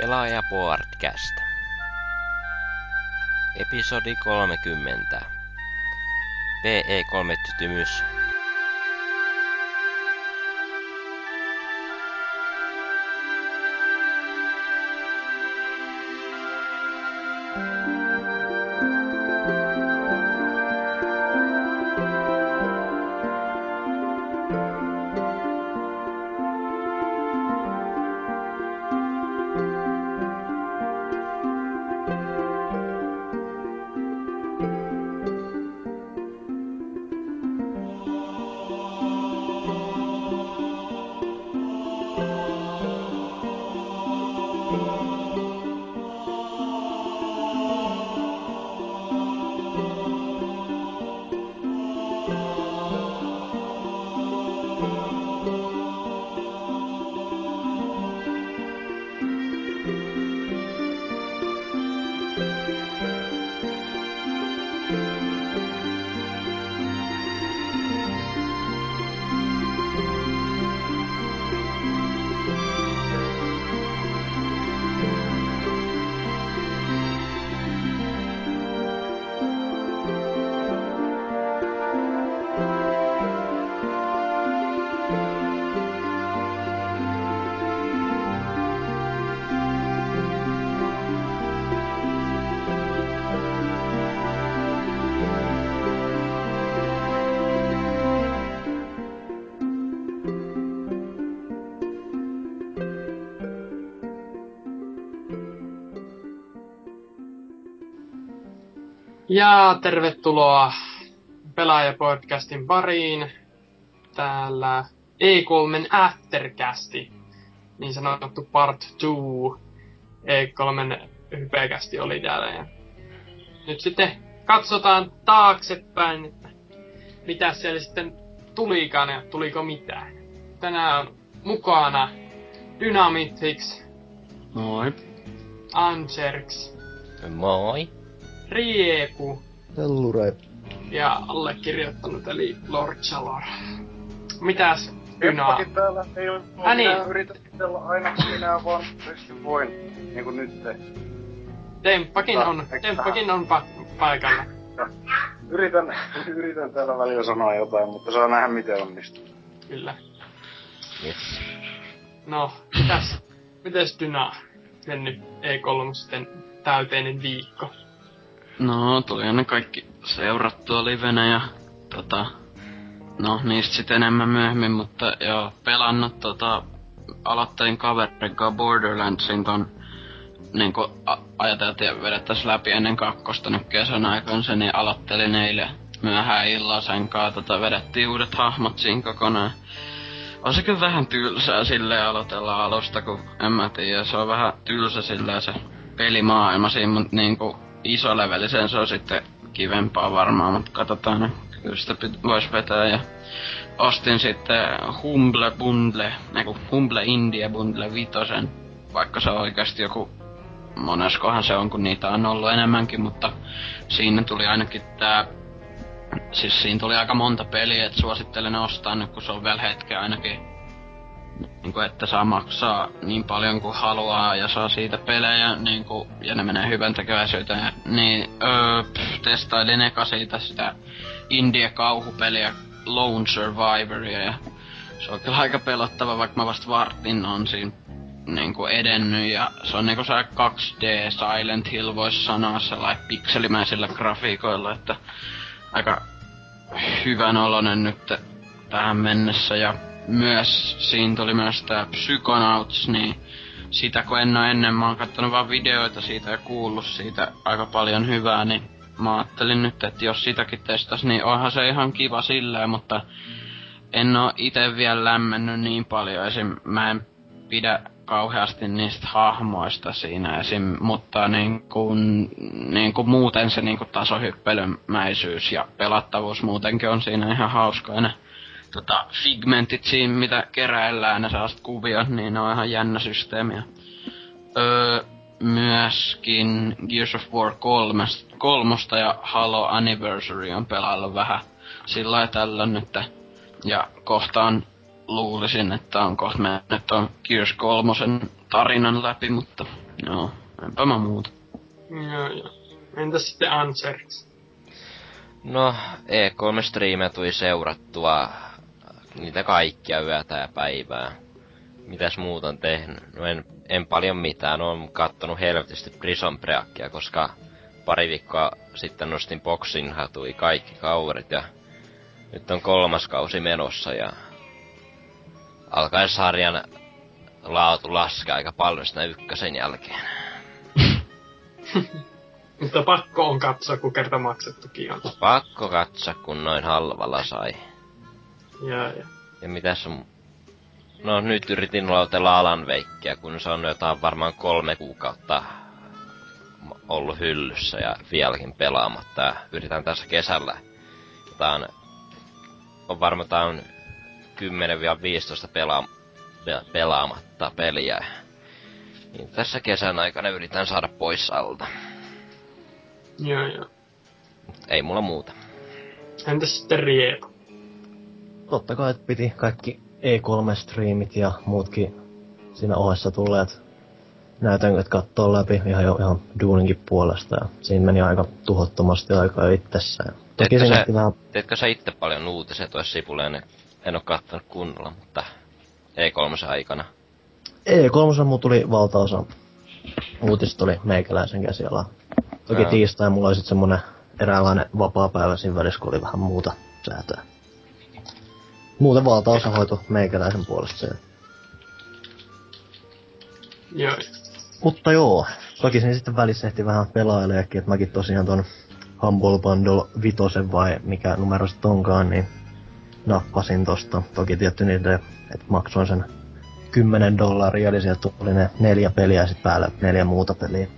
Pelaaja Podcast. Episodi 30. PE3-tytymys. Ja tervetuloa Pelaajapodcastin pariin. Täällä E3 Aftercasti, niin sanottu part 2. E3 hypekästi oli täällä. Ja nyt sitten katsotaan taaksepäin, että mitä siellä sitten tulikaan ja tuliko mitään. Tänään on mukana Dynamitix, Moi. Anserks, Moi. Riepu Hellure. ja allekirjoittanut eli Lord Chalor. Mitäs Dynaa? Täällä ei ole Ai niin. aina minä vaan pystyn voin, niinku nyt te. Temppakin on, Temppakin on pa- paikalla. Yritän, yritän täällä välillä sanoa jotain, mutta saa nähdä miten onnistuu. Kyllä. Yes. No, mitäs, mitäs Dyna? Mennyt E3 sitten täyteinen viikko. No, tuli ne kaikki seurattua livenä ja tota... No, niistä sitten enemmän myöhemmin, mutta joo, pelannut tota... Aloittelin kaverin kanssa Borderlandsin ton niinku a- ajateltiin, että vedettäis läpi ennen kakkosta nyt kesän aikansa, niin aloittelin eilen myöhään illalla sen kanssa, tota, vedettiin uudet hahmot siinä kokonaan. On se kyllä vähän tylsää silleen aloitella alusta, kun en mä tiedä, se on vähän tylsä silleen se pelimaailma siinä, mut niinku isolevelisen se on sitten kivempaa varmaan, mutta katsotaan, kyllä sitä pit- vois vetää ja ostin sitten Humble Bundle, niinku Humble India Bundle vitosen, vaikka se on oikeasti joku moneskohan se on, kun niitä on ollut enemmänkin, mutta siinä tuli ainakin tää Siis siinä tuli aika monta peliä, että suosittelen ostaa nyt, kun se on vielä hetken ainakin. Niin kuin, että saa maksaa niin paljon kuin haluaa ja saa siitä pelejä, niin kuin, ja ne menee hyvän tekeväisyyteen. Niin, öö, pff, testailin eka siitä sitä indie-kauhupeliä Lone Survivoria, ja se on kyllä aika pelottava, vaikka mä vasta vartin on siinä niin kuin edennyt, ja se on niinku se 2D Silent Hill voisi sanoa sellainen pikselimäisillä grafiikoilla, että aika hyvän oloinen nyt tähän mennessä ja myös siinä tuli myös tää Psychonauts, niin sitä kun en oo ennen, mä oon kattonut vaan videoita siitä ja kuullut siitä aika paljon hyvää, niin mä ajattelin nyt, että jos sitäkin testas, niin onhan se ihan kiva silleen, mutta en oo ite vielä lämmennyt niin paljon. Esim. mä en pidä kauheasti niistä hahmoista siinä esim. Mutta niin kuin, niin kuin muuten se niin kuin tasohyppelymäisyys ja pelattavuus muutenkin on siinä ihan hauska. Tota, figmentit siinä, mitä keräillään, ne sellaiset kuviot, niin ne on ihan jännä systeemi. Ja, Öö, myöskin Gears of War 3, kolmosta ja Halo Anniversary on pelaillut vähän sillä tällöin nyt. Ja kohtaan luulisin, että on kohta mennyt on Gears 3 tarinan läpi, mutta Joo, enpä mä muuta. Joo, joo. Entäs sitten Anserts? No, E3-striimejä tuli seurattua niitä kaikkia yötä ja päivää. Mitäs muuta on tehnyt? No en, en paljon mitään, oon kattonut helvetisti Prison Breakia, koska pari viikkoa sitten nostin boksin hatui kaikki kaurit ja nyt on kolmas kausi menossa ja alkaen sarjan laatu laskea aika paljon sitä ykkösen jälkeen. Mutta pakko on katsoa, kun kerta maksettukin on. Pakko katsoa, kun noin halvalla sai. Joo, joo. Ja mitäs on... No nyt yritin lautella Alan Veikkiä, kun se on jotain varmaan kolme kuukautta ollut hyllyssä ja vieläkin pelaamatta. Ja yritän tässä kesällä jotain... On varmaan jotain 10-15 pela, pelaamatta peliä. Niin tässä kesän aikana yritän saada pois alta. Joo, joo. Ei mulla muuta. Entäs sitten Riepu? Totta kai, että piti kaikki E3-striimit ja muutkin siinä ohessa tulleet näytännöt katsoa läpi ihan jo ihan duuninkin puolesta. Ja siinä meni aika tuhottomasti aikaa itsessään. Toki Teetkö sä, vähän teetkö sä itse paljon uutisia tuossa sipuleen? En, en oo kattonut kunnolla, mutta E3 aikana. E3 mulla tuli valtaosa uutista oli meikäläisen käsialaa. Toki Joo. tiistai mulla oli sit semmonen eräänlainen vapaa-päivä siinä välissä, kun oli vähän muuta säätöä. Muuten valtaosa hoitu meikäläisen puolesta se. Joo. Mutta joo, toki siinä sitten välissä ehti vähän pelaileekin, että mäkin tosiaan ton Humble Bundle vitosen vai mikä numero sit onkaan, niin nappasin tosta. Toki tietty niitä, että maksoin sen 10 dollaria, eli sieltä tuli ne neljä peliä ja sit päälle neljä muuta peliä.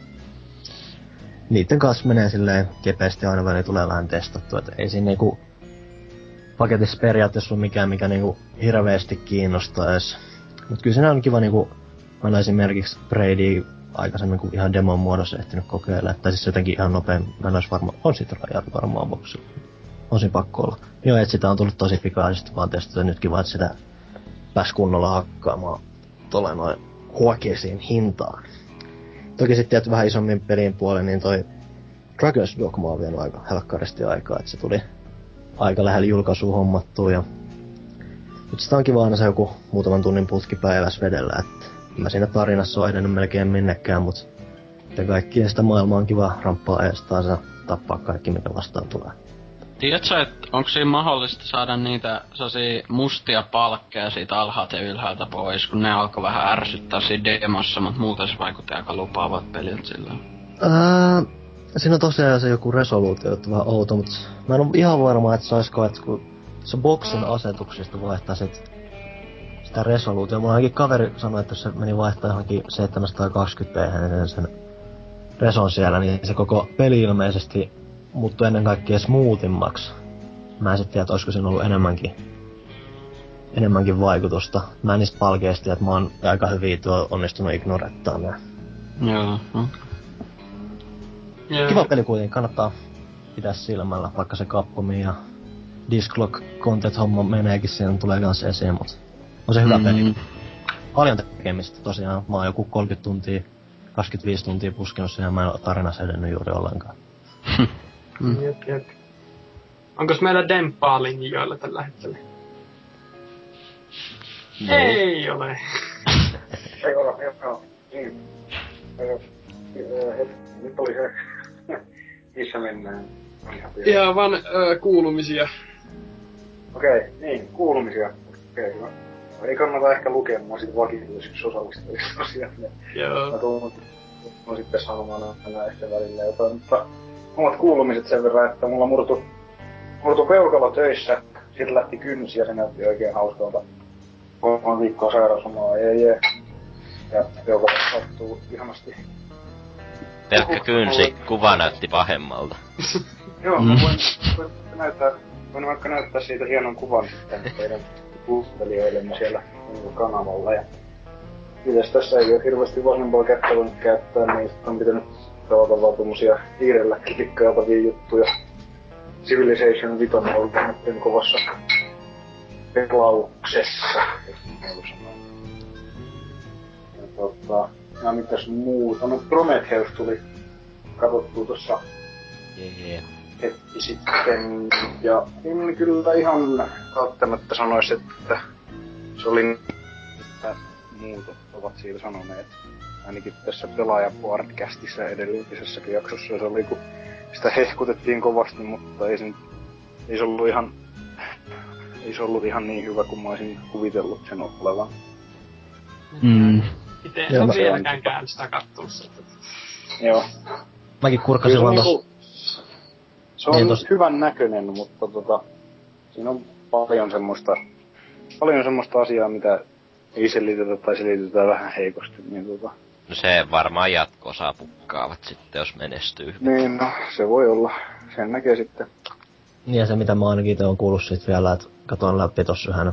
Niiden kanssa menee silleen kepeästi aina väliin tulee vähän testattua, että ei siinä niinku paketissa periaatteessa ole mikään, mikä niinku hirveästi kiinnostaa edes. Mut kyllä siinä on kiva niinku olen esimerkiksi Brady aikaisemmin kuin ihan demon muodossa ehtinyt kokeilla. Tai siis jotenkin ihan nopein. Mä en ois varma, on sit rajat varmaan boksilla. On siinä pakko olla. Joo, et sitä on tullut tosi pikaisesti vaan testata nytkin vaan, että sitä pääs kunnolla hakkaamaan tuolle noin huokeisiin hintaan. Toki sitten tietysti vähän isommin pelin puolen, niin toi Dragon's Dogma on vienyt aika helkkaristi aikaa, että se tuli aika lähellä julkaisua hommattua ja nyt sitä on kiva aina se joku muutaman tunnin putki päivässä vedellä, että mä siinä tarinassa ole edennyt melkein minnekään, mut ja kaikki sitä maailmaa on kiva ramppaa eestaan ja tappaa kaikki, mitä vastaan tulee. Tiedätkö, että onko siinä mahdollista saada niitä sellaisia mustia palkkeja siitä alhaalta ja ylhäältä pois, kun ne alkoi vähän ärsyttää siinä demossa, mutta muuten se vaikutti aika lupaavat pelit sillä. Ää, siinä on tosiaan se joku resoluutio, että vähän outo, mutta mä en ole ihan varma, että saisiko, että kun se boksin asetuksista vaihtaa sit sitä resoluutio. Mulla ainakin kaveri sanoi, että jos se meni vaihtaa johonkin 720p niin sen reson siellä, niin se koko peli ilmeisesti muuttui ennen kaikkea smoothimmaksi. Mä en sit tiedä, että olisiko siinä ollut enemmänkin enemmänkin vaikutusta. Mä en niistä palkeista tiedä, että mä oon aika hyvin tuo onnistunut ignorettaa nää. Joo, okay. Joo. Kiva peli kuitenkin, kannattaa pitää silmällä, vaikka se Capcomin ja Disclock Content homma meneekin siinä tulee kans esiin, mut on se hyvä mm. peli. Paljon tekemistä tosiaan, mä oon joku 30 tuntia, 25 tuntia puskenut siihen, mä en oo tarinassa edennyt juuri ollenkaan. Jep, jep. Onkos meillä demppaa linjoilla tällä hetkellä? No. Ei ole. Ei ole. Niin. Ö, ö, hetki, Nyt oli se, missä mennään. Ihan vaan ö, kuulumisia. Okei, niin, kuulumisia. Okei, hyvä. No, Ei kannata ehkä lukea mua sit vakituisiksi osallistujiksi tosiaan. Mä Joo. tuun, tuun sitten sanomaan aina ehkä välillä jotain, mutta omat kuulumiset sen verran, että mulla murtu, murtu peukalo töissä, siitä lähti kynsi ja se näytti oikein hauskalta. Kolme viikkoa sairauslomaa, jee jee. Ja peukalo sattuu ihanasti. Pelkkä kynsi, kuva näytti pahemmalta. Joo, mä voin, voin näyttää, voin vaikka näyttää siitä hienon kuvan sitten teidän kuuntelijoillemme siellä kanavalla. Ja Mites tässä ei ole hirveästi vasempaa kättä voinut käyttää, niin on pitänyt pelata vaan tommosia hiirellä klikkailtavia juttuja. Civilization 5 on ollut nyt kovassa pelauksessa, jos sanoa. Ja tota, Ja mitäs muuta? No Prometheus tuli katsottua tuossa Jee. hetki sitten. Ja en kyllä ihan välttämättä sanoisi, että se oli mitä muut ovat siitä sanoneet. Ainakin tässä pelaaja podcastissa edellisessäkin jaksossa se oli, kun sitä hehkutettiin kovasti, mutta ei, sen, ei se ollut ihan ei se ollut ihan niin hyvä kuin mä olisin kuvitellut sen olevan. Mm. Itse en ole vieläkään käynyt sitä kattomassa. Joo. Mäkin kurkkasin se, vaan niinku, tossa. se on Niin, tos- hyvän näköinen, mutta tota, siinä on paljon semmoista, paljon semmoista asiaa, mitä ei selitetä tai selitetään vähän heikosti. Niin, tota, No se varmaan jatko-osaa pukkaavat sitten, jos menestyy. niin no, se voi olla. Sen näkee sitten. Niin ja se mitä mä ainakin itse on kuullut siitä vielä, että katoin läpi tossa yhden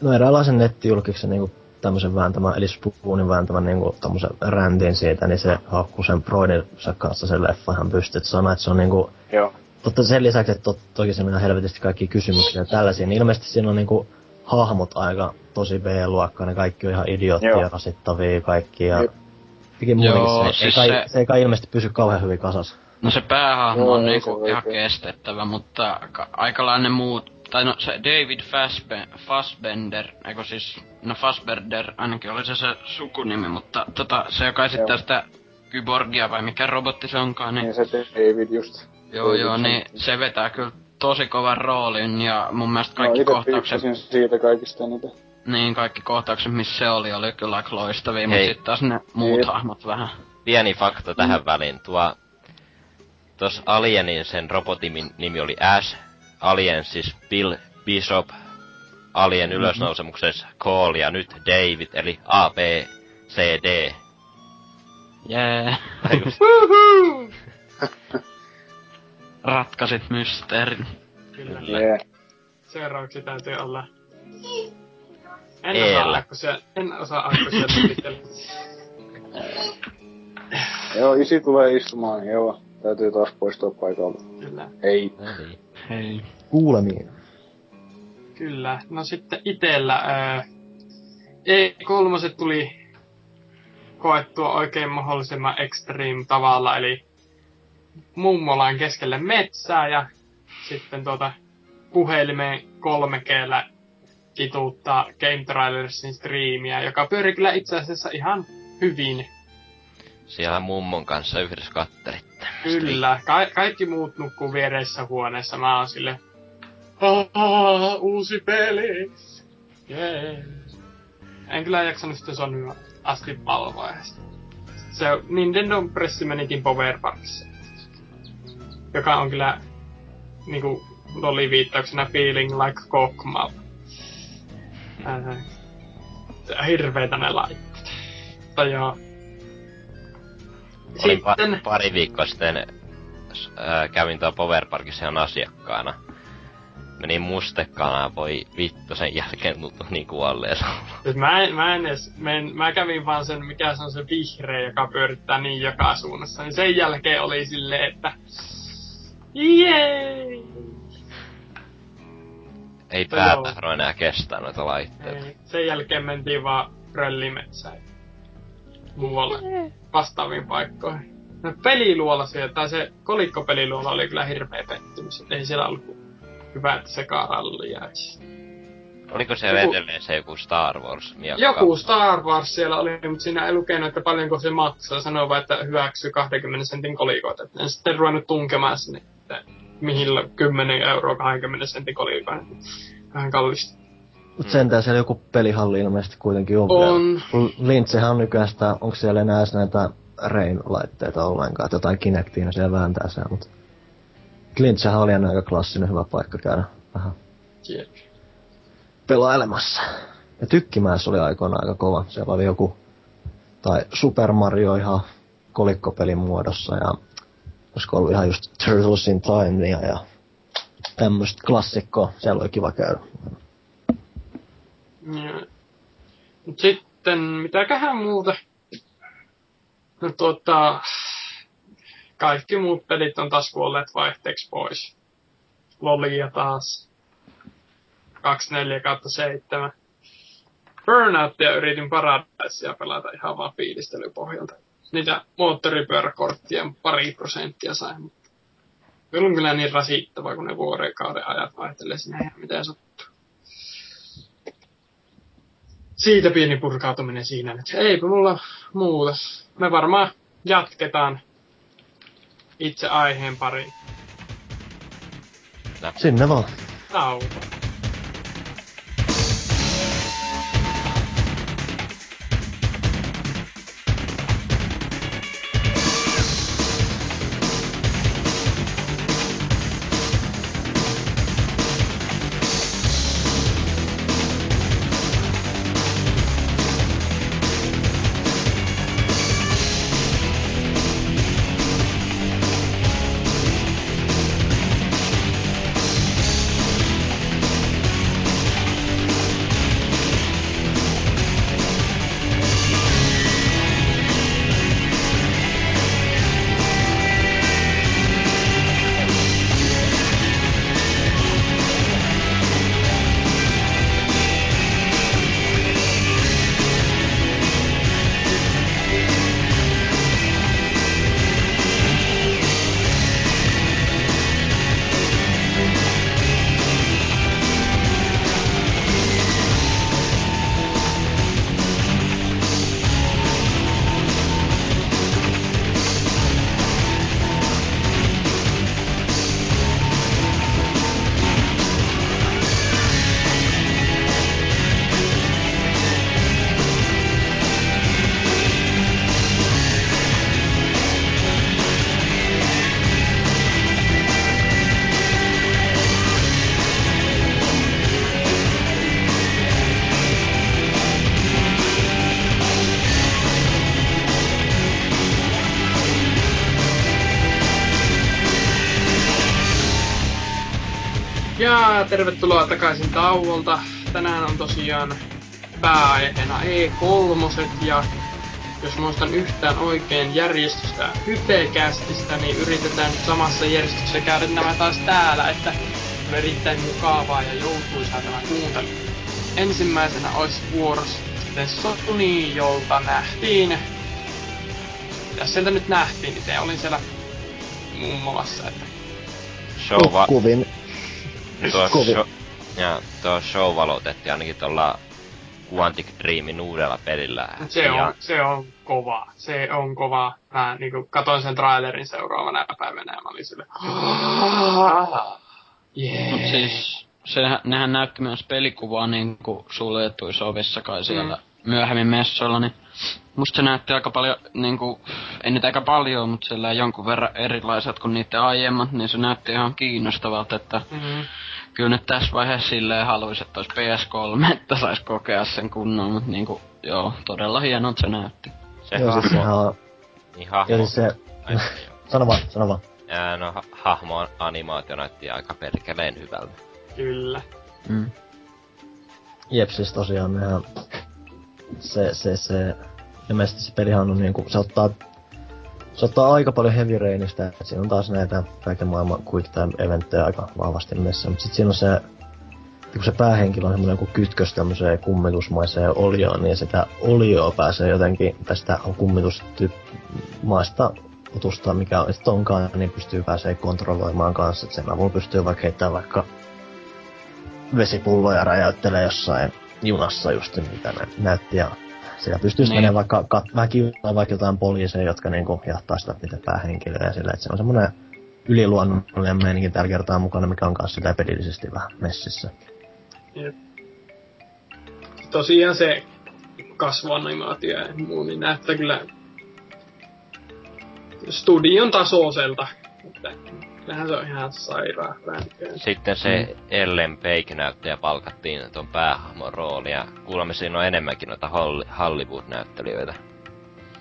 no eräänlaisen nettijulkiksen niinku tämmösen vääntämän, eli Spoonin vääntämän niinku tommosen räntin siitä, niin se haukkuu sen Broidinsa kanssa sen leffa ihan pystyt sanoi, että se on niinku Joo. Totta sen lisäksi, että to, toki siinä on helvetisti kaikki kysymyksiä ja tällaisia, niin ilmeisesti siinä on niinku hahmot aika tosi B-luokkaa, ne kaikki on ihan idioottia, rasittavia kaikki ja Jep. Joo, se, siis ei kai, se- se... ei kai ilmeisesti pysy kauhean hyvin kasas. No se päähahmo on niinku se ihan kestettävä, mutta ka- aikalainen muut, tai no se David Fassbe- Fassbender, eikö siis, no Fassbender ainakin oli se se sukunimi, mutta tota, se joka esittää sitä kyborgia vai mikä robotti se onkaan, niin Niin se David just. joo David joo, niin se vetää kyllä tosi kovan roolin ja mun mielestä No, kaikki ite kohtaukset, siitä kaikista eniten. niin kaikki kohtaukset missä se oli, oli kyllä aika loistavia, mutta Hei. sitten taas ne muut Jep. hahmot vähän. Pieni fakta tähän väliin. Tuo, tuossa Alienin sen robotin nimi oli Ash. Alien siis Bill Bishop. Alien ylösnousemuksessa Call ja nyt David, eli A, B, C, D. Jee, Woohoo! ratkasit mysteerin. Kyllä. Jee. Seuraavaksi täytyy olla... En Eellä. osaa akkosia, en osaa selitellä. Joo, isi tulee istumaan, joo. Täytyy taas poistua paikalta. Kyllä. Ei. No niin. Hei. Kuulemiin. Kyllä. No sitten itellä ää, E3 tuli koettua oikein mahdollisimman extreme tavalla, eli mummolaan keskelle metsää ja sitten tuota puhelimeen 3 g kituuttaa Game Trailersin striimiä, joka pyöri kyllä itse asiassa ihan hyvin. Siellä mummon kanssa yhdessä kattelitte. Kyllä, ka- kaikki muut nukkuu viereissä huoneessa. Mä oon sille, uusi peli! Jee. En kyllä jaksanut sitä Sonyaa asti valvoa. Se Nintendo pressi menikin Power Parkissa. Joka on kyllä niinku oli viittauksena feeling like cockmouth. Ää, hirveitä ne laitteet. Mutta joo. Sitten, pari viikkoa sitten, ää, kävin tuolla Power Parkissa ihan asiakkaana. Menin mustekanaan, voi vittu, sen jälkeen tuntui niin kuolleessa. Siis mä en, mä en edes, mä, en, mä kävin vaan sen, mikä se on se vihreä, joka pyörittää niin joka suunnassa, niin sen jälkeen oli silleen, että Jee! Ei No pää joo. tahdo enää kestää noita laitteita. Ei, Sen jälkeen mentiin vaan röllimetsään. Muualle vastaaviin paikkoihin. No peliluola siellä, tai se kolikkopeliluola oli kyllä hirveä pettymys. et Ei siellä ollut hyvät jäisi. Oliko Joku- edelleen se joku Star Wars miakka? Joku Star Wars siellä oli, mutta siinä ei lukenut, että paljonko se maksaa. Sanoo vaan, että hyväksyy 20 sentin kolikoita. Et En sitten ruvennut tunkemaan sinne, että mihin la- 10 euroa 20 sentin kolikoita. Vähän kallista. Mut sentään siellä joku pelihalli ilmeisesti kuitenkin on, On. vielä. Lintsehän on nykyään sitä, onko siellä enää edes näitä Rain-laitteita ollenkaan, että jotain Kinectia siellä vääntää siellä, mutta Lintsehän oli aika klassinen hyvä paikka käydä vähän Jep. pelailemassa. Ja Tykkimäessä oli aikoinaan aika kova. Siellä oli joku, tai Super Mario ihan kolikkopelin muodossa ja olisiko ollut ihan just Turtles in Time ja, ja tämmöistä klassikkoa. Siellä oli kiva käydä. Sitten, mitäköhän muuta? No tuota, kaikki muut pelit on taas kuolleet vaihteeksi pois. Lolia taas. 24 kautta 7. Burnoutia yritin Paradise ja pelata ihan vaan fiilistelypohjalta. Niitä moottoripyöräkorttien pari prosenttia sai, mutta kyllä on kyllä niin rasittava, kun ne vuorokauden ajat vaihtelee sinne ihan miten sattuu. Siitä pieni purkautuminen siinä, että eipä mulla muuta. Me varmaan jatketaan itse aiheen pariin. Sinne vaan. Tauko. Ja tervetuloa takaisin tauolta. Tänään on tosiaan pääaiheena E3 ja jos muistan yhtään oikein järjestystä hypekästistä, niin yritetään nyt samassa järjestyksessä käydä nämä taas täällä, että on erittäin mukavaa ja joutuisaa tämä kuuntelu. Ensimmäisenä olisi vuorossa sitten Sony, jolta nähtiin... Mitäs sieltä nyt nähtiin? Itse olin siellä mummolassa, että Show, va- Kuvin. Tuo kovin. show, ja tuo show valotettiin ainakin tuolla Quantic Dreamin uudella pelillä. Se ja on, se on kova. Se on kova. Mä niinku katoin sen trailerin seuraavana päivänä ja mä olin sille... Yeah. Mut siis, sehän, nehän näytti myös pelikuvaa niinku suljetuissa ovissa kai siellä Mm. myöhemmin messoilla, niin musta se näytti aika paljon niinku, ei nyt aika paljon, mutta sillä jonkun verran erilaiset kuin niiden aiemmat, niin se näytti ihan kiinnostavalta, että Mm. Kyllä nyt tässä vaiheessa silleen haluais, että olisi PS3, että sais kokea sen kunnon, mutta niinku, joo, todella hienolta se näytti. se Joo, siis sehän hahmo, on... niin hahmo, Ja siis se... joo. Sano vaan, sano vaan. Ää, no ha- hahmo animaatio näytti aika perkeleen hyvältä. Kyllä. Mm. Jep, siis tosiaan nehän... Se, se, se... Ilmeisesti se pelihan on niinku... Se ottaa... Se ottaa aika paljon heavy rainista, että siinä on taas näitä kaiken maailman quick time eventtejä aika vahvasti messissä, mutta sit siinä on se... Kun se päähenkilö on semmoinen kuin kytkös tämmöiseen kummitusmaiseen olioon, niin sitä olioa pääsee jotenkin, on kummitustyyppimaista otusta, mikä on sitten onkaan, niin pystyy pääsee kontrolloimaan kanssa. Et sen avulla pystyy vaikka heittämään vaikka vesipulloja räjäyttelee jossain junassa just mitä ne näytti. Ja siellä pystyy Niin. menemään vaikka kat, vähän kiusaa vaikka jotain poliiseja, jotka niinku jahtaa sitä niitä päähenkilöä ja sillä, että se on semmoinen yliluonnollinen meininki tällä kertaa mukana, mikä on kanssa sitä pelillisesti vähän messissä. Tosiaan se kasvoanimaatio ja muu, niin näyttää kyllä studion tasoiselta. Että kyllähän se on ihan sairaan. Sitten se Ellen Page-näyttäjä palkattiin ton päähahmon rooliin, ja kuulemma siinä on enemmänkin noita Hol- Hollywood-näyttelijöitä.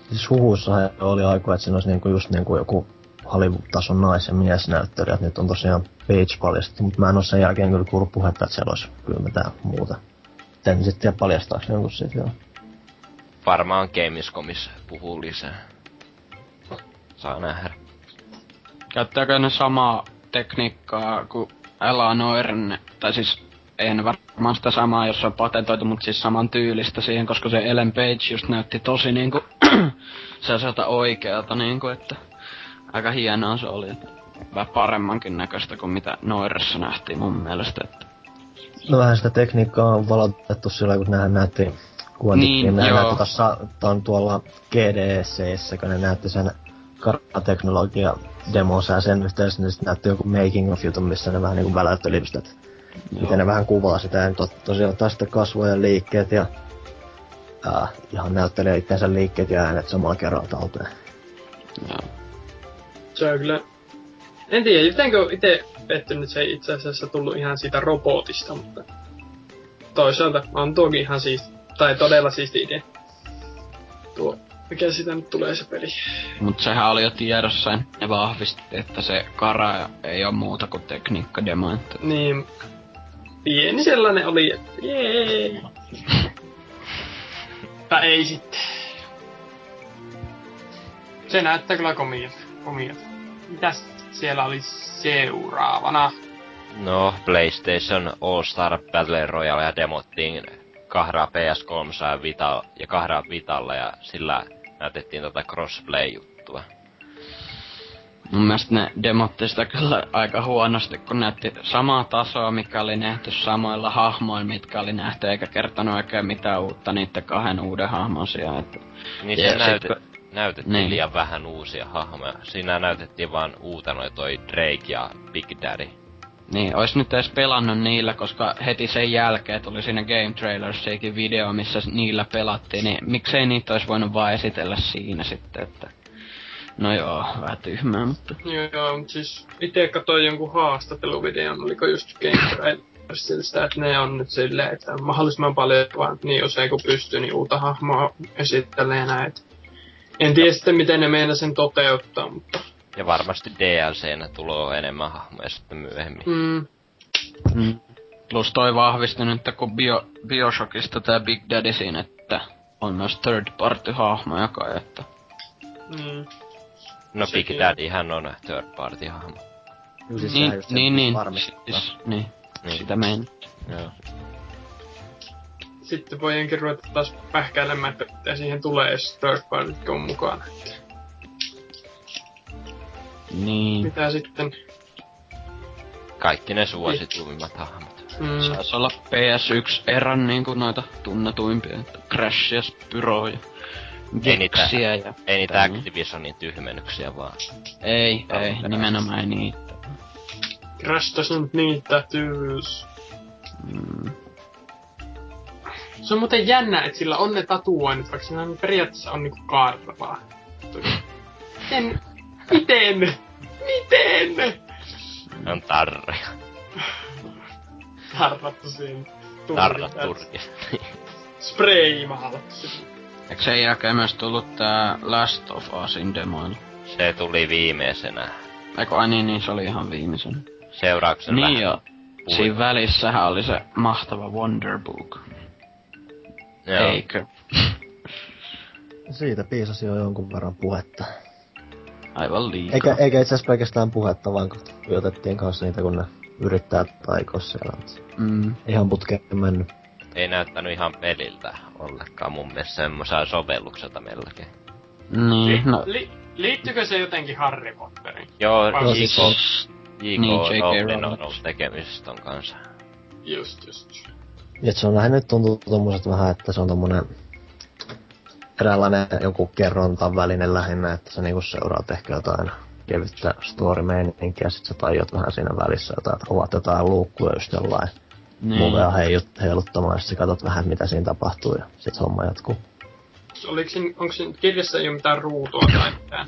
Siis huhuissa oli aikaa, että siinä olisi niinku just niinku joku Hollywood-tason nais- ja miesnäyttelijä, että nyt on tosiaan Page paljastettu, mutta mä en oo sen jälkeen kyllä kuullut puhetta, että siellä olisi kyllä mitään muuta. En sitten tiedä paljastaako se jonkun siitä vielä. Varmaan Gamescomissa puhuu lisää. Saa nähdä. Käyttääkö ne samaa tekniikkaa kuin Alan Oirne, tai siis en varmaan sitä samaa, jos on patentoitu, mutta siis saman tyylistä siihen, koska se Ellen Page just näytti tosi niinku sellaiselta oikealta niinku, että aika hienoa se oli. Vähän paremmankin näköistä kuin mitä Noiressa nähtiin mun mielestä, että No vähän sitä tekniikkaa on valotettu sillä, kun nehän näytti Quantic Niin, joo. näytti tossa, ton tuolla GDCssä, kun ne näytti sen karttateknologia demonsa ja sen yhteydessä sit näytti joku making of jutun, missä ne vähän niinku väläytteli just, että miten ne vähän kuvaa sitä, ja tot, tosiaan sitten kasvojen liikkeet ja äh, ihan näyttelee itseensä liikkeet ja äänet samalla kerralla talteen. joo. Se on kyllä... En tiedä, jotenkin itse pettynyt, se ei itse asiassa tullut ihan siitä robotista, mutta toisaalta on tuokin ihan siisti, tai todella siisti idea. Tuo, mikä siitä nyt tulee se peli. Mut sehän oli jo tiedossa, ja ne vahvisti, että se kara ei ole muuta kuin tekniikkademo, että Niin, pieni sellainen oli, että jee. Tai ei sitten. Se näyttää kyllä komialta. komialta. Mitäs siellä oli seuraavana? No, PlayStation All-Star Battle Royale demottiin kahdella PS3 ja, Vita, ja kahdella Vitalla ja sillä näytettiin tota crossplay-juttua. mun mielestä ne demotti sitä kyllä aika huonosti, kun näytti samaa tasoa, mikä oli nähty samoilla hahmoilla, mitkä oli nähty, eikä kertonut oikein mitään uutta niiden kahden uuden hahmon sijaan. Että Niin se sit näyte, kun- näytettiin Niin. liian vähän uusia hahmoja. Siinä näytettiin vaan uutena toi Drake ja Big Daddy. Niin, ois nyt edes pelannut niillä, koska heti sen jälkeen tuli siinä Game Trailersiakin video, missä niillä pelattiin, niin miksei niitä ois voinut vaan esitellä siinä sitten, että... No joo, vähän tyhmää, mutta... Joo, joo, mutta siis itse katsoin jonkun haastatteluvideon, oliko just Game Trailersista, että ne on nyt silleen, että mahdollisimman paljon vaan niin usein kuin pystyy, niin uutta hahmoa esittelee näitä. En tiedä sitten, miten ne meinaa sen toteuttaa, mutta... Ja varmasti DLCnä tulee enemmän hahmoja sitten myöhemmin. Mm, Mm. Plus toi vahvisti nyt, että kun Bio, Bioshockista tää Big Daddy siinä, että on myös third party hahmoja kai, että... mm. No Big Sekin. Daddyhän on third party hahmo. Siis niin, niin, niin, varmistaa. siis, niin, Niin. sitä mein. Joo. Sitten voidaankin ruveta taas pähkäilemään, että mitä siihen tulee, jos third party on mukana. Niin. Mitä sitten? Kaikki ne suosituimmat hahmot. Mm, Saisi olla PS1-erän niinku noita tunnetuimpia, että Crash ja Spyro ja Ei niitä- ja... Ei niitä. Activisionin tyhmennyksiä vaan. Ei, Alun ei, perässä. nimenomaan ei niitä. Crash doesn't need tattoos. Mm. Se on muuten jännä, että sillä on ne tatuoinnit, vaikka siinä on periaatteessa on niinku karvaa. Miten? Miten? Miten? Ne on tarroja. Tarrattu siihen. Tarrat turkista. Eikö sen jälkeen myös tullut tää Last of Usin demoilu? Se tuli viimeisenä. Eikö, ai niin, niin se oli ihan viimeisen. Seurauksena Niin vähän jo. puhuin. Siinä välissähän oli se mahtava Wonder Book. Joo. Eikö? Siitä piisasi jo jonkun verran puhetta. Aivan liikaa. Eikä, eikä itse asiassa pelkästään puhetta, vaan kun tuotettiin kanssa niitä, kun ne yrittää taikoa siellä. Mm. Ihan putkeen mennyt. Ei näyttänyt ihan peliltä ollenkaan mun mielestä semmoisella sovellukselta melkein. Niin, no... Li- liittyykö se jotenkin Harry Potteriin? Joo, Vai J.K. siis- J.K. Niin, J.K. Rowling on ollut tekemisissä ton kanssa. Just, just. Et se on vähän nyt tuntuu tommoset vähän, että se on tommonen eräänlainen joku kerrontan välinen lähinnä, että sä niinku seuraat ehkä jotain kevyttä story ja sit sä tajut vähän siinä välissä jotain, että ovat jotain luukkuja just jollain Niin. movea heijut, heiluttamaan, ja sit sä katsot vähän mitä siinä tapahtuu ja sit homma jatkuu. Oliko siinä, onko siinä kirjassa ei ole mitään ruutua tai mitään?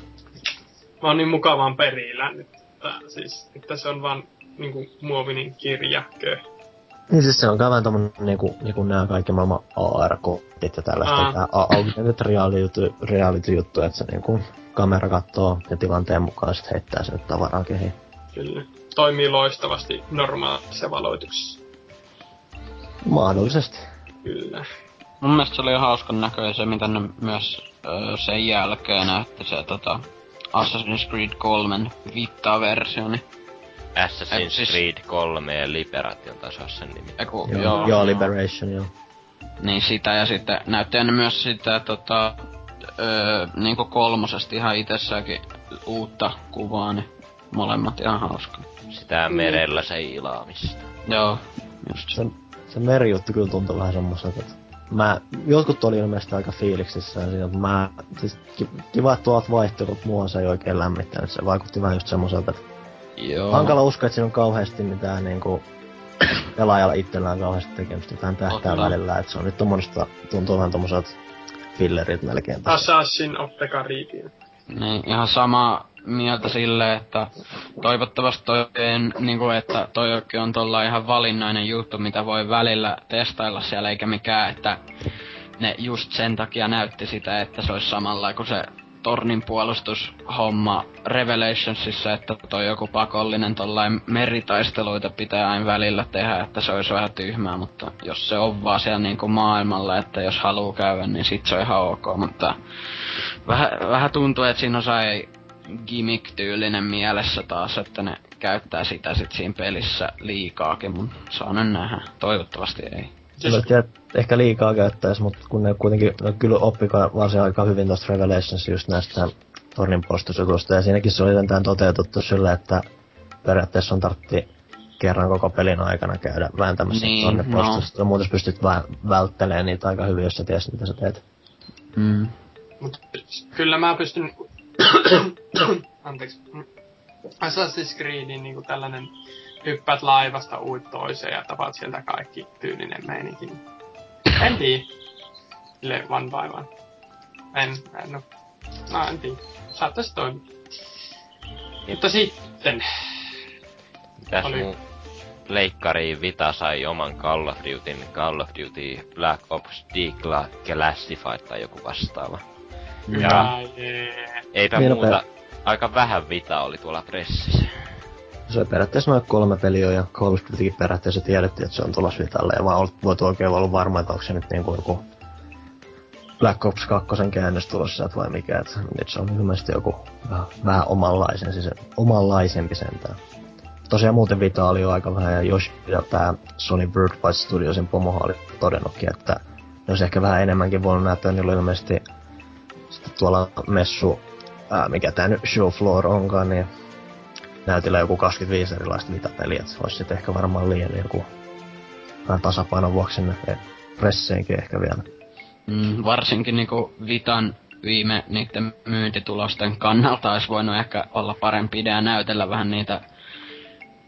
Mä oon niin mukavaan perillä nyt, että, siis, että se on vaan niinku muovinen kirjakö. Niin siis se on vähän tommonen niinku, niinku nää kaikki maailman AR-kortit ja tällaista, Aa. tää a- augmented reality, reality juttu, että se niinku kamera kattoo ja tilanteen mukaan sit heittää sinne tavaraa kehiin. Kyllä. Toimii loistavasti normaalissa valoituksessa. Mahdollisesti. Kyllä. Mun mielestä se oli hauskan näköinen se, mitä ne myös öö, sen jälkeen näytti se tota Assassin's Creed 3 viittaa versio, niin Assassin's siis- Creed 3 ja Liberation sen nimi. Eiku, Joo, joo, joo, Liberation, joo. Niin sitä ja sitten näytti ne myös sitä tota, öö, niinku kolmosesta ihan itsessäänkin uutta kuvaa, niin molemmat ihan hauska. Sitä merellä seilaamista. Joo, just se. Se, se merijuttu kyllä tuntui vähän semmoiselta, että mä, jotkut oli ilmeisesti aika fiiliksissä siinä, mutta mä, siis ki, kiva, että tuot vaihtelut, mua se ei oikein lämmittänyt, se vaikutti vähän just semmoiselta, että Joo. hankala uskoa, että siinä on kauheasti mitään niinku pelaajalla itsellään kauheasti tekemistä tähän tähtää Totta. välillä, että se on nyt tommoista, tuntuu vähän tommoselta fillerit melkein. Assassin of the Caribbean. Niin, ihan sama mieltä sille, että toivottavasti toi en, niinku, että toi on tuolla ihan valinnainen juttu, mitä voi välillä testailla siellä, eikä mikään, että ne just sen takia näytti sitä, että se olisi samalla kuin se tornin puolustushomma Revelationsissa, että toi joku pakollinen tollain meritaisteluita pitää aina välillä tehdä, että se olisi vähän tyhmää, mutta jos se on vaan siellä niinku maailmalla, että jos haluaa käydä, niin sit se on ihan ok, mutta vähän, vähän tuntuu, että siinä sai gimmick-tyylinen mielessä taas, että ne käyttää sitä sit siinä pelissä liikaakin, mutta saa nyt nähdä. Toivottavasti ei. Siis... Että ehkä liikaa käyttäis, mutta kun ne kuitenkin no, kyllä oppikaan varsin aika hyvin tuosta Revelations just näistä tornin puolustusjutuista, ja siinäkin se oli jotenkin toteutettu sillä, että periaatteessa on tartti kerran koko pelin aikana käydä vääntämässä Niin, tornin no. puolustusta, muuten sä pystyt vä- välttelemään niitä aika hyvin, jos sä tiesit, mitä sä teet. Mm. Mut kyllä mä pystyn... Anteeksi. Assassin's Creedin niinku tällainen hyppäät laivasta uit toiseen ja tapaat sieltä kaikki tyylinen meininki. En tiedä. Sille one by one. En, en no. No en tiedä. Saattaisi toimia. Mutta sitten, Mitäs Oli. muu Leikkari Vita sai oman Call of Dutyn, Call of Duty Black Ops Declassified tai joku vastaava. hyvä jee. Eipä Niin, muuta, aika vähän Vita oli tuolla pressissä. Se oli periaatteessa noin kolme peliä ja Call periaatteessa tiedettiin, että se on tulossa Vitalle, ja vaan voit oikein olla varma, että onko se nyt niinku joku Black Ops 2 käännös tulossa vai mikä, että nyt se on ilmeisesti joku vähän, vähän omanlaisen, siis omanlaisempi sentään. Tosiaan muuten Vita oli jo aika vähän, ja Yoshi ja tää Sony Birdwise Studiosin pomohan oli todennutkin, että ne olisi ehkä vähän enemmänkin voinut näyttää, niillä oli ilmeisesti sitten tuolla messu, ää, mikä tää nyt show floor onkaan, niin näytillä joku 25 erilaista vitapeliä, että olisi sitten ehkä varmaan liian joku vähän tasapainon vuoksi sinne eh, presseinkin ehkä vielä. Mm, varsinkin niinku Vitan viime niiden myyntitulosten kannalta olisi voinut ehkä olla parempi idea näytellä vähän niitä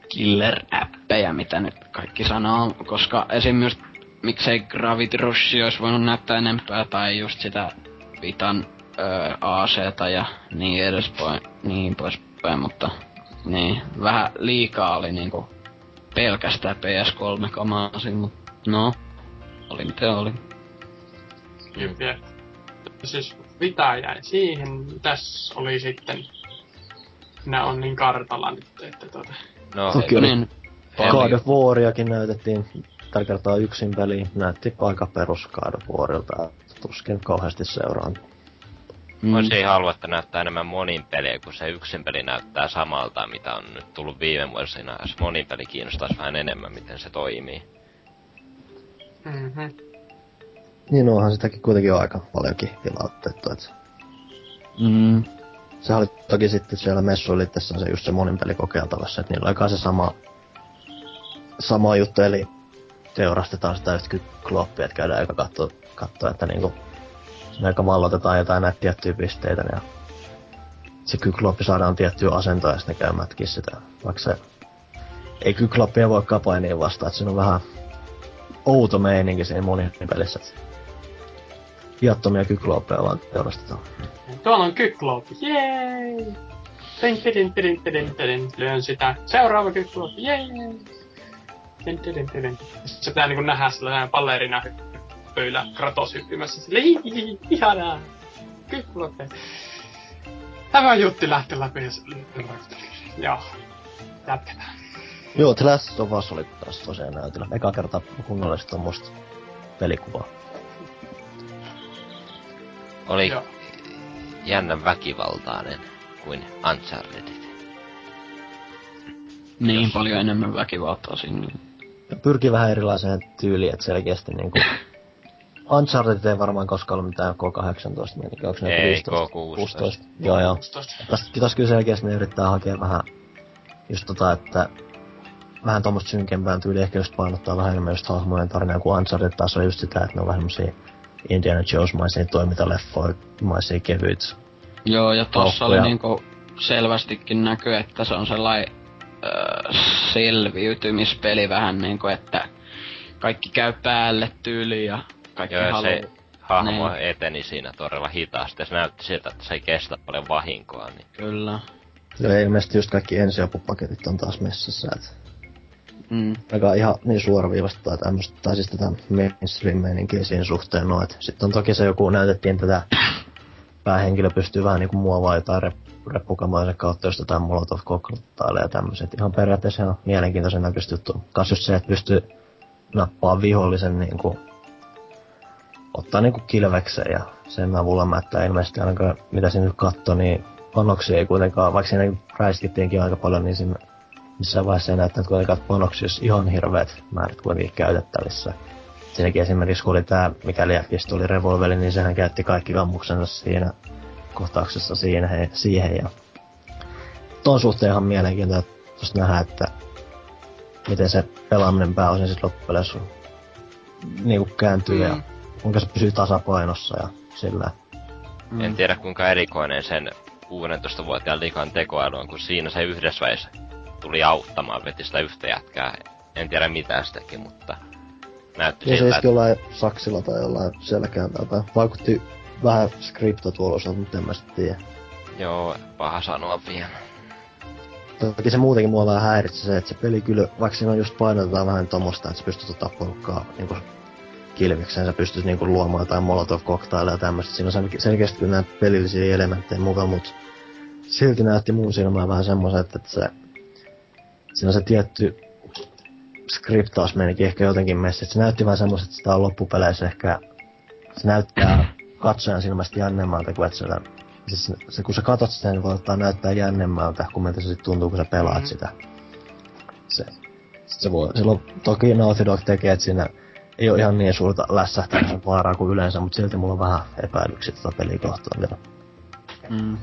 killer-appeja, mitä nyt kaikki sanoo, koska esim. just miksei Gravity Rush olisi voinut näyttää enempää, tai just sitä Vitan öö, AC-ta ja niin edespäin, niin poispäin, mutta niin, vähän liikaa oli niinku pelkästään PS3-kamaa siinä, mutta no, oli miten oli. Jep, jep. Siis Vita jäi siihen. Tässä oli sitten... Nää on niin kartalla nyt, että tota... No, Toki oli Niin, God of Wariakin näytettiin tällä kertaa yksin peliin. Näytti aika perus God of Warilta. Tuskin kauheasti seuraan. Mm, Olisi ihan halua, että näyttää enemmän monin peliä, kun se yksin peli näyttää samalta, mitä on nyt tullut viime vuosina. Jos monin peli kiinnostaisi vähän enemmän, miten se toimii. Mhm. Niin onhan sitäkin kuitenkin jo aika paljonkin vilautettu. Et mm, se oli toki sitten siellä messuilittessä se just se monin peli kokeiltavassa, että niillä kai se sama, sama juttu, eli teurastetaan sitä just kykloppia, että käydään aika katsoa, katsoa että niinku aika vallotetaan jotain näitä tiettyjä pisteitä ja se kykloppi saadaan tiettyä asentoa ja sitten ne käy mätkiä sitä. Vaikka se ei kykloppia voi kapainiin vastaan, että siinä on vähän outo meininki siinä monin pelissä. että Viattomia kykloppeja vaan teurastetaan. Tuolla on kykloopi. Jee! Tin, tidin, tidin, tidin, tidin. Lyön sitä. Seuraava kykloopi. Jee! Tin, tidin, tidin. Se pitää niinku nähdä sellainen ballerina hyppyillä Kratos hyppimässä. Sille "Ii, ihanaa! Kykloopi. Tämä jutti lähti läpi. Joo. Jatketaan. Joo, The Last of Us oli taas tosiaan näytillä. Eka kerta kunnollisesti tommoista pelikuvaa. Oli Joo. jännän väkivaltainen kuin Uncharted. Niin Jos- paljon enemmän väkivaltaa sinne. Pyrkii vähän erilaiseen tyyliin, että selkeästi niinku... Uncharted ei varmaan koskaan ollut mitään K-18, meininkin, onko ne Ei, joku 15? K16. 16. Joo, joo. 16. Tässä, tässä kyllä selkeästi ne yrittää hakea vähän just tota, että vähän tommoista synkempään tyyliä, ehkä just painottaa vähän enemmän just hahmojen tarinaa, kun Uncharted taas on just sitä, että ne on vähän semmosia Indiana Jones-maisia toimintaleffoimaisia kevyitä. Joo, ja tossa oli niinku selvästikin näkyy, että se on sellainen öö, selviytymispeli vähän niinku, että kaikki käy päälle tyyliin ja kaikki Joo, haluaa. se hahmo Niin. eteni siinä todella hitaasti, ja se näytti siltä, että se ei kestä paljon vahinkoa, niin Kyllä. Ja ilmeisesti just kaikki ensiapupaketit on taas messissä, että Mm. aika ihan niin suoraviivasta tai tämmöstä, tai siis tätä mainstream-meininkiä siinä suhteen, no, et sitten on toki se joku, näytettiin tätä päähenkilö pystyy vähän niinku muovaa jotain rep, reppukamaisen kautta, jos jotain molotov cocktailleja ja tämmöset. Ihan periaatteessa ihan mielenkiintoisen näköistä juttu. Kas just se, että pystyy nappaa vihollisen niinku, ottaa niinku kilvekseen ja sen avulla mättää ilmeisesti ainakaan, mitä siinä nyt katsoi, niin panoksia ei kuitenkaan, vaikka siinä räiskittiinkin aika paljon, niin siinä missään vaiheessa ei näyttänyt kuitenkaan, että panoksia olisi ihan hirveät määrät kuitenkin käytettävissä. Siinäkin esimerkiksi, kun oli tää, mikäli Fistä oli revolveri, niin sehän käytti kaikki ammuksensa siinä kohtauksessa siinä, he, siihen. Ja ton suhteen ihan mielenkiintoista nähdä, että miten se pelaaminen pääosin sitten loppupeleissä niinku kääntyy mm. ja kuinka se pysyy tasapainossa ja sillä. Mm. en tiedä kuinka erikoinen sen 16-vuotiaan likan tekoäly on, kun siinä se yhdessä väissä tuli auttamaan, veti sitä yhtä jätkää. En tiedä mitä se teki, mutta näytti Ja se siltä, iski jollain saksilla tai jollain selkään tai vaikutti vähän skripto tuolla osalta, mutta en mä sit tiedä. joo, paha sanoa vielä. Toki se muutenkin mua vähän häiritsi se, että se peli kyllä, vaikka siinä on just painotetaan vähän tommosta, että sä pystyt ottaa porukkaa niinku kilvikseen, sä pystyt niinku luomaan jotain molotov cocktailleja ja tämmöistä. Siinä on sel- selkeästi kyllä näitä pelillisiä elementtejä mukaan, mutta silti näytti mun silmään vähän semmoisen, että, että se, siinä on se tietty skriptaus menikin ehkä jotenkin messi. Se näytti vähän semmoista, että sitä on loppupeleissä ehkä, se näyttää katsojan silmästä jännemmältä kuin että se, siis se, se, kun sä katot sitä, niin voi näyttää jännemmältä kuin miltä se sit tuntuu, kun sä pelaat Mhm. sitä. Se, se voi, silloin toki Naughty Dog tekee, että siinä ei ole ihan niin suurta lässähtämisen vaaraa kuin yleensä, mutta silti mulla on vähän epäilyksiä tätä peliä kohtaan vielä. Mm.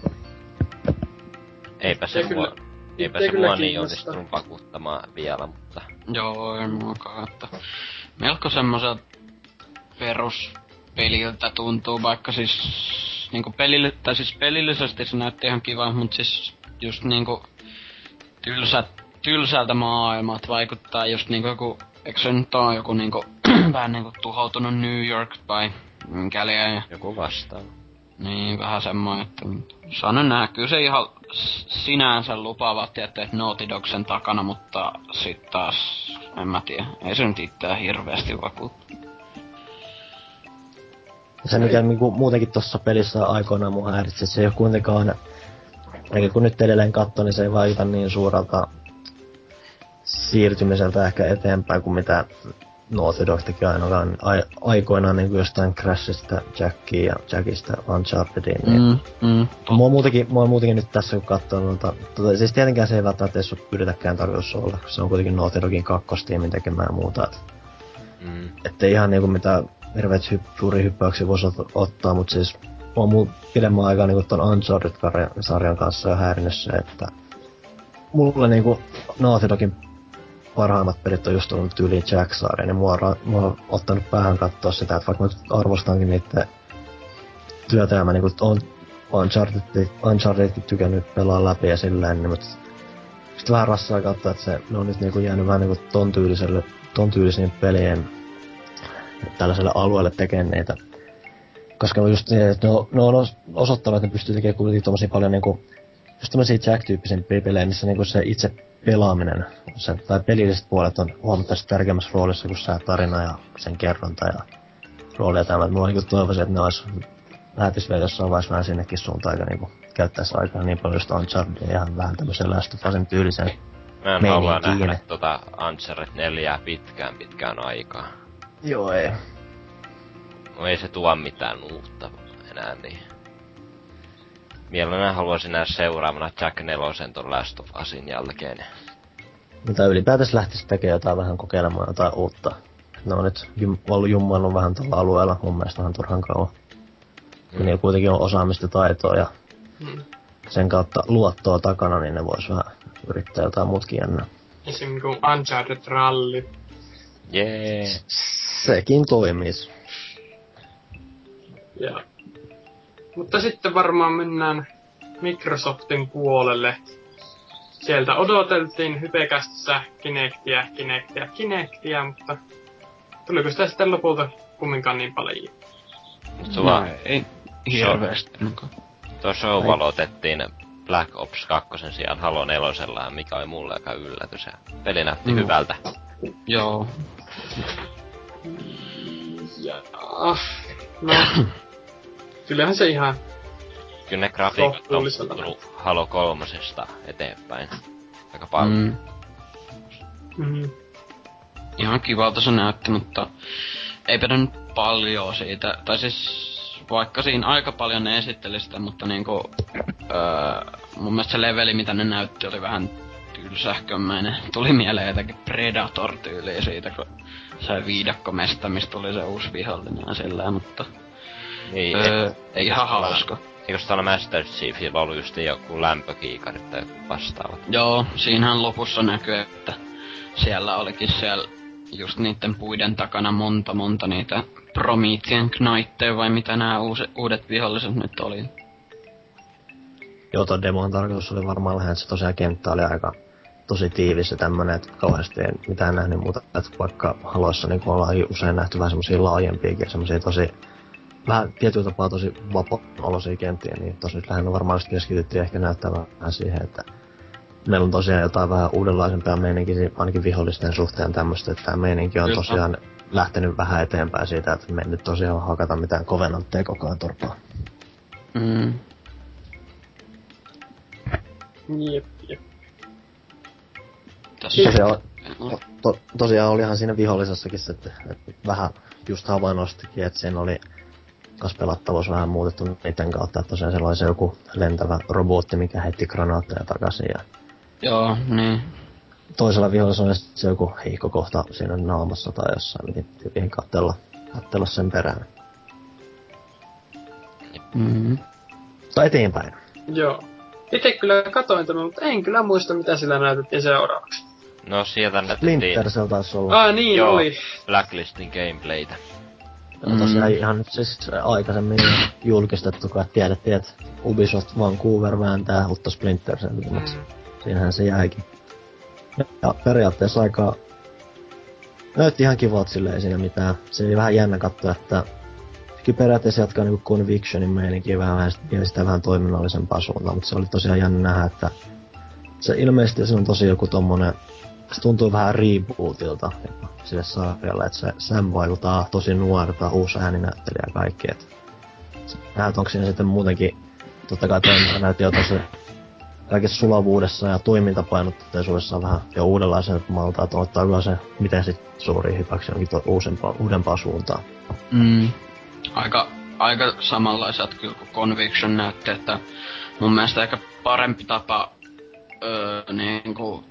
Eipä se mua, kyllä- eipä se kyllä mua niin onnistunut vakuuttamaan vielä, mutta Joo, ei muakaan, että melko semmoiselta peruspeliltä tuntuu, vaikka siis niinku pelille, tai siis pelillisesti se näytti ihan kiva, mutta siis just niinku tylsä, tylsältä maailmat vaikuttaa just niinku joku, eikö se nyt oo joku niinku vähän niinku tuhoutunut New York vai mikäli ja joku vastaava. niin, vähän semmoinen, että saanen nähdä. Kyllä se ihan sinänsä lupaavat, että Naughty Dog sen takana, mutta sit taas, en mä tiedä. Ei se nyt itseään hirveästi vakuutta. Ja se mikä niinku, muutenkin tuossa pelissä aikoinaan mua häiritsi, se ei ole kuitenkaan, eikä kun nyt edelleen katso, niin se ei vaikuta niin suurelta siirtymiseltä ehkä eteenpäin kuin mitä Naughty Dog teki ainakaan ai, aikoinaan niin jostain Crashista Jackia ja Jackista Unchartediin. Niin Mm, mm. Mua on muutenkin, mua on muutenkin nyt tässä kun katsoo noita, tota, siis tietenkään se ei välttämättä edes ole yritetäkään tarkoitus olla, kun se on kuitenkin Naughty Dogin kakkostiimin tekemään ja muuta, et, Mm. ettei ihan niinku mitään hirveet hypp, suuri hyppäyksiä voisi ot- ottaa, mutta siis on mun pidemmän aikaa niinku ton Uncharted-sarjan kanssa jo häirinyt se, että mulle niinku Naughty Dogin parhaimmat pelit on just ollut tyyliin Jack-sarja, niin mua, mua on ottanut päähän katsoa sitä, että vaikka mä arvostankin niitä työtä ja mä niinku on Uncharted, Unchartedkin tykännyt pelaa läpi ja silleen, niin mutta sitten vähän rassaa katsoa, että se, ne on nyt niinku jäänyt vähän niinku ton tyyliselle, ton tyylisiin pelien tällaiselle alueelle tekemään niitä. Koska just että ne ne on os- osoittanut, että ne pystyy tekemään kuitenkin tommosia paljon niinku, just tämmösiä Jack-tyyppisiä pelejä, missä niinku se itse pelaaminen, se, tai pelilliset puolet on huomattavasti tärkeämmässä roolissa kuin se tarina ja sen kerronta ja rooli ja tämä. Mulla niinku toivoisin, että ne olisi lähtis vielä jossain vaiheessa vähän sinnekin suuntaan, aika niinku käyttäisi aikaa niin paljon just Uncharted ja ihan vähän tämmöisen Last of Usin tyylisen. Mä en halua nähdä tota Uncharted 4 pitkään pitkään aikaa. Joo, ei. No ei se tuo mitään uutta enää niin. Mielellään haluaisin nähdä seuraavana Jack Nelosen ton Last of Usin jälkeen. mitä ylipäätänsä lähtisi tekemään jotain vähän kokeilemaan jotain uutta. Ne on nyt jum, ollut jummannut vähän tuolla alueella mun mielestä vähän turhan kauan. Mm. Niillä kuitenkin on osaamista taitoa ja mm. sen kautta luottoa takana, niin ne vois vähän yrittää jotain muutkin jännää. Esimerkiksi kuin Uncharted Rally. Jee. Yeah. Sekin toimis. Ja. Mutta sitten varmaan mennään Microsoftin puolelle. Sieltä odoteltiin hypekästissä Kinectia, Kinectia, Kinectia, mutta tuliko sitä sitten lopulta kumminkaan niin paljon? Sulla no, ei hirveästi. Tuo show valotettiin Black Ops 2 sijaan Halo 4, mikä oli mulle aika yllätys. Ja peli näytti mm. hyvältä. Joo. Ja, no, kyllähän se ihan Kyllä ne grafiikat on tullut Halo kolmosesta eteenpäin. Aika paljon. Mm. Mm. Ihan kivalta se näytti, mutta eipä nyt paljon siitä. Tai siis vaikka siinä aika paljon ne esitteli sitä, mutta niinku, öö, mun mielestä se leveli, mitä ne näytti, oli vähän tylsähkömäinen. Tuli mieleen jotenkin Predator-tyyliä siitä, kun sai viidakkomesta, mistä tuli se uusi vihollinen ja sillä, mutta... Niin, öö, ei ihan hauska. Eikö täällä Master Chiefillä ollut just joku lämpökiikarit tai vastaavat? Joo, siinähän lopussa näkyy, että siellä olikin siellä just niiden puiden takana monta monta niitä Promethean Knightteja vai mitä nämä uusi, uudet viholliset nyt oli. Joo, tuo demon tarkoitus oli varmaan lähes, että se tosiaan kenttä oli aika tosi tiivis ja tämmönen, että kauheasti ei mitään nähnyt muuta, että vaikka haloissa niin ollaan usein nähty vähän semmosia laajempiakin, semmosia tosi vähän tietyllä tapaa tosi vapaa-oloisia kenttiä, niin tosi nyt lähinnä varmaan just keskityttiin ehkä näyttää vähän siihen, että meillä on tosiaan jotain vähän uudenlaisempia meininkiä, ainakin vihollisten suhteen tämmöistä, että tämä meininki on Kyllä. tosiaan lähtenyt vähän eteenpäin siitä, että me nyt tosiaan hakata mitään kovenantteja koko ajan torpaa. Mm. Jep, jep. Tosiaan, to, tosiaan olihan siinä vihollisessakin se, että, että vähän just havainnostikin, että siinä oli kas pelattavuus vähän muutettu niiden kautta, että tosiaan siellä oli se joku lentävä robotti, mikä heitti granaatteja takaisin ja... Joo, niin. Toisella vihollisella oli se joku hiihkokohta siinä naamassa tai jossain, niin tyyliin katsella, katsella sen perään. Mm-hmm. Tai eteenpäin. Joo. Itse kyllä katoin tämän, mutta en kyllä muista, mitä sillä näytettiin seuraavaksi. No sieltä näytettiin... Splinter se taisi olla. Ah, niin Joo, oli. Blacklistin gameplaytä. Mm. Tosiaan ihan nyt siis aikaisemmin julkistettu, kun tiedettiin, että Ubisoft Vancouver vääntää uutta Splinter Cell, mm. siinähän se jäikin. Ja, ja periaatteessa aika näytti ihan kivalta silleen, ei siinä mitään. Se oli vähän jännä katsoa, että kyllä periaatteessa jatkaa niinku Convictionin meininkiä vähän, vähän sitä, sitä vähän toiminnallisempaa suuntaan, mutta se oli tosiaan jännä nähdä, että se ilmeisesti se on tosi joku tommonen se tuntuu vähän rebootilta sille sarjalle, että se Sam vaikuttaa tosi nuorta, uusi ääninäyttelijä ja kaikki. Et näet, onko siinä sitten muutenkin, totta kai näytti jo tosi kaikessa sulavuudessa ja toimintapainotteisuudessa vähän jo uudenlaisen malta, että ottaako se miten sit suuri hypäksi jonkin to, uusempaa, uudempaa suuntaan. Mm. Aika, aika samanlaiset kyllä kuin Conviction näytti, että mun mielestä aika parempi tapa öö, niin kuin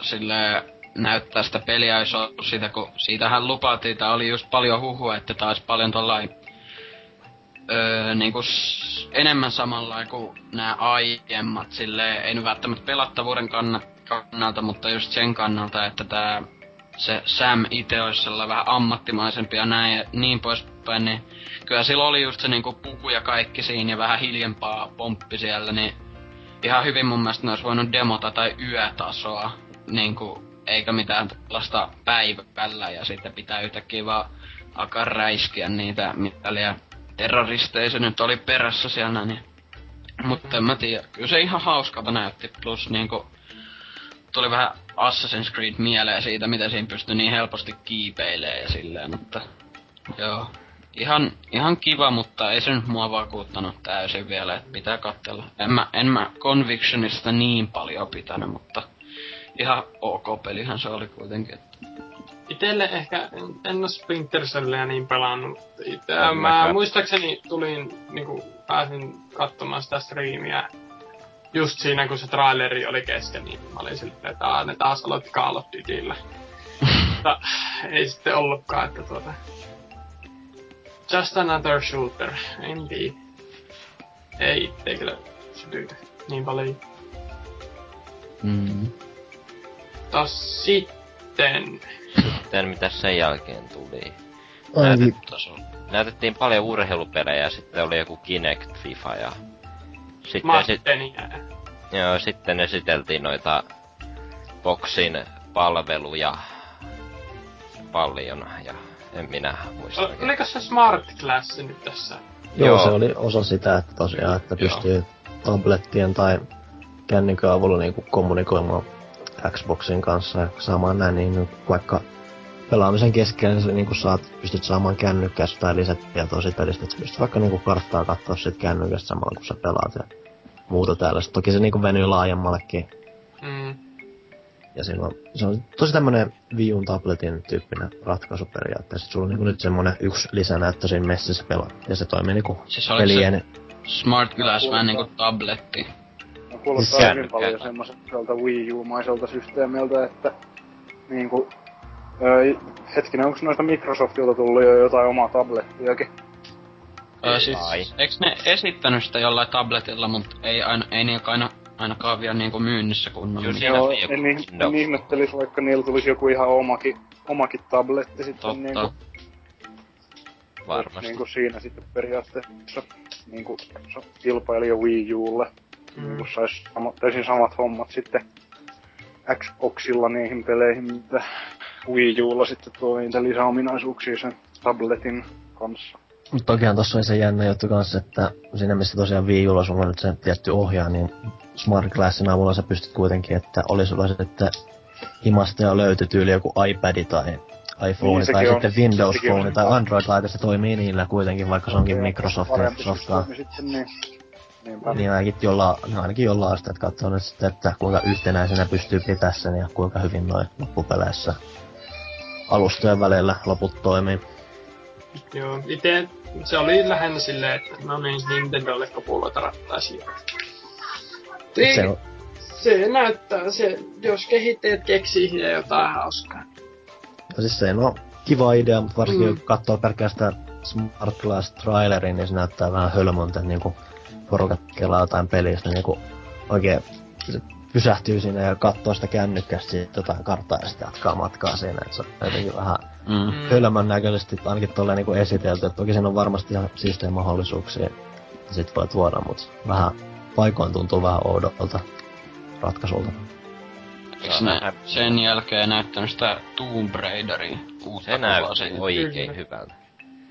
sille näyttää sitä peliä jos on sitä, kun siitähän lupaatiin, tai oli just paljon huhua, että taas paljon tollain öö, niinku s- enemmän samalla kuin nämä aiemmat, sille ei nyt välttämättä pelattavuuden kannalta, mutta just sen kannalta, että tää se Sam itse olisi vähän ammattimaisempi ja näin ja niin poispäin, niin kyllä sillä oli just se niinku puku ja kaikki siinä ja vähän hiljempaa pomppi siellä, niin ihan hyvin mun mielestä ne olisi voinut demota tai yötasoa niinku, eikä mitään tällaista päivällä ja sitten pitää yhtäkkiä vaan alkaa räiskiä niitä mitäliä terroristeja se nyt oli perässä siellä, niin mutta en mä tiedä, kyllä se ihan hauskalta näytti, plus niinku tuli vähän Assassin's Creed mieleen siitä, miten siinä pystyi niin helposti kiipeilee ja silleen, mutta joo. Ihan, ihan kiva, mutta ei se nyt mua vakuuttanut täysin vielä, että pitää katsella. En mä, en mä Convictionista niin paljon pitänyt, mutta ihan ok pelihän se oli kuitenkin. Itelle ehkä, en oo Splinter Cellia niin pelannut. Itse, mä mäkään. muistaakseni tulin, niinku, pääsin katsomaan sitä striimiä just siinä kun se traileri oli kesken, niin mä olin silleen, että ne taas aloitti Call of Dutyllä. Mutta ei sitten ollutkaan, että tuota... Just another shooter, indeed. Ei ei kyllä sytytä niin paljon. Mm. Tos sitten... Sitten mitä sen jälkeen tuli? Ainakin Näytet, näytettiin paljon urheilupelejä, sitten oli joku Kinect, FIFA ja... Sitten, sit, joo, sitten esiteltiin noita Boxin palveluja paljon ja en minä muista. Ol-. Oliko se Smart Class nyt tässä? Joo, Joo. se oli osa sitä, että tosiaan, että Joo. pystyy tablettien tai kännykän avulla niinku kommunikoimaan Xboxin kanssa ja saamaan näin, niin vaikka pelaamisen keskellä niin niinku saat, pystyt saamaan kännykkästä tai lisätietoa siitä pelistä, että sä pystyt vaikka niinku karttaa katsoa sit kännykästä samalla kun sä pelaat ja muuta tällaista. Toki se niinku venyy laajemmallekin Mm. ja on, se on tosi tämmönen Wii U:n tabletin tyyppinen ratkaisu periaatteessa. Sulla on niinku nyt semmonen yksi lisänäyttö siinä messissä pelaa. Ja se toimii niinku Siis oliko se pelien... Smart Glass vähän niinku tabletti? No, kuulostaa Siis hyvin kännykkä. paljon semmoiselta Wii U-maiselta systeemiltä, että niinku... Öö, hetkinen, onko noista Microsoftilta tullut jo jotain omaa tablettiakin? Öö, siis, Ai. eiks ne esittänyt sitä jollain tabletilla, mut ei, aina, ei niinkö aina, ainakaan vielä niinku myynnissä kunnolla. Kyllä niin- Siinä Joo, joku en, Windows. en ihmettelis, vaikka niillä tulisi joku ihan omakin, omakin tabletti sitten Totta. niinku, Varmasti. niinku siinä sitten periaatteessa niinku so- kilpailija Wii Ulle. Mm. Niinku sais sama, täysin samat hommat sitten Xboxilla niihin peleihin, mitä Wii Ulla sitten tuo niitä lisäominaisuuksia sen tabletin kanssa. Mutta tokihan tossa oli se jännä juttu kanssa, että siinä missä tosiaan Wii Ulla sulla on nyt se tietty ohjaa, niin Smart Glassin avulla sä pystyt kuitenkin, että oli sulla sitten himasta ja löytyi tyyli joku iPad tai iPhone Niin, tai on- sitten Windows Phone tai Android-laite, se toimii niillä kuitenkin, vaikka se onkin Ja softaa. systeemi Sitten niin. Niinpä. Niin ainakin jolla, no ainakin jollain sitä, että katsoo nyt sitten, että kuinka yhtenäisenä pystyy pitää sen ja kuinka hyvin noin loppupeleissä alustojen välillä loput toimii. Joo, ite se oli lähinnä silleen, että no niin, Nintendolle kapuloita rattaisiin. Se Se, on, se näyttää, se, jos kehittäjät keksii siihen jotain hauskaa. ja siis se on kiva idea, mutta varsinkin Mm. kun katsoo pelkästään Smart Glass trailerin, niin se näyttää vähän hölmöltä, että niinku porukat kelaa jotain pelistä, niin niinku oikein se pysähtyy siinä ja katsoo sitä kännykkästä siitä jotain karttaa ja sitten jatkaa matkaa siinä, että se on jotenkin vähän Mm. Mm. hölmön näköisesti ainakin tolleen niinku esitelty, että toki siinä on varmasti ihan siistejä mahdollisuuksia, sit voi tuoda, mut vähän paikoin tuntuu vähän oudolta ratkaisulta. Eiks ne sen jälkeen näyttänyt sitä Tomb Raideria uutta Se näytti siitä? oikein hyvältä.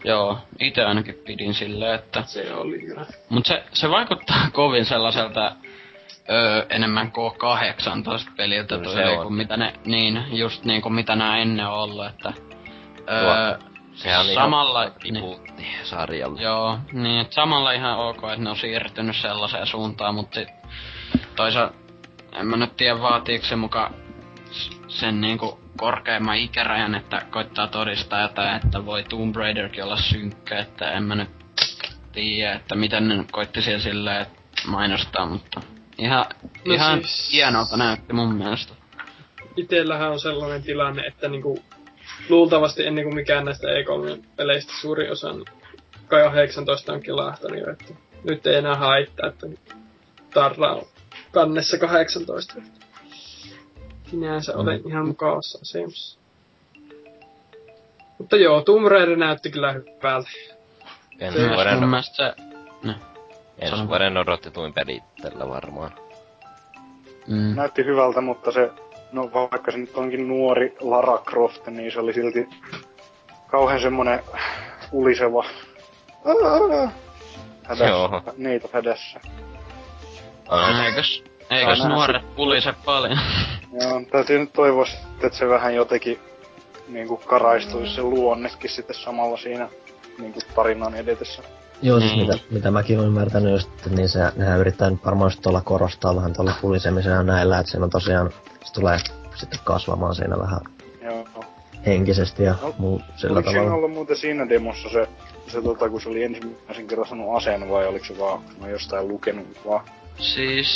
Joo, itse ainakin pidin silleen, että... Se oli kyllä. Mut se, se vaikuttaa kovin sellaiselta öö, enemmän K18 peliltä Kyllä tyyliin on. kuin mitä ne, niin, just niin kuin mitä nää ennen on ollut, että... Öö, Sehän on samalla, ihan niin, sarjalle. Joo, niin et samalla ihan ok, että ne on siirtynyt sellaiseen suuntaan, mutta sit toisaalta en mä nyt tiedä vaatiiko se muka sen niinku korkeamman ikärajan, että koittaa todistaa jotain, että voi Tomb Raiderkin olla synkkä, että en mä nyt tiedä, että miten ne koitti siellä silleen mainostaa, mutta ihan, No ihan siis- hienolta näytti mun mielestä. Itellähän on sellainen tilanne, että niinku, luultavasti ennen kuin mikään näistä E3-peleistä suuri osa, niin kai 18 on kilahtanut jo, että nyt ei enää haittaa, että Tarra on kannessa 18. Sinänsä olen ihan mukavassa asemassa. Mutta joo, Tomb Raider näytti kyllä hyvältä. Ensi Se- vuoden, mun mielestä se... ensi sano- vuoden odotetuin peli tällä varmaan. Mm, Näytti hyvältä, mutta se, no vaikka se nyt onkin nuori Lara Croft, niin se oli silti kauhean semmonen uliseva hädässä, Joo. neito hädässä. Eikös, eikös nähdä nuoret pulise paljon? Joo, täytyy nyt toivoa sitten, että se vähän jotenkin niinku karaistuisi se luonnekin sitten samalla siinä niinku tarinan edetessä. Joo, siis Niin. mitä, mitä mäkin olen ymmärtänyt just, että niin se, nehän yrittää nyt varmaan just tuolla korostaa vähän tuolla pulisemisen ja näillä, että siinä on tosiaan, se tulee sitten kasvamaan siinä vähän Joo. henkisesti ja No, muu sillä Oliko siinä tavalla. ollut muuten siinä demossa se, se tota, kun se oli ensimmäisen kerran sanonut aseen vai oliko se vaan, mä jostain lukenut vaan, Siis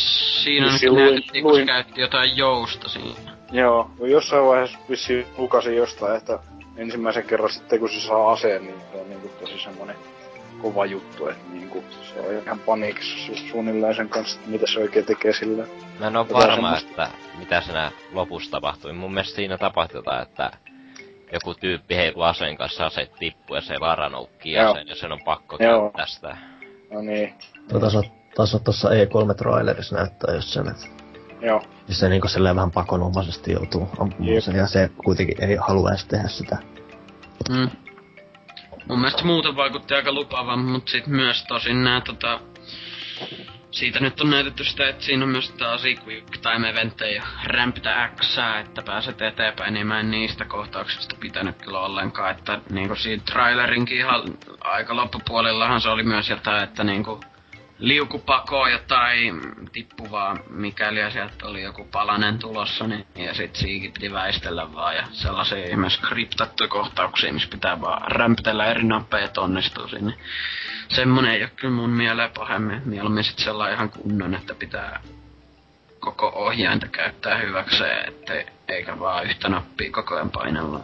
siinä nyt luin- näytettiin, kun se luin- käytti jotain jousta siinä. Joo, no jossain vaiheessa vissiin lukasin jostain, että ensimmäisen kerran sitten kun se saa aseen, niin se on niinku tosi semmonen kova juttu, että niinku se on ihan paniikissa su- suunnilleen sen kanssa, että mitä se oikein tekee sillä. Mä en oo varma, semmoista. että mitä siinä lopussa tapahtui. Mun mielestä siinä tapahtui jotain, että joku tyyppi heilu aseen kanssa aseet tippuu ja se Lara noukkii aseen ja sen on pakko Joo. käyttää sitä. No niin, Tota taas, taas tossa E3-trailerissa näyttää just sen, että joo. siis se niinku silleen vähän pakonomaisesti joutuu ampumaan sen, ja se kuitenkin ei halua edes tehdä sitä. Mm. Mun mielestä muuten vaikutti aika lupaavan, mutta sit myös tosin nää tota... Siitä nyt on näytetty sitä, että siinä on myös taas quick time eventtejä ja rämpitä X, että pääset eteenpäin, niin mä en niistä kohtauksista pitänyt kyllä ollenkaan, että niinku siinä trailerinkin ihan aika loppupuolellahan se oli myös jotain, että niinku liukupakoa jotain tippuvaa, mikäli ja sieltä oli joku palanen tulossa, niin, ja sit siikin piti väistellä vaan, ja sellaisia ihme skriptattuja kohtauksia, missä pitää vaan rämpitellä eri nappeja, että onnistuu sinne. Semmonen ei oo kyllä mun mieleen pahemmin, mieluummin sit sellainen ihan kunnon, että pitää koko ohjainta käyttää hyväkseen, ettei, eikä vaan yhtä nappia koko ajan painella.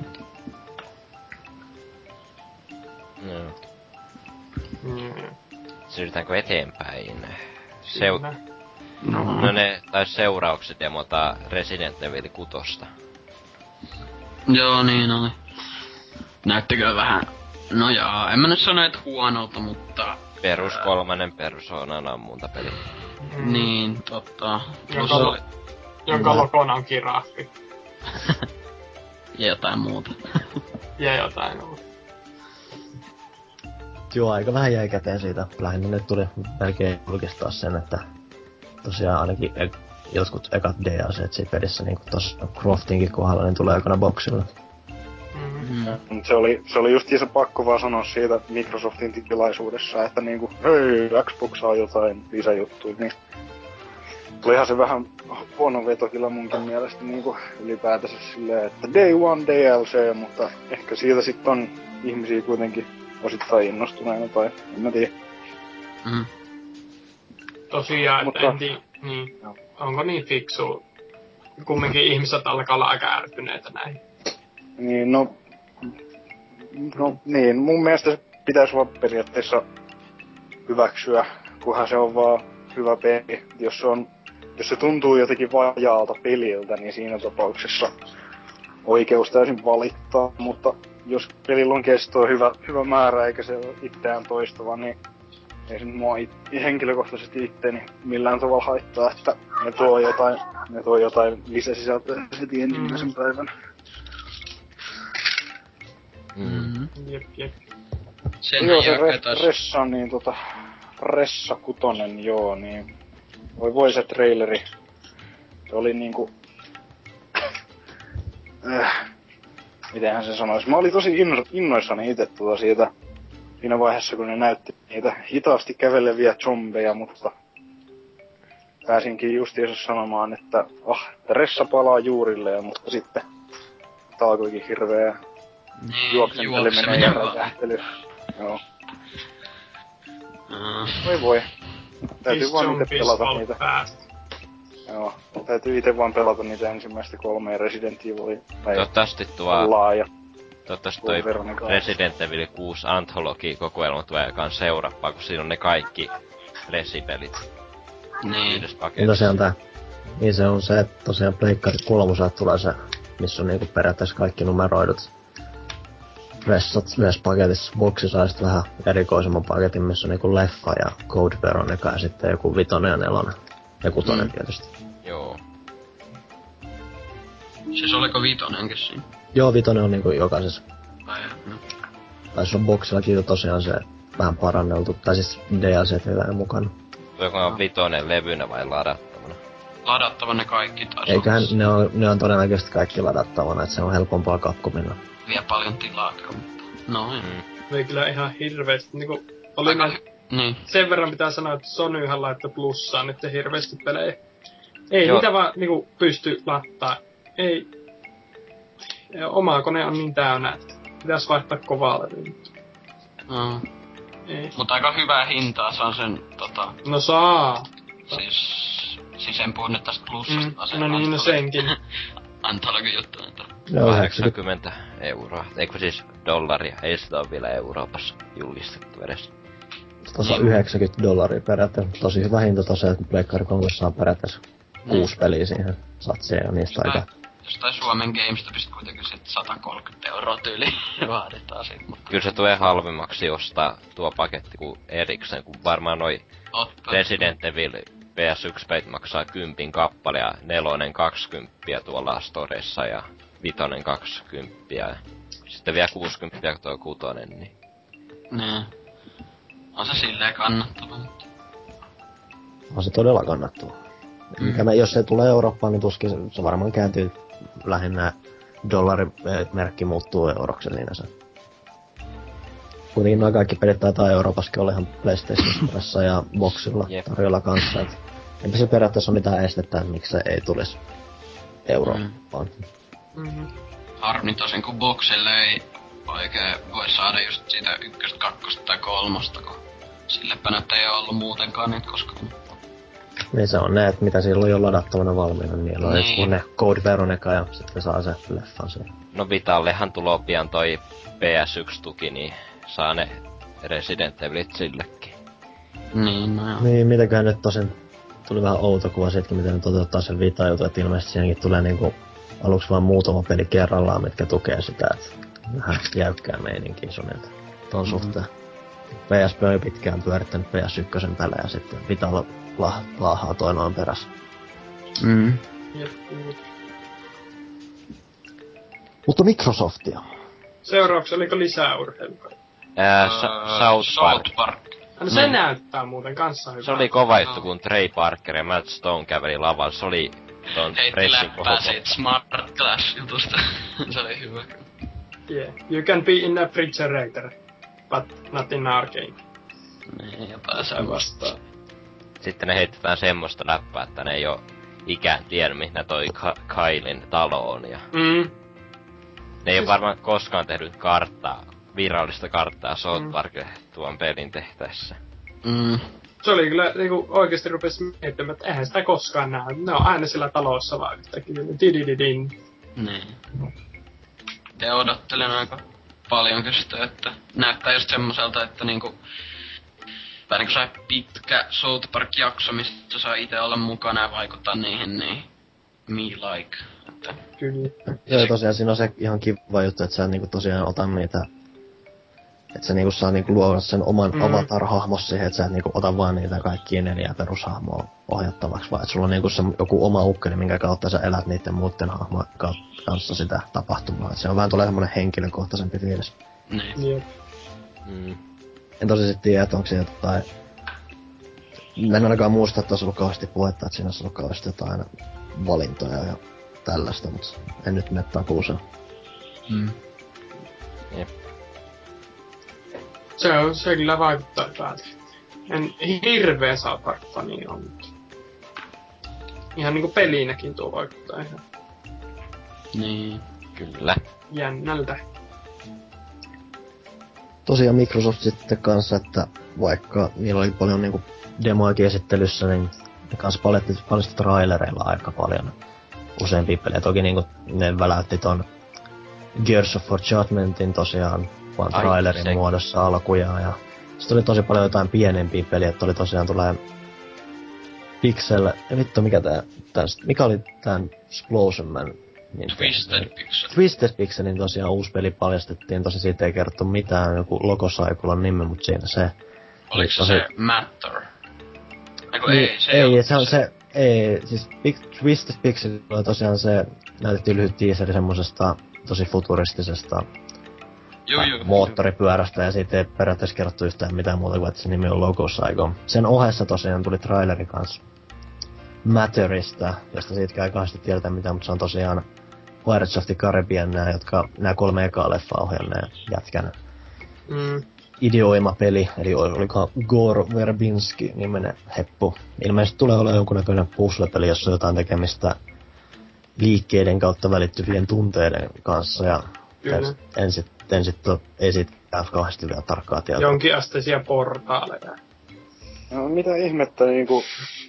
No. Mm, Siirrytäänkö eteenpäin? Seu-. No, no ne, tai seuraukset demota Resident Evil 6. Joo, niin oli. Näyttikö vähän... No joo, en mä nyt sano, että huonolta, mutta... Perus kolmannen persoonan ammuntapeli. Mm, Niin, totta. Jonka, oli... jonka logona on kiraffi. Ja jotain muuta. Ja jotain muuta. Joo, aika vähän jäi käteen siitä. Lähinnä nyt tuli melkein julkistaa sen, että tosiaan ainakin e- jotkut ekat DLCt siinä pelissä, niin kuin tossa Croftinkin kohdalla, niin tulee aikana boksilla. Mm. Se oli, se oli justiinsa pakko vaan sanoa siitä Microsoftin tilaisuudessa, että niinku, hei, Xbox saa jotain lisäjuttuja, niin olihan se vähän huono veto kyllä munkin mielestä niinku ylipäätänsä silleen, että day one DLC, mutta ehkä siitä sitten on ihmisiä kuitenkin osittain innostuneena tai en mä tiedä. Mm. Tosiaan, Mutta- en tiedä, niin, Joo. onko niin fiksu. Kumminkin ihmiset alkaa olla aika ärtyneitä näihin. Niin, no, no niin, mun mielestä se pitäisi vaan periaatteessa hyväksyä, kunhan se on vaan hyvä peli. Jos se, on, jos se tuntuu jotenkin vajaalta peliltä, niin siinä tapauksessa oikeus täysin valittaa, mutta jos pelillä on kestoa hyvä, hyvä määrä eikä se ole itseään toistava, niin ei se mua it, henkilökohtaisesti itteeni millään tavalla haittaa, että ne tuo jotain, ne tuo jotain lisäsisältöä heti ensimmäisen päivän. Mm. Mm. Jep, jep. Sen joo, se re, taas... Ressa, niin tota, Ressa kutonen, joo, niin voi voi se traileri. Se oli niinku... äh, mitenhän se sanoisi. Mä olin tosi inno, innoissani itse tuota siitä siinä vaiheessa, kun ne näytti niitä hitaasti käveleviä zombeja, mutta pääsinkin justiinsa sanomaan, että ah, että Ressa palaa juurilleen, mutta sitten tää alkoikin hirveä Niin, juoksenteleminen ja räjähtely. Joo. Mm. Voi voi. Täytyy vaan itse zombies pelata niitä. fast. Joo. Täytyy itse vaan pelata niitä ensimmäistä kolmea Resident Evilia. Tai Toivottavasti tuo, laa toivottavasti toi. Resident Evil 6 Anthology-kokoelma tulee kans seurappaa, kun siinä on ne kaikki Resipelit Niin. yhdessä Niin paketissa. tosiaan tää, niin se on se, että tosiaan Pleikkari kolmoselta tulee se, missä on niinku periaatteessa kaikki numeroidut vessat yhdessä paketissa. Boksi saa sit vähän erikoisemman paketin, missä on niinku leffa ja Code Veronica ja sitten joku vitonen ja nelonen. Ja kutonen Mm. tietysti. Joo. Siis oliko vitonenkin siinä? Joo, vitonen on niinku jokaisessa. Vai no. Tai se on boksillakin jo tosiaan se vähän paranneltu, tai siis DLC vielä mukana. Voiko on vitonen levynä vai ladattavana? Ladattava ne kaikki taas. Eiköhän on. ne on, ne on todennäköisesti kaikki ladattavana, että se on helpompaa Capcomilla. Vie paljon tilaa kyllä, mutta... No mm. Mm. Oli kyllä ihan hirveesti. Niinku, oli Aika... Niin. sen verran pitää sanoa, että Sonyhan laittoi plussaa nyt hirveästi pelejä. Ei Joo. niitä vaan niinku pysty lattaa. Ei. Oma kone on niin täynnä, että pitäis vaihtaa kovaa levyä. Mm. Ei. Mutta aika hyvää hintaa saa sen tota... No saa. Siis, siis en puhu nyt tästä plussasta. Mm, no niin, no antologi- senkin. Antologi-juttu. Että... Joo, 90. 80 euroa. Eikö siis dollaria? Ei sitä ole vielä Euroopassa julistettu edes. Tuossa 90 dollaria periaatteessa. Tosi hyvä hinta tosiaan, että Pleikkari 3 saa periaatteessa kuusi peliä siihen satseen ja niistä aika. Jostain, jostain Suomen GameStopista kuitenkin sit 130 euroa tyyli vaaditaan sit, mutta Kyllä se tulee halvemmaksi ostaa tuo paketti kuin erikseen, kun varmaan noi totta. Resident Evil PS1 peit maksaa kympin kappale ja nelonen 20 tuolla storeissa ja vitonen 20 ja sitten vielä 60 tuo kutonen, niin Niin. On se silleen kannattava, mutta... On se todella kannattava. Mm. Mikä me, jos se tulee Eurooppaan, niin tuskin se, se varmaan kääntyy lähinnä dollarimerkki muuttuu euroksi niin se. Kuitenkin noin kaikki pelit taitaa Euroopassakin olla ihan PlayStation Storessa ja Boxilla Jep. tarjolla kanssa. Et eipä se periaatteessa ole mitään estettä, että miksi se ei tulisi Eurooppaan. Mm-hmm. Harmi tosin, kun boksille ei oikein voi saada just siitä ykköstä, kakkosta tai kolmosta, kun sillepä nyt ei ole ollut muutenkaan niitä koskaan. Niin se on ne, että mitä siellä on jo ladattavana valmiina, niin niillä on Niin. niin. ne Code Veronica ja sitten saa se leffan siihen. no Vitallehan tulee pian toi PS1-tuki, niin saa ne Resident Evilit sillekin. Niin, no joo. Niin, mitenköhän nyt tosin tuli vähän outo kuva siitäkin, miten ne toteuttaa sen vita jutun, että ilmeisesti siihenkin tulee niinku aluksi vaan muutama peli kerrallaan, mitkä tukee sitä, että vähän jäykkää meininkiä sunilta ton Mhm. mm-hmm. suhteen. PSP on pitkään pyörittänyt PS1 pelejä sitten Vitalla la, laahaa toi noin perässä. Mm. Jep, jep. Mutta Microsoftia. Seuraavaksi oliko lisää urheilua? Ää, Sa- South Park. South Park. No se Mm. näyttää muuten kanssa hyvältä. Se oli kova juttu, kun Trey Parker ja Matt Stone käveli lavalla. Se oli ton Heitti pressin läppää siitä Smart Class-jutusta. se oli hyvä. Yeah. You can be in a refrigerator, but not in our game. Niin, ja pääsee vastaan. Sitten ne heitetään semmoista läppää, että ne ei oo ikään tiedä, missä toi Ka- Kailin talo on. Ja Mm. ne ei Siis- varmaan koskaan tehnyt karttaa, virallista karttaa South Mm. Parkille tuon pelin tehtäessä. Mm. Se oli kyllä niinku oikeesti rupesi miettimään, että eihän sitä koskaan näe. Ne on aina siellä talossa vaan yhtäkkiä. Didididin. Niin. Te odottelen aika paljon sitä, että näyttää just semmoiselta, että niinku tai niinku se pitkä South Park-jakso, mistä saa itse olla mukana ja vaikuttaa niihin, niin me like. Että, Kyllä. Joo, tosiaan siinä on se ihan kiva juttu, että sä niinku tosiaan ota niitä että sä niinku saa niinku luoda sen oman Mm. mm. avatar-hahmos siihen, että sä et niinku ota vaan niitä kaikkia neljää perushahmoa ohjattavaksi, vaan että sulla on niinku se joku oma ukkeli, minkä kautta sä elät niiden muiden hahmojen ka- kanssa sitä tapahtumaa. Et se on vähän tulee semmonen henkilökohtaisempi fiilis. niin. Jep. Mm. En tosi sit tiedä, että onko siinä jotain... Mä en ainakaan muista, että olisi ollut kauheasti puhetta, että siinä olisi ollut kauheasti jotain valintoja ja tällaista, mutta en nyt mene takuuseen. Mm. Se, on, se kyllä vaikuttaa hyvältä. En hirveä South Park-fani on, mutta ihan niinku pelinäkin tuo vaikuttaa ihan Niin. Kyllä. jännältä. tosiaan Microsoft sitten kanssa, että vaikka niillä oli paljon niinku demoakin esittelyssä, niin ne kanssa paljasti, paljasti trailereilla aika paljon useampia pelejä. Toki niinku ne väläytti ton Gears of War Judgmentin tosiaan vaan Ai, trailerin se- muodossa alkujaan ja sitten oli tosi paljon jotain pienempiä peliä, että oli tosiaan tulee Pixel, ja vittu mikä tää, tää mikä oli tän Explosion Man? Niin Twisted Pixel. Twisted Pixelin tosiaan uusi peli paljastettiin, tosi siitä ei kerrottu mitään, joku logosaikulan nimi, mutta siinä se. Oliko se tosi- se Matter? Eiku Niin, ei, se ei, ollut se on se, ei, siis Big, Twisted Pixel oli tosiaan se, näytettiin lyhyt teaseri semmosesta tosi futuristisesta Moottoripyörästä ja siitä ei periaatteessa kerrottu yhtään mitään muuta kuin, että se nimi on Logo Psycho. Sen ohessa tosiaan tuli traileri kanssa Matterista, josta siitä ei kauheasti tiedetä mitään, mutta se on tosiaan Pirates of the Caribbean nää, jotka, nämä kolme ekaa leffaa ohjanneen jätkän Mm. ideoima peli, eli ol- oliko Gore Verbinski nimenen heppu. Ilmeisesti tulee olemaan jonkunnäköinen puzzle-peli, jossa on jotain tekemistä liikkeiden kautta välittyvien tunteiden kanssa, ja Kyllä. en, en sit, sit, oo- ei siitä kauheasti vielä tarkkaa tietoa. Jonkinasteisia portaaleja. No mitä ihmettä niinku...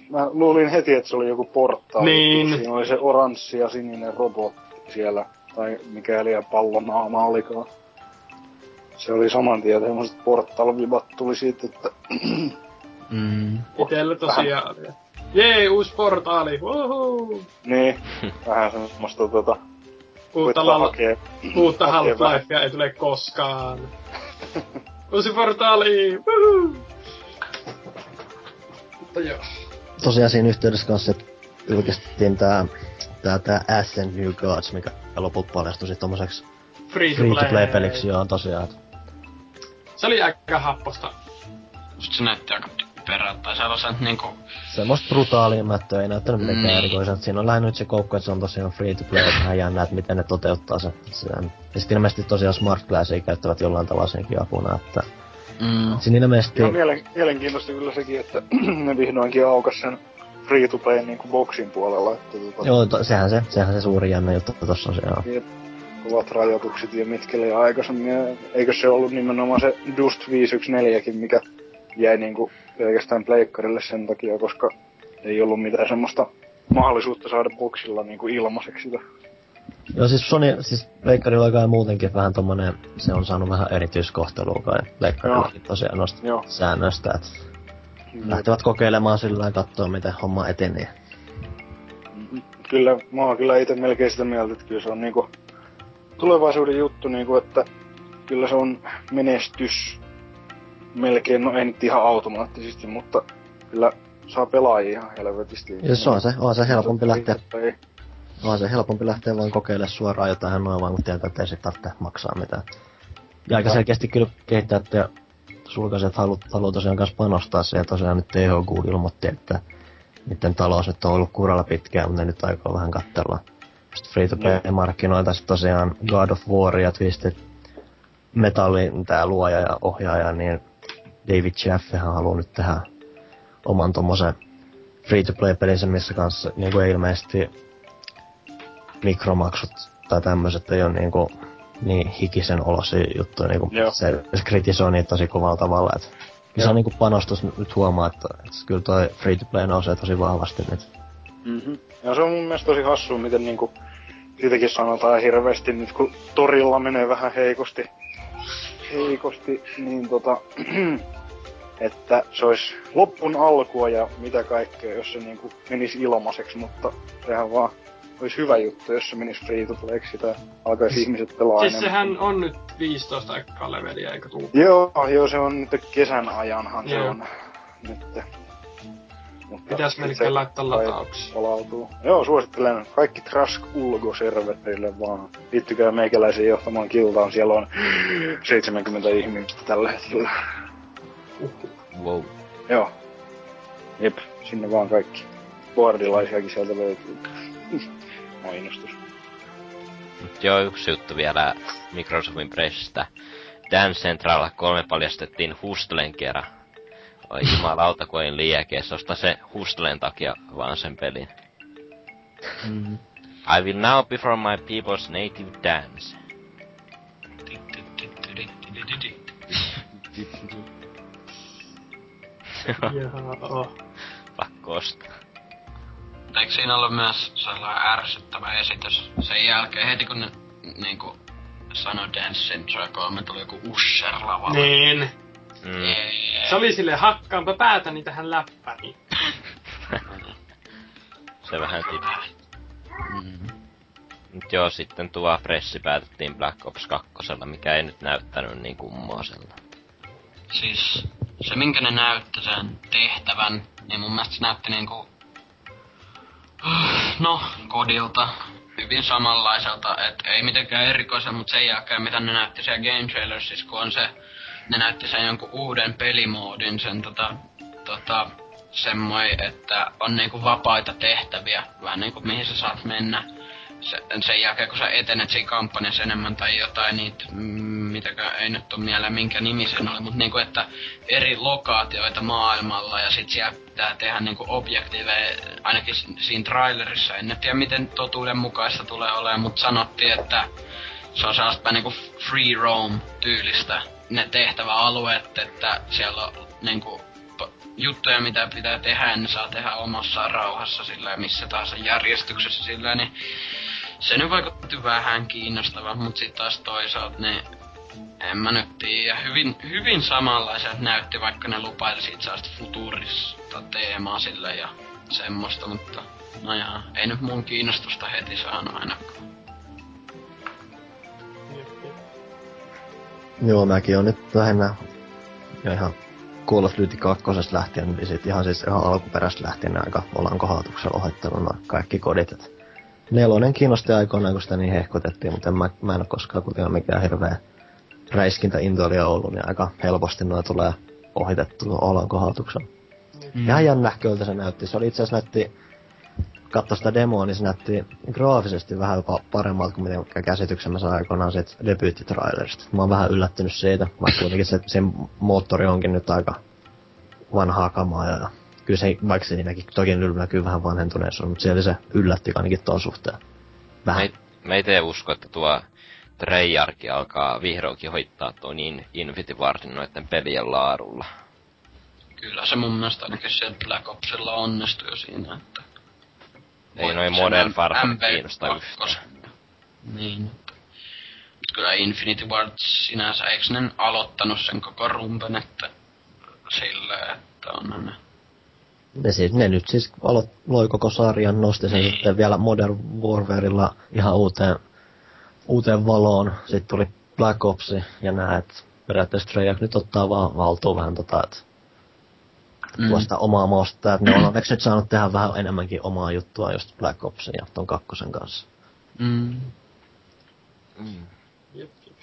Mä luulin heti, että se oli joku portaali. Niin. Siinä oli se oranssi ja sininen robotti siellä. Tai mikäli ja pallonaama olikaan. Se oli saman tien semmoset portal-vibat tuli siitä, että Mm. Itellä tosiaan oli. Jee, uusi portaali, wuhuu! niin, vähän semmoista tota... Uutta, lal- hakea, uutta. Half-Lifea ei tule koskaan. Uusi portaali, wuhuu! Mutta joo. Tosiaan siinä yhteydessä kanssa, että julkistettiin tää, tää, tää Ascent New Gods, mikä lopulta paljastui sit tommoseksi Free to play. play peliksi, joo tosiaan. Se oli aika happosta. Musta se näytti aika typerältä. Tai sellaiset niinku... Semmoista brutaalia mättöä ei näyttänyt mitenkään Niin. erikoiselta. Siinä on lähinnä nyt se koukku, että se on tosiaan free to play, että vähän jännä, että miten ne toteuttaa sen. sen. Ja sitten ilmeisesti tosiaan Smart Glassia käyttävät jollain tavalla senkin apuna, että Mm. siinä ilmeisesti... Ja mielen, mielenkiintoista kyllä sekin, että ne vihdoinkin aukas sen free to play niinku boxin puolella, että tota, Joo, to, sehän se, sehän se suuri jännä juttu tossa on se, joo. Jep. kovat rajoitukset ja mitkä oli aikaisemmin. Ja eikö se ollut nimenomaan se Dust 514kin, mikä jäi niinku pelkästään pleikkarille sen takia, koska ei ollut mitään semmoista mahdollisuutta saada boksilla niinku ilmaiseksi sitä. Joo, siis Sony, siis Leikkarilla kai muutenkin vähän tommonen, se on saanut vähän erityiskohtelua kai Leikkarillakin tosiaan noista Joo. säännöistä, että lähtevät kokeilemaan sillä ja katsoa miten homma etenee. Kyllä, mä oon kyllä itse melkein sitä mieltä, että kyllä se on niinku tulevaisuuden juttu, niinku, että kyllä se on menestys melkein, no ei nyt ihan automaattisesti, mutta kyllä saa pelaajia ihan helvetisti. Ja se on se, on se helpompi lähteä, Ei, on se helpompi lähteä vaan kokeilemaan suoraan jotain noin vaan, kun tietää, että ei sit tarvitse maksaa mitään. Ja aika selkeästi kyllä kehittäjät ja sulkaiset halu, haluaa tosiaan kanssa panostaa siihen, ja tosiaan nyt THQ ilmoitti, että niiden talous nyt on ollut kuralla pitkään, mutta ne nyt aikoo vähän katsella. Just free to play markkinoita, sitten tosiaan God of War ja Twisted Metallin tää luoja ja ohjaaja, niin David Chaffehan haluaa nyt tehdä oman tommosen free to play pelinsä, missä kanssa niinku ei ilmeisesti mikromaksut tai tämmöiset ei ole niinku niin hikisen olosia juttuja, niinku Joo. se, se kritisoi niitä tosi kovalla tavalla, että se Joo. on niinku panostus nyt- huomaa, että, että kyllä toi free to play nousee tosi vahvasti nyt. Mm-hmm. Ja se on mun mielestä tosi hassua, miten niinku, siitäkin sanotaan hirveästi nyt, kun torilla menee vähän heikosti, heikosti, niin tota, että se olisi loppun alkua ja mitä kaikkea, jos se niinku menisi ilmaiseksi, mutta sehän vaan olisi hyvä juttu, jos se menisi free to playksi tai alkaisi ihmiset pelaa Siis enemmän. sehän on nyt 15 aikaa leveliä, eikö tuu? Joo, joo, se on nyt kesän ajanhan se Joo. on nyt. Mutta Pitäis melkein laittaa kai latauksiin. Palautuu. Joo, suosittelen kaikki Trask Ulgo-serverille vaan. Liittykää meikäläisen johtamaan kiltaan, siellä on 70 ihmistä tällä hetkellä. Wow. Joo. Jep, sinne vaan kaikki. Boardilaisiakin sieltä löytyy. Mainostus. Mut joo, yksi juttu vielä Microsoftin pressistä. Dance Central 3 paljastettiin Hustlen kerran. Oi jumalauta, kun en liiäkeessä osta se Hustlen takia vaan sen pelin. Mm. I will now perform my people's native dance. Joo. Pakko ostaa. Eikö siinä ollut myös sellainen ärsyttävä esitys? Sen jälkeen heti kun ne niinku sanoi Dance Central 3 tuli joku Usher lavalle. Niin. Mm. Se oli sille hakkaanpa päätäni tähän läppäriin. Se vähän tippui. Mm. Mut joo, sitten tuo pressi päätettiin Black Ops 2, mikä ei nyt näyttänyt niin kummoiselta. Siis se minkä ne näytti sen tehtävän, niin mun mielestä se näytti niinku... No, kodilta. Hyvin samanlaiselta, et ei mitenkään erikoisen, mutta sen jälkeen mitä ne näytti siellä Game Trailersissa, kun on se... Ne näytti sen jonkun uuden pelimoodin, sen tota... tota semmoi, että on niinku vapaita tehtäviä, vähän niinku mihin sä saat mennä. Se, sen jälkeen, kun sä etenet siinä kampanjassa enemmän tai jotain niitä, mm, mitäkään ei nyt ole mieleen minkä nimi sen oli, mutta niinku, että eri lokaatioita maailmalla ja sit siellä pitää tehdä niinku objektiiveja, ainakin siinä trailerissa, en tiedä miten totuuden mukaista tulee olemaan, mutta sanottiin, että se on sellaista niinku free roam tyylistä ne tehtäväalueet, että siellä on niinku juttuja, mitä pitää tehdä, ne saa tehdä omassa rauhassa sillä missä tahansa järjestyksessä sillä, niin se nyt vaikutti vähän kiinnostavaa, mutta sitten taas toisaalta ne en mä nyt tiedä. Hyvin, hyvin samanlaiset näytti, vaikka ne lupaili siitä sellaista futurista teemaa sille ja semmoista, mutta no jaa, ei nyt mun kiinnostusta heti saanut ainakaan. Joo, mäkin on nyt lähinnä jo ihan Call of Duty 2 lähtien, niin sit ihan siis ihan alkuperäistä lähtien aika ollaan kohautuksella ohitteluna kaikki kodit. Et nelonen kiinnosti aikoinaan, kun sitä niin hehkotettiin, mutta en mä, mä en ole koskaan kuitenkaan mikään hirveä räiskintäintoilija ollut, niin aika helposti noin tulee ohitettu olan kohautuksella. Mm. Ihan jännähköltä se näytti. Se oli itse asiassa näytti, katso sitä demoa, niin se näytti graafisesti vähän jopa paremmalta kuin mitä käsityksen mä sain aikoinaan siitä debyyttitrailerista. Mä oon vähän yllättynyt siitä, vaikka kuitenkin se, sen moottori onkin nyt aika vanhaa kamaa ja kyllä se, vaikka siinäkin toki näkyy vähän vanhentuneessa, mutta siellä se yllätti ainakin tuon suhteen. Vähän. Me, me ei tee usko, että tuo Treyarch alkaa vihdoinkin hoittaa tuo niin Infinity Wardin noiden pelien laadulla. Kyllä se mun mielestä ainakin siellä Black Opsilla onnistui jo siinä. Ei noin Modern Warfare kiinnosta yhtään. Niin. Kyllä Infinity Ward sinänsä, eikö ne aloittanut sen koko rumpen, että sillä, että on ne ne, siis, ne nyt siis aloit, loi koko sarjan, nosti sen niin. sitten vielä Modern Warfareilla ihan uuteen uuteen valoon. Sitten tuli Black Ops ja nää, että periaatteessa Treyarch nyt ottaa vaan valtuun vähän tota, että mm. tuosta omaa mosta. Että ne on onneksi nyt saanut tehdä vähän enemmänkin omaa juttua just Black Opsin ja ton kakkosen kanssa. Mm. Mm. Jep, jep.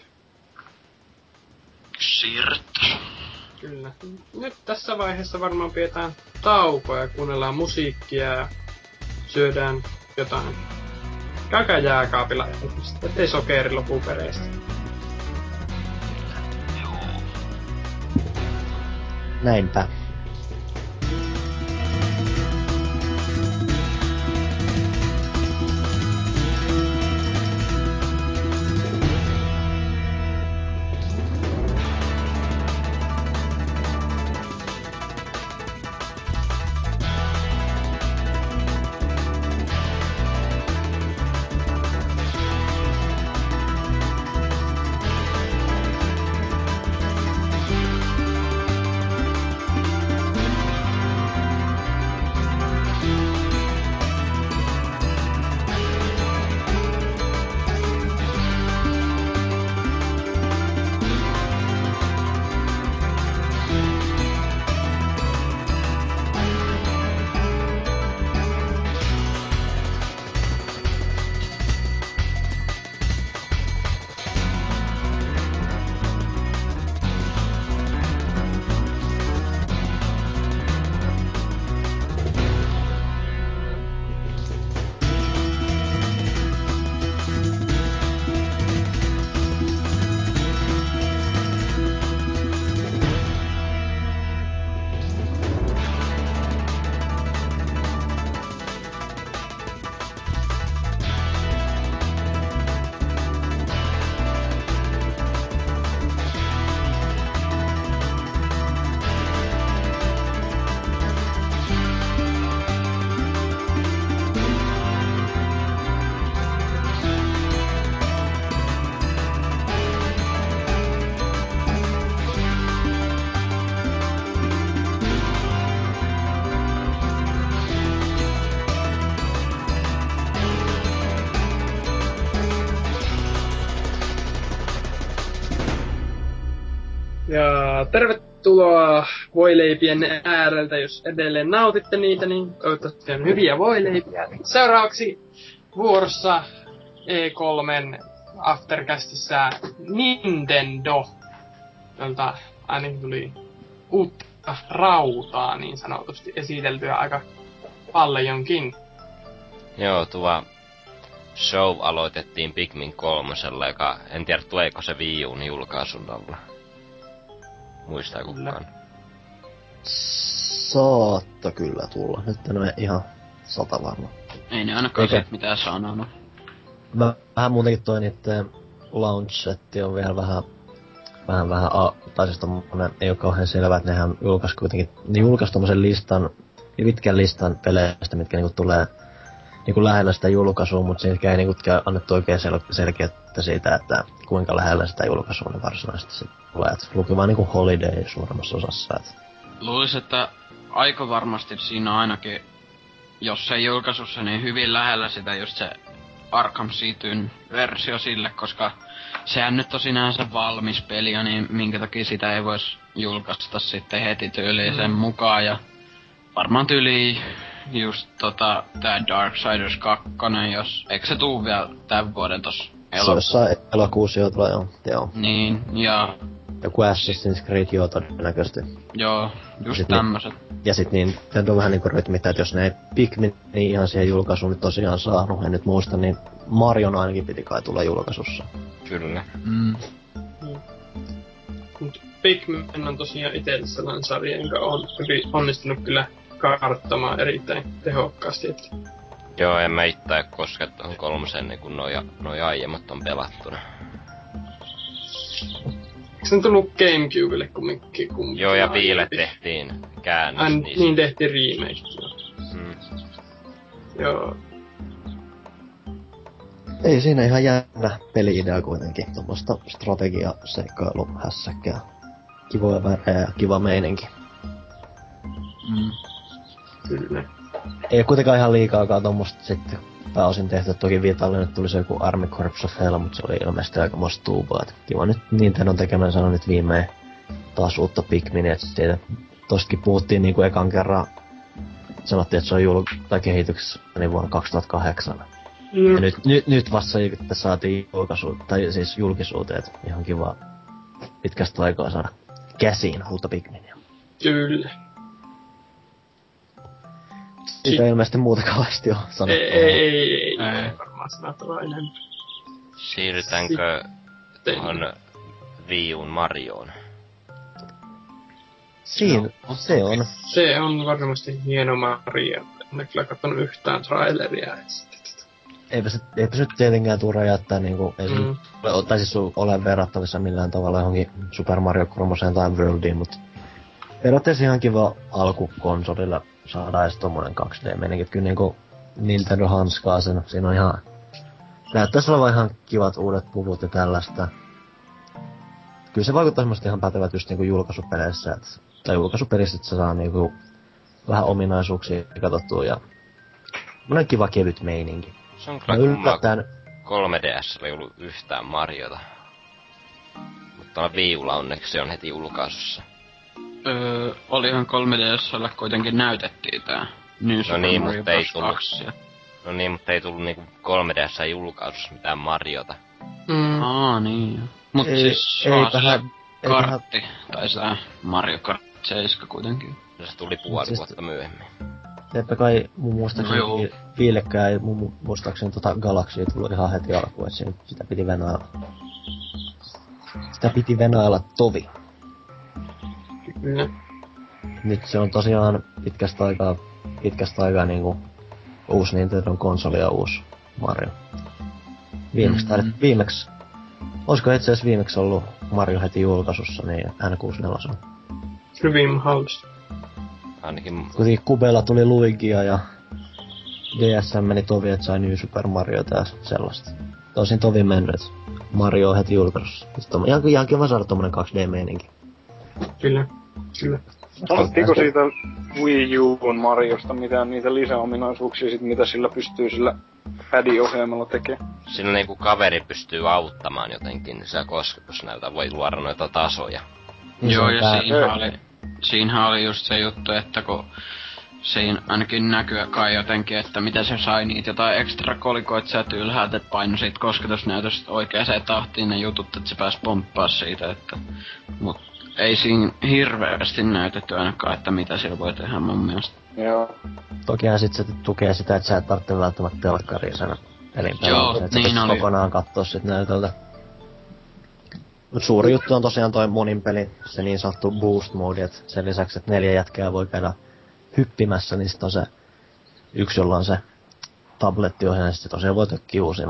Kyllä. Nyt tässä vaiheessa varmaan pidetään taukoa ja kuunnellaan musiikkia ja syödään jotain Käykää jääkaapilla, ettei sokeri lopu pereistä. Näinpä. Voileipien ääreltä, jos edelleen nautitte niitä, niin toivottavasti on hyviä voileipiä. Seuraavaksi vuorossa E3 Aftercastissa Nintendo, jolta ainakin tuli uutta rautaa niin sanotusti esiteltyä aika paljonkin. Joo, tuo show aloitettiin Pikmin kolmosella, joka en tiedä tuleeko se Wii Uun julkaisun alla. Muistaa kukaan. Saatta kyllä tulla. Nyt en ole ihan sata varma. Ei ne ainakaan Eikä... mitään sanonut. Vähän muutenkin toi niitten launch on vielä vähän vähän vähän, a, tai siis tommonen, ei ole kauhean selvää, että nehän julkaisi kuitenkin, ne julkaisi tommosen listan, pitkän listan peleistä, mitkä niinku tulee niinku lähellä sitä julkaisua, mutta siitä ei niinku annettu oikein sel- selkeyttä siitä, että kuinka lähellä sitä julkaisua ne varsinaisesti sit tulee. Et luki vaan niinku Holiday suurimmassa osassa. Et. Luulisin, että aika varmasti siinä on ainakin, jos se julkaisussa, niin hyvin lähellä sitä just se Arkham Cityn versio sille, koska sehän nyt on sinänsä valmis peli, niin minkä takia sitä ei voisi julkaista sitten heti tyyliin sen mm. mukaan. Ja varmaan tyyli just tota, tää Darksiders 2, jos, eikö se tuu vielä tämän vuoden tos elokuussa? Se on elokuussa jo tulee, joo. Niin, ja... Joku Assassin's Creed joo todennäköisesti. Joo, just sit tämmöset. Ni, ja sit niin, on vähän niinku rytmittää, että jos ne ei Pikmin niin ihan siihen julkaisuun nyt tosiaan saanut, en nyt muista, niin Marion ainakin piti kai tulla julkaisussa. Kyllä. Mm. Mm. Mut Pikmin on tosiaan itse sellainen sarja, jonka on hyvin onnistunut kyllä karttamaan erittäin tehokkaasti. Että... Joo, en mä itse koske tuohon kolmoseen, niin kun noi, noi aiemmat on pelattuna. Eikö se on tullut Gamecubelle kumminkin? kumminkin Joo, ja Viille tehtiin käännös. An, niin tehtiin remake. Mm. Joo. Ei siinä ihan jännä peli-idea kuitenkin. Tuommoista strategia-seikkailuhässäkkää. Kivoja värejä ja kiva meininki. Mm. Kyllä. Ei kuitenkaan ihan liikaakaan tuommoista sitten pääosin tehty. Toki Vitalle nyt tuli se joku Army Corps of Hell, mutta se oli ilmeisesti aika tuubaa. kiva nyt Nintendo tekemään sanoi nyt viimein taas uutta Pikminia, siitä tostakin puhuttiin niinku ekan kerran sanottiin, että se on jul- tai kehityksessä niin vuonna 2008. Mm. Ja nyt, nyt, nyt vasta että saatiin julkaisu, tai siis julkisuuteen, ihan kiva pitkästä aikaa saada käsiin uutta Pikminia. Kyllä. Siitä ei ilmeisesti muuta kauheasti ole sanottu. Ei, ei, ei, ei, ei. varmaan sanottavaa enemmän. Siirrytäänkö tuohon Viun Marioon? Siinä, no, se on. Se on varmasti hieno Mario. En kyllä katsonut yhtään traileria. Eipä se, eipä se tietenkään tuu räjäyttää niinku, ei mm. se, tai siis ole verrattavissa millään tavalla johonkin Super Mario 3 tai Worldiin, mutta periaatteessa ihan kiva alku konsolilla saada edes tommonen 2D-meininki. Kyllä niinku Nintendo hanskaa sen. Siinä on ihan... Näyttäis olevan ihan kivat uudet puvut ja tällaista. Kyllä se vaikuttaa semmoista ihan pätevät just niinku julkaisupeleissä, et, tai julkaisupelissä, että se saa niinku vähän ominaisuuksia katsottua ja Monen kiva kevyt meininki. Se on kyllä yllättäen... 3DS ei ollut yhtään Mariota. Mutta viula onneksi on heti julkaisussa. Öö, olihan 3DSllä kuitenkin näytettiin tää New no Super niin, Mario mutta ei tullut, No niin, mutta ei tullut niinku 3DS julkaisussa mitään Mariota. Mm. Aa, niin. Mut ei, siis ei, tähän, kartti, ei tai se Mario Kart 7 kuitenkin. No se tuli puoli siis vuotta myöhemmin. Eipä kai mun muistaakseni no viillekään ei mun muistaakseni tota Galaxia tullut ihan heti alkuun, että sitä piti venailla. Sitä piti venailla tovi. Kyllä. Nyt se on tosiaan pitkästä aikaa, pitkästä aikaa niinku uusi Nintendo konsoli ja uusi Mario. Viimeksi, mm-hmm. viimeksi, olisiko itse asiassa viimeksi ollut Mario heti julkaisussa, niin N64. Hyvin halus. Ainakin... Kuitenkin Kubella tuli Luigia ja DSM meni tovi, että sai New Super Mario ja sellaista. Tosin tovi mennyt, Mario heti julkaisussa. Sitten on ihan, ihan kiva saada tommonen 2D-meininki. Kyllä. Kyllä. Sanottiinko siitä Wii Uun Mariosta mitään niitä lisäominaisuuksia, sit mitä sillä pystyy sillä padiohjelmalla tekemään? Siinä niinku kaveri pystyy auttamaan jotenkin, niin se kosketusnäytä voi luoda noita tasoja. Niin Joo, ja siinä oli, siinähän oli just se juttu, että kun siinä ainakin näkyy kai jotenkin, että mitä se sai niitä jotain ekstra kolikoita sieltä ylhäältä, että paino siitä kosketusnäytöstä oikeaan tahtiin ne jutut, että se pääsi pomppaa siitä, että... Mut ei siinä hirveästi näytetty ainakaan, että mitä sillä voi tehdä mun mielestä. Joo. Tokihan sit se tukee sitä, että sä et tarvitse välttämättä telkkaria sen pelin Joo, että niin oli. kokonaan katsoa sit näytöltä. Mut suuri juttu on tosiaan toi monin peli, se niin sanottu boost mode, että sen lisäksi, että neljä jätkää voi käydä hyppimässä, niin sit on se yksi, jolla on se tablettiohjaaja, ja sitten tosiaan voi tökkiä uusia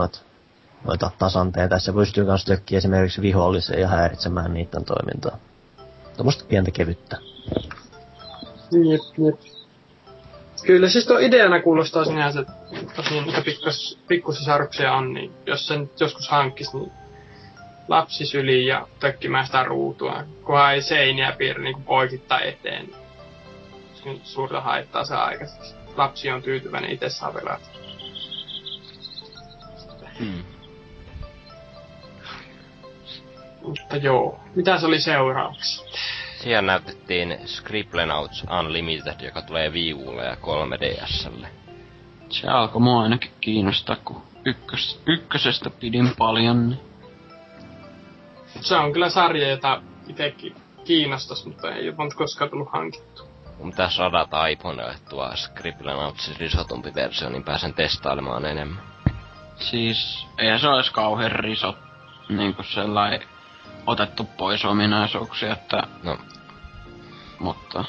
noita tasanteita. Se pystyy myös tökkiä esimerkiksi viholliseen ja häiritsemään niiden toimintaa. Tuommoista pientä kevyttä. Jep, jep. Kyllä siis tuo ideana kuulostaa sinänsä tosi niitä pikkus, pikkusisaruksia on, niin jos sen joskus hankkis, niin lapsi syliin ja tökkimään sitä ruutua, kunhan ei seiniä piirry niin poikittain eteen. Niin suurta haittaa saa aikaiseksi. Lapsi on tyytyväinen, itse saa pelata. Mm. Mutta joo, mitä se oli seuraavaksi? Siellä näytettiin Scribblenauts Unlimited, joka tulee Wii Ulle ja 3DSlle. Se alkoi mua ainakin kiinnostaa, kun ykkös, ykkösestä pidin paljon. Niin. Se on kyllä sarja, jota itsekin kiinnostas, mutta ei ole koskaan tullut hankittu. Mun pitäis radata iPhonelle tuo Scribblenautsin risotumpi versio, niin pääsen testailemaan enemmän. Siis, ei se olisi kauhean risot niinku sellainen otettu pois ominaisuuksia, että... No. Mutta...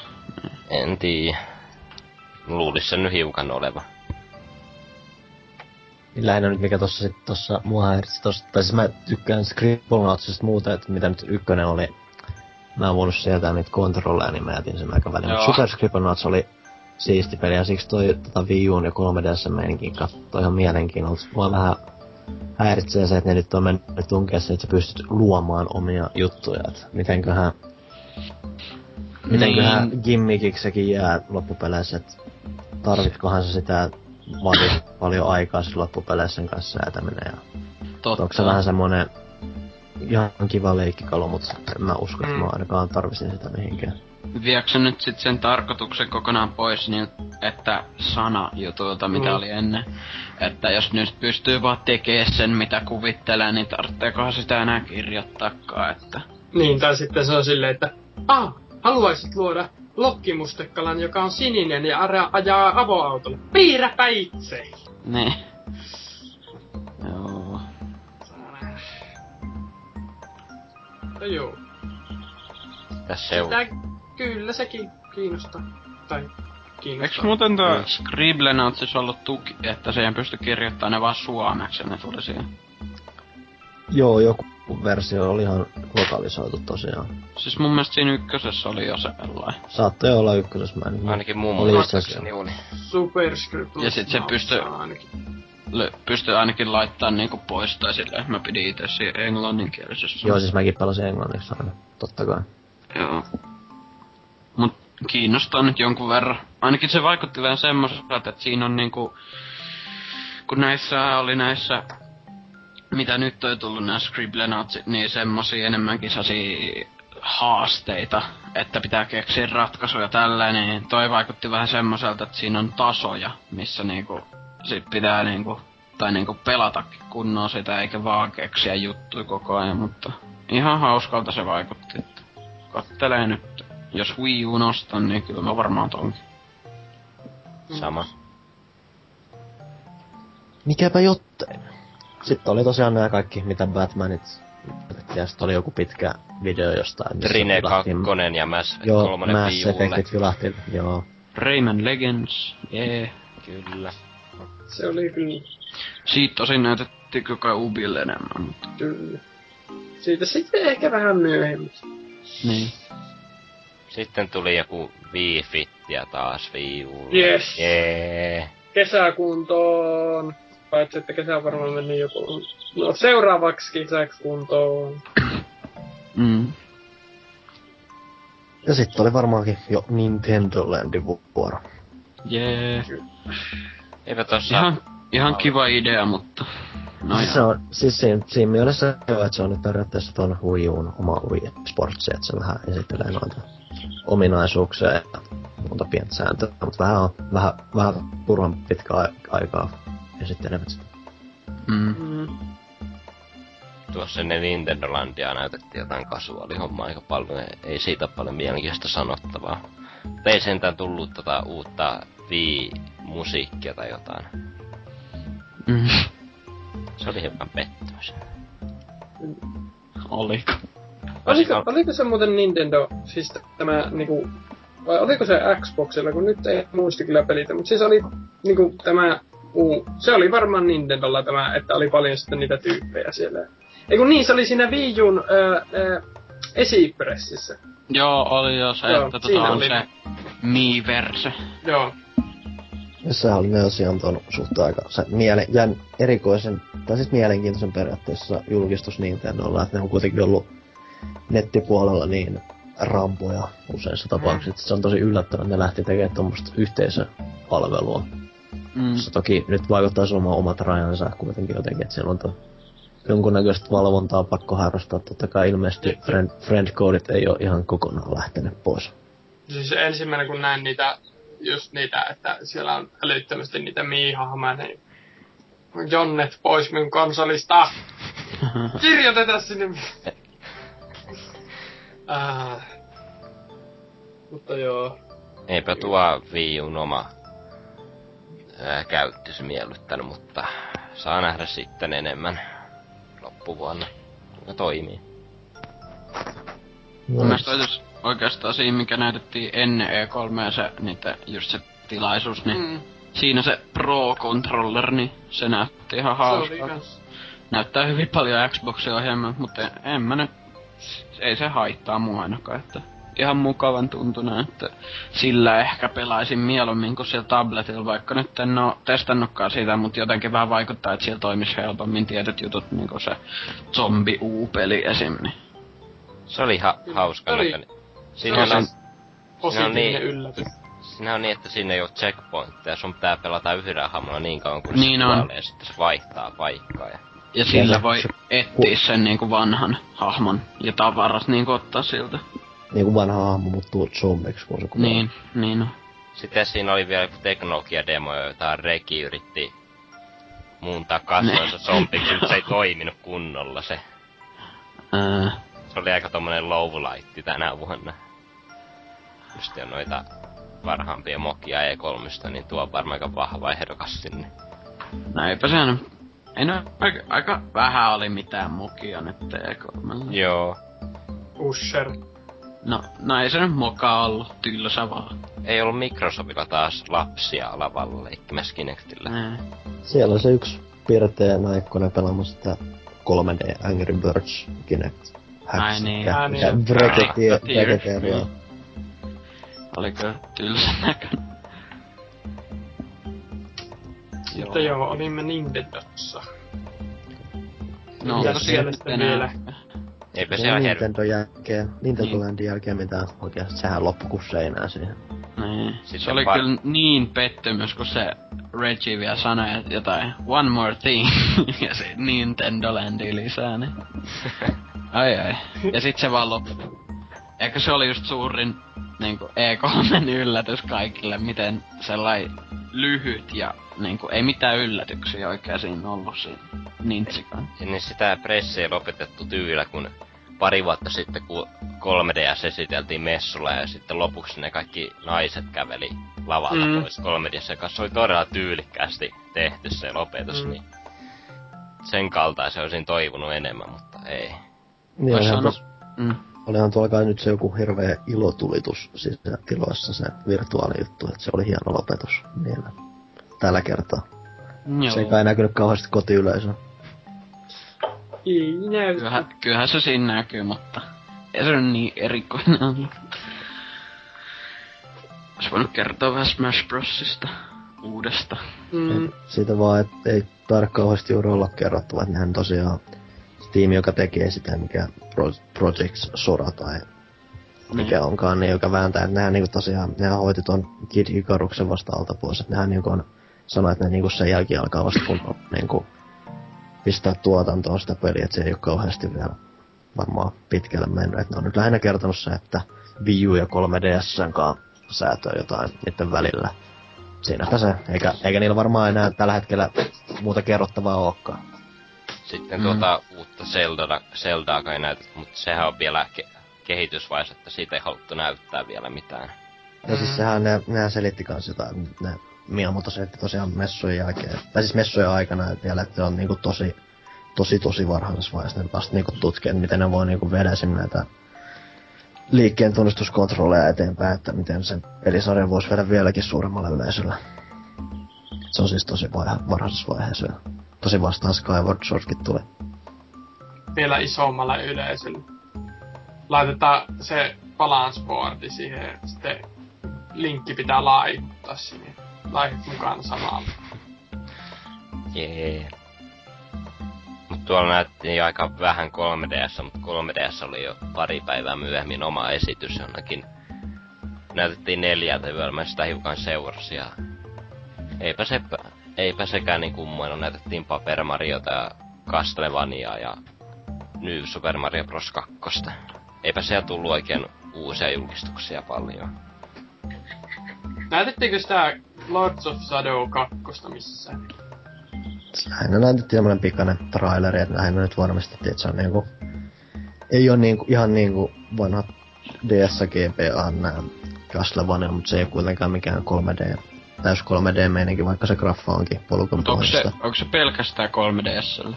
En tiedä. Luulis sen nyt hiukan oleva. Niin lähinnä nyt mikä tossa sit tossa mua häiritsi tossa, tai siis mä tykkään Scribblenautsista muuta, että mitä nyt ykkönen oli, mä en voinut sieltä niitä kontrolleja, niin mä jätin sen aika väliin. Mutta Super Scribblenauts oli siisti peli, ja siksi toi tota Wii Uun ja 3DS meininkin katsoi ihan mielenkiinnolla. Mua vähän häiritsee se, että ne nyt on mennyt tunkea se, että sä pystyt luomaan omia juttuja. Et mitenköhän, mitenköhän Niin. gimmickiksi sekin jää loppupeleissä, että tarvitkohan se sitä vaatii paljon aikaa se loppupeleissä sen kanssa säätäminen. Ja Totta. onko se vähän semmonen ihan kiva leikkikalu, mutta en mä usko, että Mm. mä ainakaan tarvisin sitä mihinkään. Viekö se nyt sit sen tarkoituksen kokonaan pois niin, että sana jutulta, mitä Mm. oli ennen. Että jos nyt pystyy vaan tekemään sen, mitä kuvittelee, niin tarvitseekohan sitä enää kirjoittaakaan, että... Niin, tai sitten se on silleen, että ah, haluaisit luoda lokkimustekalan, joka on sininen ja ara- ajaa avoautolla. Piirräpä itse! Niin. Joo. No joo. Tässä se Tää, kyllä sekin kiinnostaa. Tai Eiks kiinnostaa. muuten tää Scribblenauts ollut tuki, että siihen pysty kirjoittamaan ne vaan suomeksi ja ne tuli siihen? Joo, joku versio oli ihan lokalisoitu tosiaan. Siis mun mielestä siinä ykkösessä oli jo sellainen. Saattoi olla ykkösessä, mä en... Ainakin muun Oli muistaakseni oli. Superscript. Ja sit se pystyy- Ainakin. Lö, pystyy ainakin laittaa niinku pois tai silleen. Mä pidin itse siinä englanninkielisessä. Joo, siis mäkin pelasin englanniksi aina, totta kai. Joo. Kiinnostaa nyt jonkun verran. Ainakin se vaikutti vähän semmoiselta, että siinä on niinku... Kun näissä oli näissä... Mitä nyt on tullut nämä Scribblenautsit, niin semmosia enemmänkin sellaisia haasteita, että pitää keksiä ratkaisuja tällainen, niin toi vaikutti vähän semmoiselta, että siinä on tasoja, missä niinku sit pitää niinku, tai niinku pelatakin kunnolla sitä, eikä vaan keksiä juttuja koko ajan, mutta ihan hauskalta se vaikutti, että kattelee nyt. Jos Wii U nostan, niin kyllä mä varmaan tonkin. Sama. Mikäpä jottei. Sitten oli tosiaan nämä kaikki, mitä Batmanit ja sitten oli joku pitkä video jostain. missä Trine vilattiin- 2 ja Mass Effect Joo, 3 Mass. Effectit vilahti, joo. Rayman Legends, jee. Kyllä. Se oli kyllä, Siitä tosin näytettiin koko ajan Ubille enemmän, mutta kyllä. Siitä sitten ehkä vähän myöhemmin. niin. Sitten tuli joku Wii Fittiä taas Wii Ulle. Yes. Jee. Kesäkuntoon. Paitsi, että kesä on varmaan mennyt joku... No seuraavaksi kesäksi kuntoon. Mm. Ja sitten oli varmaankin jo Nintendo Landin vuoro. Jee. Eipä tossa... Ihan, ihan kiva idea, mutta... No siis se on, siis siinä, siinä mielessä jo, että se on nyt periaatteessa ton Wii Uun oma Wii Sportsi, että se vähän esittelee noita ominaisuuksia ja muuta pientä sääntöä, mutta vähän on, vähän, vähän turhan pitkä aikaa esittelevät sitä. Mm. Mm. Tuossa ennen Nintendo Landia näytettiin jotain kasuaalihommaa aika paljon, ei- ei siitä paljon mielenkiintoista sanottavaa. Mutta ei sentään tullut tota uutta Wii-musiikkia tai jotain. Mm. Se oli hiukan pettymys. Oliko? Oliko, oliko se muuten Nintendo, siis tämä niinku, vai oliko se Xboxilla, kun nyt ei muista kyllä pelitä, mutta siis oli niinku tämä uu, se oli varmaan Nintendolla tämä, että oli paljon sitten niitä tyyppejä siellä. Ei kun niin, se oli siinä Wii Uun öö, öö, esipressissä. Joo, oli jo se, Joo, että tota on oli. se Miiverse. Joo. Ja sehän oli myös ihan ton suht aika se miele, jän erikoisen, tai siis mielenkiintoisen periaatteessa julkistus Nintendolla, että ne on kuitenkin ollut nettipuolella niin rampoja useissa tapauksissa. Mm. Se on tosi yllättävää, että ne lähti tekemään tuommoista yhteisöpalvelua. Mm. Se toki nyt vaikuttaa olemaan omat rajansa kuitenkin jotenkin, että siellä on to, jonkunnäköistä valvontaa pakko harrastaa. Totta kai ilmeisesti friend, friend codit ei ole ihan kokonaan lähtenyt pois. Siis ensimmäinen kun näin niitä, just niitä, että siellä on älyttömästi niitä miihahmoja, niin Jonnet pois minun konsolista! Kirjoitetaan sinne! Äh. Mutta joo. Eipä tuo Wii Uun oma ää, käyttys miellyttänyt, mutta saa nähdä sitten enemmän loppuvuonna, kuinka toimii. Mun mielestä olisi oikeastaan siinä, mikä näytettiin ennen E3 se, niitä, just se tilaisuus, niin Mm. siinä se Pro Controller, niin se näytti ihan hauskaa. Näyttää hyvin paljon Xboxin ohjelmaa, mutta en, en mä nyt, ei se haittaa mua ainakaan, että ihan mukavan tuntuna, että sillä ehkä pelaisin mieluummin kuin siellä tabletilla, vaikka nyt en oo testannutkaan sitä, mutta jotenkin vähän vaikuttaa, että siellä toimisi helpommin tietyt jutut, niin kuin se zombi U-peli esim. Niin. Se oli ha- hauska Oli. näköinen. Se Siinähän on on, se positiivinen niin. yllätys. siinä on niin, että siinä ei ole checkpointteja, sun pitää pelata yhdellä hahmolla niin kauan kuin Niin se on. kuolee, ja sitten se vaihtaa paikkaa. Ja... Ja sillä voi se- etsiä sen niinku vanhan hahmon ja tavarat niinku ottaa siltä. Niin kuin vanha hahmo muuttuu zombiksi, kun se kuolee. Niin, niin on. Sitten siinä oli vielä joku teknologiademo, jota Reki yritti muuntaa kasvonsa zombiksi, mutta se ei toiminut kunnolla se. Ää, Se oli aika tommonen lowlightti tänä vuonna. Just jo noita parhaampia mokia E3, niin tuo on varmaan aika vahva ehdokas sinne. no eipä se nyt... Ei no, aika, aika vähän oli mitään mukia nyt T3. Joo. Usher. No, no ei se nyt moka ollut, tylsä vaan. Ei ollut Microsoftilla taas lapsia lavalla leikkimässä Kinectillä. Ää. Siellä on se yksi pirteä naikkonen pelaamassa sitä 3D Angry Birds Kinect. Ai niin. Ai niin. Bracketia, Bracketeer. bracketeeria. Oliko tylsä näköinen? Mutta joo, olimme Nintendossa. No, Mitäs onko siellä siellä sitten vielä? Eipä Ja siellä her... Nintendo jälkeen, Nintendo Niin. Landin jälkeen mitään oikeasti, sehän loppu kuin seinään siihen. Niin. Sitten se oli pa- kyllä niin pettymys, kun se Reggie vielä sanoi että jotain one more thing, ja se Nintendo Landi lisää, niin. Ai ai. Ja sit se vaan loppui. Eikö se oli just suurin niinku E3 yllätys kaikille, miten sellainen lyhyt ja niinku ei mitään yllätyksiä oikein siinä ollut siinä Nintsikaan. Niin sitä pressiä ei lopetettu tyylillä, kun pari vuotta sitten, kun 3DS esiteltiin messulla ja sitten lopuksi ne kaikki naiset käveli lavalta Mm. pois 3DS kanssa. Se oli todella tyylikkäästi tehty se lopetus, Mm. niin sen kaltaisen olisin toivonut enemmän, mutta ei. Niin saanut- Mm. Olihan tuolla kai nyt se joku hirveä ilotulitus sisätiloissa se virtuaalijuttu, että se oli hieno lopetus niillä. Tällä kertaa. Joo. Se ei kai näkynyt kauheasti kotiyleisöä. Ei näytä. Kyllähän, kyllähän se siinä näkyy, mutta ei se nyt niin erikoinen ollut. Ois voinut kertoa vähän Smash Brosista uudesta. Mm. Et Siitä vaan, että ei tarkkaan kauheasti juuri olla kerrottava, että nehän tosiaan tiimi, joka tekee sitä, mikä Pro, Project Sora tai mikä Niin. onkaan, niin joka vääntää, että nehän niinku tosiaan, nehän hoiti ton Kid Icaruksen vasta alta pois, että nehän niinku on, sanoi, että ne niinku sen jälkeen alkaa vasta kun niinku pistää tuotantoon sitä peliä, että se ei ole kauheasti vielä varmaan pitkälle mennyt, että ne on nyt lähinnä kertonut se, että Wii U ja 3DSn kanssa säätöä jotain niiden välillä. Siinäpä se, eikä, eikä niillä varmaan enää tällä hetkellä muuta kerrottavaa olekaan. Sitten Mm. tuota uutta Zelda, Zeldaa kai näytetty, mutta sehän on vielä ke- kehitysvaiheessa, että siitä ei haluttu näyttää vielä mitään. Ja siis sehän ne, nehän selitti kans jotain, ne Miyamoto selitti tosiaan messujen jälkeen, tai siis messujen aikana että vielä, että se on niinku tosi, tosi tosi varhaisessa vaiheessa, ne vasta niinku tutkii, että miten ne voi niinku viedä esim. näitä liikkeen tunnistuskontrolleja eteenpäin, että miten sen pelisarjan voisi viedä vieläkin suuremmalle yleisölle. Se on siis tosi varhaisessa vaiheessa vielä. Tosi vastaan Skyward Swordkin tulee. Vielä isommalle yleisölle. Laitetaan se balance boardi siihen, sitten linkki pitää laittaa sinne. Laihet mukaan samalla. Jee. Mut tuolla näytti aika vähän 3DS, mutta 3DS oli jo pari päivää myöhemmin oma esitys jonnekin. Näytettiin neljältä yöllä, mä sitä hiukan seurasi ja... Eipä se, eipä sekään niin kummoinen, näytettiin Paper Mariota ja Castlevania ja New Super Mario Bros. 2. Eipä siellä tullut oikein uusia julkistuksia paljon. Näytettiinkö sitä Lords of Shadow 2 missään? Lähinnä näytettiin tämmönen pikainen traileri, että lähinnä nyt varmistettiin, että se on niinku... Ei oo niinku, ihan niinku vanhat DS GBA nää Castlevania, mutta se ei kuitenkaan mikään 3D, täys 3D-meininki, vaikka se graffa onkin polkun Mut onko se, onko se pelkästään 3DSllä?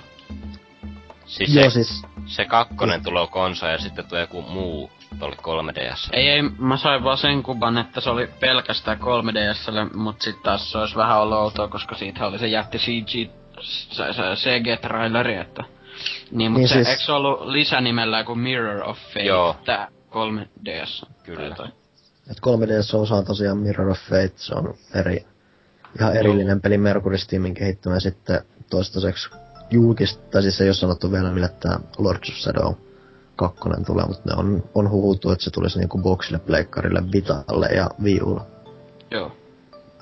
Siis Joo, se, siis se kakkonen tulee konsa ja sitten tulee joku muu tolle 3DS. Ei, ei, mä sain vaan sen kuvan, että se oli pelkästään 3DSlle, mut sit taas se olisi vähän ollut outoa, koska siitä oli se jätti CG, se, se CG-traileri, että... Niin, mut Niin se, siis- eikö se ollut lisänimellä kuin Mirror of Fate, Joo. tää 3DS? Kyllä. Tai- Et 3DS on osa tosiaan Mirror of Fate, se on eri, ihan erillinen peli Mercury Steamin kehittämä sitten toistaiseksi julkista, tai siis ei ole sanottu vielä millä tää Lords of Shadow 2 tulee, mutta ne on, on huhuttu, että se tulisi niinku boxille, pleikkarille, Vitalle ja Wii Ulle. Joo.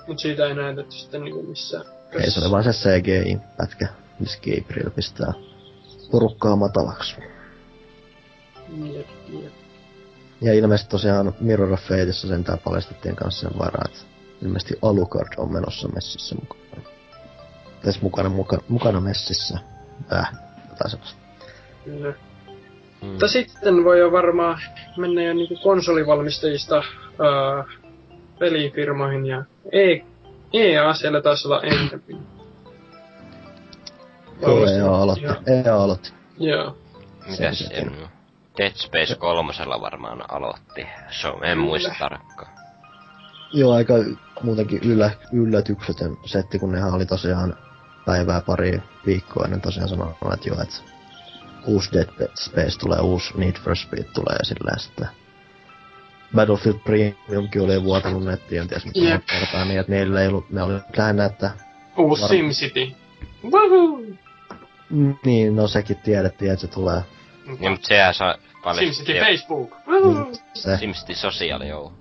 Mut siitä ei näytetty sitten niinku missään. Ei se ole vaan se CGI-pätkä, missä Gabriel pistää porukkaa matalaksi. Jep, jep. Ja ilmeisesti tosiaan Mirror of Fateissa sentään paljastettiin kanssa sen varaa, että ilmeisesti Alucard on menossa messissä mukana. Tässä mukana, muka, mukana messissä. Äh, jotain sellaista. Kyllä. Mutta sitten voi jo varmaan mennä jo niinku konsolivalmistajista ää, pelifirmoihin ja E- EA siellä taisi olla enemmän. Joo, EA aloitti. Joo. EA aloitti. Joo. Mitäs en... Dead Space kolmosella varmaan aloitti. Se on, en muista tarkkaan. Joo, aika muutenkin yllä, yllätyksetön setti, kun nehän oli tosiaan päivää pari viikkoa ennen tosiaan sanonut, että joo, että uusi Dead Space tulee, uusi Need for Speed tulee ja silleen sitten Battlefield Premiumkin oli vuotanut nettiin, en tiedä mitä monta kertaa, niin että niillä ei ollut, ne oli lähinnä, että Uusi Var- SimCity. Woohoo! niin, no sekin tiedettiin, että se tulee Niin, mut sehän saa paljon... SimCity Facebook. Woohoo! se, SimCity Social, joo.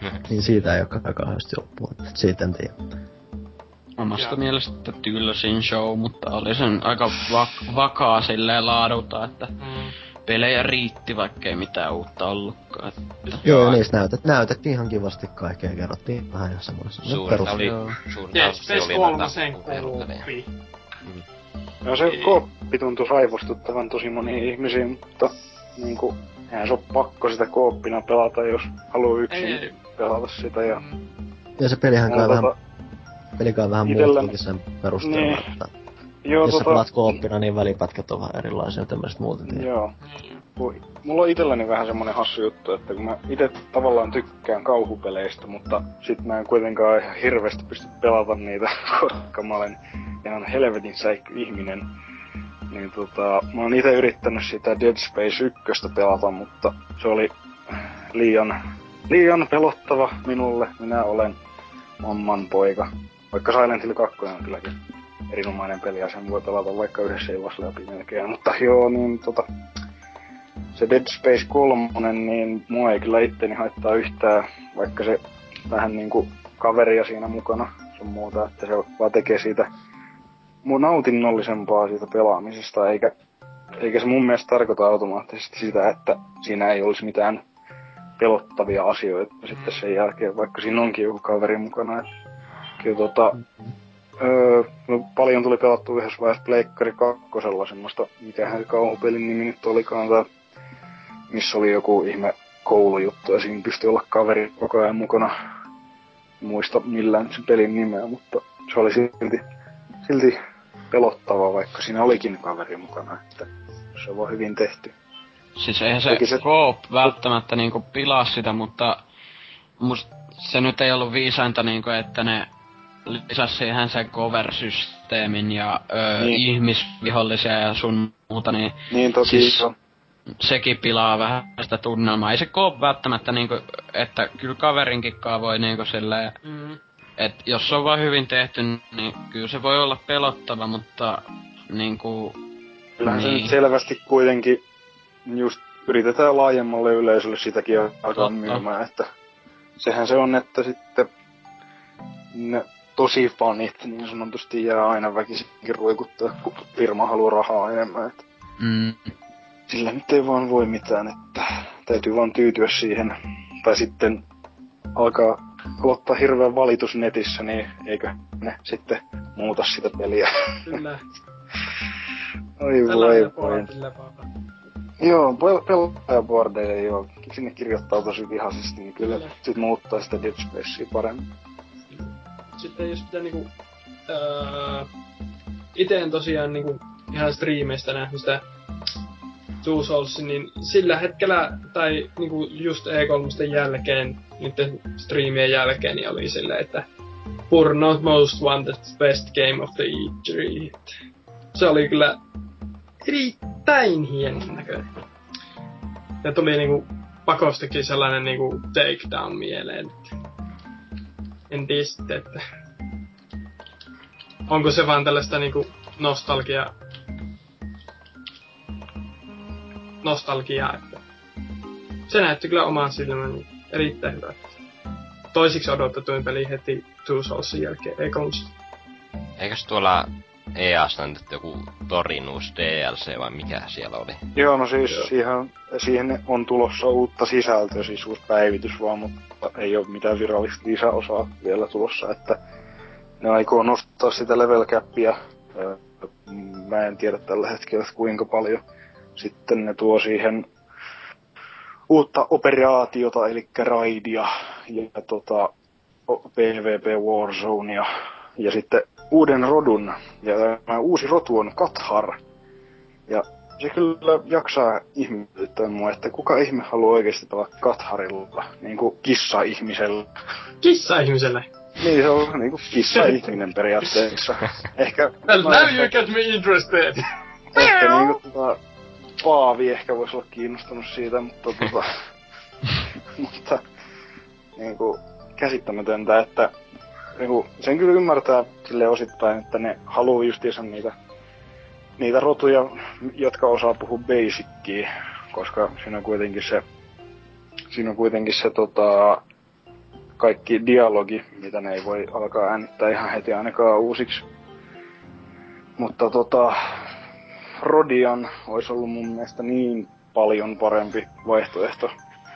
niin siitä ei ole kauheasti että siitä en tiedä. Omasta Joo. mielestä tylsin show, mutta oli sen aika vak- vakaa silleen laadulta, että Mm. pelejä riitti, vaikkei mitään uutta ollutkaan. Että... Joo, ja niistä näytet, näytettiin ihan kivasti kaikkea, kerrottiin vähän ihan semmoista. Oli... Suurinta Dead osa se Space oli 3 noita sen urheilupelejä. kuuppi. No se kooppi tuntui raivostuttavan tosi moniin ihmisiin, mutta niinku, eihän se ole pakko sitä kooppina pelata, jos haluaa yksin Ei. pelata sitä. Ja, Ja se pelihän kai Mulla vähän, tota, peli kai vähän itellä- muuttuukin sen perusteella, Niin. että joo, jos sä tota, pelaat kooppina, niin välipätkät on vähän erilaisia ja tämmöiset muuten. Niin. joo. Niin. Mulla on itselläni vähän semmonen hassu juttu, että kun mä itse tavallaan tykkään kauhupeleistä, mutta sit mä en kuitenkaan ihan hirveästi pysty pelata niitä, koska mä olen ihan helvetin säikky ihminen. Niin tota, mä oon itse yrittänyt sitä Dead Space 1 pelata, mutta se oli liian, liian pelottava minulle. Minä olen mamman poika. Vaikka Silent Hill 2 on kylläkin erinomainen peli ja sen voi pelata vaikka yhdessä illassa läpi melkein. Mutta joo, niin tota, se Dead Space 3, niin mua ei kyllä itteni haittaa yhtään, vaikka se vähän niinku kaveria siinä mukana sun muuta, että se vaan tekee siitä mun nautinnollisempaa siitä pelaamisesta, eikä, eikä se mun mielestä tarkoita automaattisesti sitä, että siinä ei olisi mitään pelottavia asioita sitten sen jälkeen, vaikka siinä onkin joku kaveri mukana. Kyllä tota, öö, no, paljon tuli pelattu yhdessä vaiheessa Pleikkari kakkosella semmoista, mikähän se kauhupelin nimi nyt olikaan, tai missä oli joku ihme koulujuttu ja siinä pystyi olla kaveri koko ajan mukana. En muista millään sen pelin nimeä, mutta se oli silti, silti pelottava, vaikka siinä olikin kaveri mukana, että se on vaan hyvin tehty. Siis eihän se, se-. Coop välttämättä niinku pilaa sitä, mutta must se nyt ei ollut viisainta niinku, että ne lisäs siihen sen cover-systeemin ja ö, Niin. ihmisvihollisia ja sun muuta, niin Niin toki Siis- siis... sekin pilaa vähän sitä tunnelmaa. Ei se oo välttämättä niinku, että kyllä kaverinkinkaan voi niinku silleen, Mm. että jos se on vaan hyvin tehty, niin kyllä se voi olla pelottava, mutta niinku, Kyllähän se Niin. nyt selvästi kuitenkin just yritetään laajemmalle yleisölle sitäkin alkaa myymään, että sehän se on, että sitten ne tosi fanit niin sanotusti jää aina väkisinkin ruikuttaa, kun firma haluaa rahaa enemmän, että mm, sillä nyt ei vaan voi mitään, että täytyy vaan tyytyä siihen. Tai sitten alkaa aloittaa hirveän valitus netissä, niin eikö ne sitten muuta sitä peliä. Kyllä. Oi voi voi. Joo, pel- pelaajabordeille joo. Sinne kirjoittaa tosi vihaisesti, niin kyllä Kyllä. sit muuttaa sitä Dead Spacea paremmin. Sitten jos pitää niinku... Öö, ite en tosiaan niinku ihan striimeistä nähnyt sitä Two Souls, niin sillä hetkellä, tai niinku just E3 jälkeen, niiden striimien jälkeen, niin oli silleen, että Burnout Most Wanted Best Game of the E3. Se oli kyllä erittäin hienon näköinen. Ja tuli niinku pakostakin sellainen niinku takedown mieleen, että en tiedä sitten, että onko se vaan tällaista niinku nostalgia nostalgiaa, että se näytti kyllä omaan silmäni erittäin hyvältä. Toisiksi odotetuin peli heti Two Soulsin jälkeen, ei kolmosta. Eikös tuolla EAS näytetty joku Torinus DLC vai mikä siellä oli? Joo, no siis siihen, siihen on tulossa uutta sisältöä, siis uusi päivitys vaan, mutta ei ole mitään virallista lisäosaa vielä tulossa, että ne aikoo nostaa sitä level capia. Mä en tiedä tällä hetkellä, kuinka paljon. Sitten ne tuo siihen uutta operaatiota, eli raidia ja tota, PvP Warzonea ja sitten uuden rodun. Ja tämä uusi rotu on Kathar. Ja se kyllä jaksaa ihmetyttää mua, että kuka ihme haluaa oikeasti pelata Katharilla, niinku kissa-ihmisellä. Kissa-ihmiselle! Niin, se on niinku kissa-ihminen periaatteessa. Ehkä, Well, no, now ehkä, you get me interested! ehkä niinku tota, Paavi ehkä voisi olla kiinnostunut siitä, mutta tota, mutta niinku käsittämätöntä, että niinku, sen kyllä ymmärtää sille osittain, että ne haluaa justiinsa niitä, niitä rotuja, jotka osaa puhua basickia, koska siinä on kuitenkin se, siinä on kuitenkin se tota, kaikki dialogi, mitä ne ei voi alkaa äänittää ihan heti ainakaan uusiksi. Mutta tota, Rodian olisi ollut mun mielestä niin paljon parempi vaihtoehto.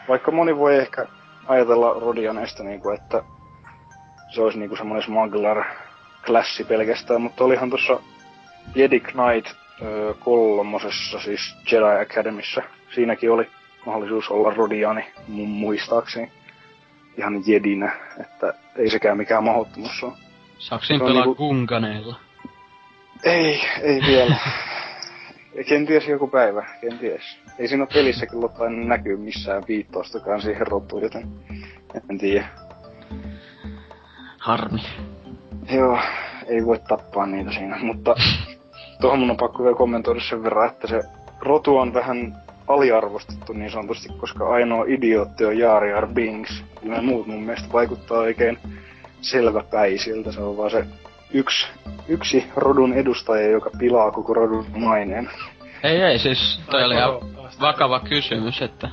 Vaikka moni voi ehkä ajatella Rodianesta niinku, että se olisi niinku semmoinen smuggler klassi pelkästään, mutta olihan tuossa Jedi Knight öö, kolmosessa, siis Jedi Academyssä, siinäkin oli mahdollisuus olla Rodiani mun muistaakseni ihan jedinä, että ei sekään mikään mahdottomuus ole. saksin pelaa niinku- kunkaneilla. Ei, ei vielä. Kenties joku päivä, kenties. Ei siinä ole pelissä kyllä ottaen näkyy missään viittaustakaan siihen rotuun, joten en tiedä. Harmi. Joo, ei voi tappaa niitä siinä, mutta tuohon mun on pakko vielä kommentoida sen verran, että se rotu on vähän aliarvostettu niin sanotusti, koska ainoa idiootti on Jar Jar Binks. Nämä muut mun mielestä vaikuttaa oikein selväpäisiltä. Se on vaan se yksi, yksi rodun edustaja, joka pilaa koko rodun maineen. Ei ei, siis toi oli ihan vakava kysymys, että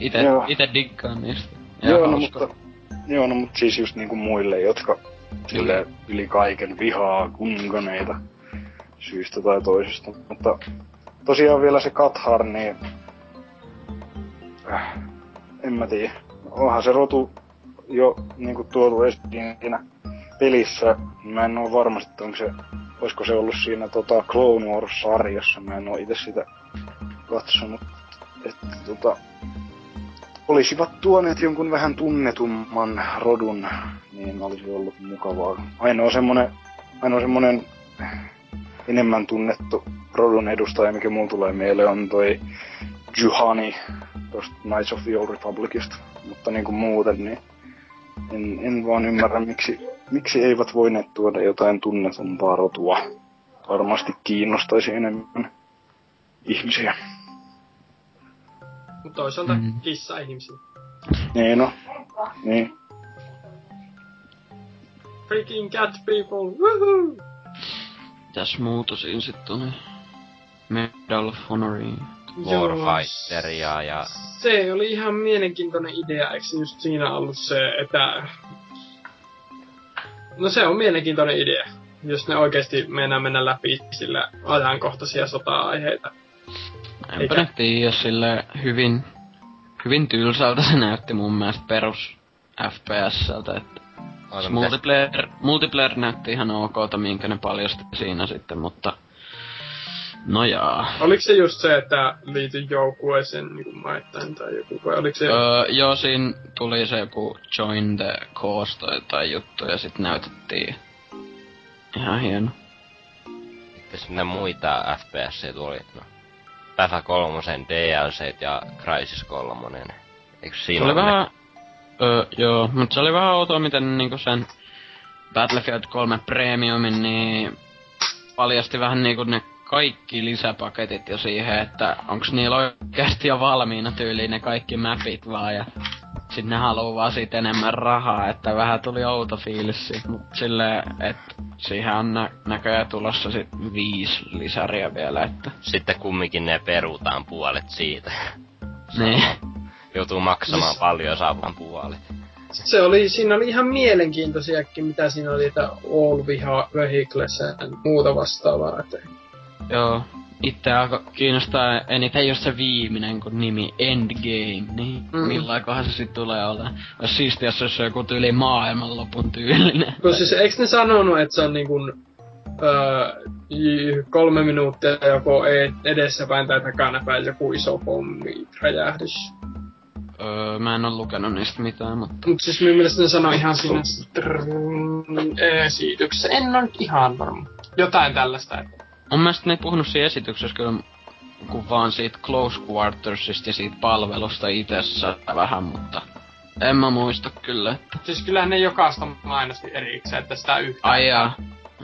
ite, Joo. ite diggaan niistä. Ja Joo, no, mutta, joo, no mutta siis just niinku muille, jotka sille yli kaiken vihaa kunkaneita syystä tai toisesta. Mutta tosiaan vielä se Kathar, niin... Äh, en mä tiedä. Onhan se rotu jo niinku tuotu esiin siinä pelissä. Mä en oo varma, että onko se, olisiko se ollut siinä tota Clone Wars-sarjassa. Mä en oo itse sitä katsonut. Että tota, olisivat tuoneet jonkun vähän tunnetumman rodun, niin olisi ollut mukavaa. Ainoa semmonen, ainoa semmonen enemmän tunnettu rodun edustaja, mikä mulla tulee mieleen, on toi Juhani tosta Knights of the Old Republicista. Mutta niinku muuten, niin en, en vaan ymmärrä, miksi miksi eivät voineet tuoda jotain tunnetumpaa rotua? Varmasti kiinnostaisi enemmän ihmisiä. Mutta toisaalta mm. Mm. kissa-ihmisiä. Niin no, niin. Freaking cat people, woohoo! Mitäs muuta siinä sit tuli? Medal of Honoriin. Warfighteria ja... Se oli ihan mielenkiintoinen idea, eikö just siinä ollut se, että... No se on mielenkiintoinen idea, jos ne oikeasti meinaa mennä läpi sillä ajankohtaisia sota-aiheita. Enpä Eikä- nyt tiedä, sille hyvin, hyvin tylsältä se näytti mun mielestä perus FPSltä, että mitäs- multiplayer, multiplayer näytti ihan okolta, minkä ne paljasti siinä sitten, mutta no jaa. Oliko se just se, että liity joukkueeseen niin kuin maittain tai joku, vai oliko se... Öö, joo, siinä tuli se joku Join the Cause tai jotain juttu ja sit näytettiin ihan hieno. Mitäs mitä muita FPS tuli? No. Päfä kolmosen DLC ja Crysis kolmonen. Eikö Se siinä oli ole vähän, öö, joo, mutta se oli vähän outoa, miten niinku sen Battlefield 3 Premiumin, niin paljasti vähän niinku ne kaikki lisäpaketit jo siihen, että onks niillä oikeasti jo valmiina tyyliin ne kaikki mapit vaan ja sit ne haluu vaan siitä enemmän rahaa, että vähän tuli outo fiilis siitä, mut silleen, että siihen on nä- näköjään tulossa sit viisi lisäriä vielä, että Sitten kumminkin ne perutaan puolet siitä. niin. Joutuu maksamaan paljon saavan puolet. Se oli, siinä oli ihan mielenkiintoisiakin, mitä siinä oli, että all viha vehicles ja muuta vastaavaa. Että Joo. Itse alkoi kiinnostaa eniten just se viimeinen, kun nimi Endgame, niin Mm. millaikohan se sit tulee olla. Olisi siistiä, jos se olisi joku tyyli maailmanlopun tyylinen. kun siis, eikö ne sanonut, että se on niin kuin, öö, kolme minuuttia joko e- edessäpäin tai takanapäin joku iso pommi räjähdys. öö, mä en oo lukenut niistä mitään, mutta... Mut siis minun mielestä ne sanoi ihan siinä esityksessä. En ole ihan varma. Jotain tällaista. Että. Mun mielestä ne ei puhunut siinä esityksessä kyllä kuin vaan siitä Close Quartersista ja siitä palvelusta itsessä vähän, mutta en mä muista kyllä, että... Siis kyllähän ne jokaista mainosti erikseen, että sitä yhtä Ai jaa,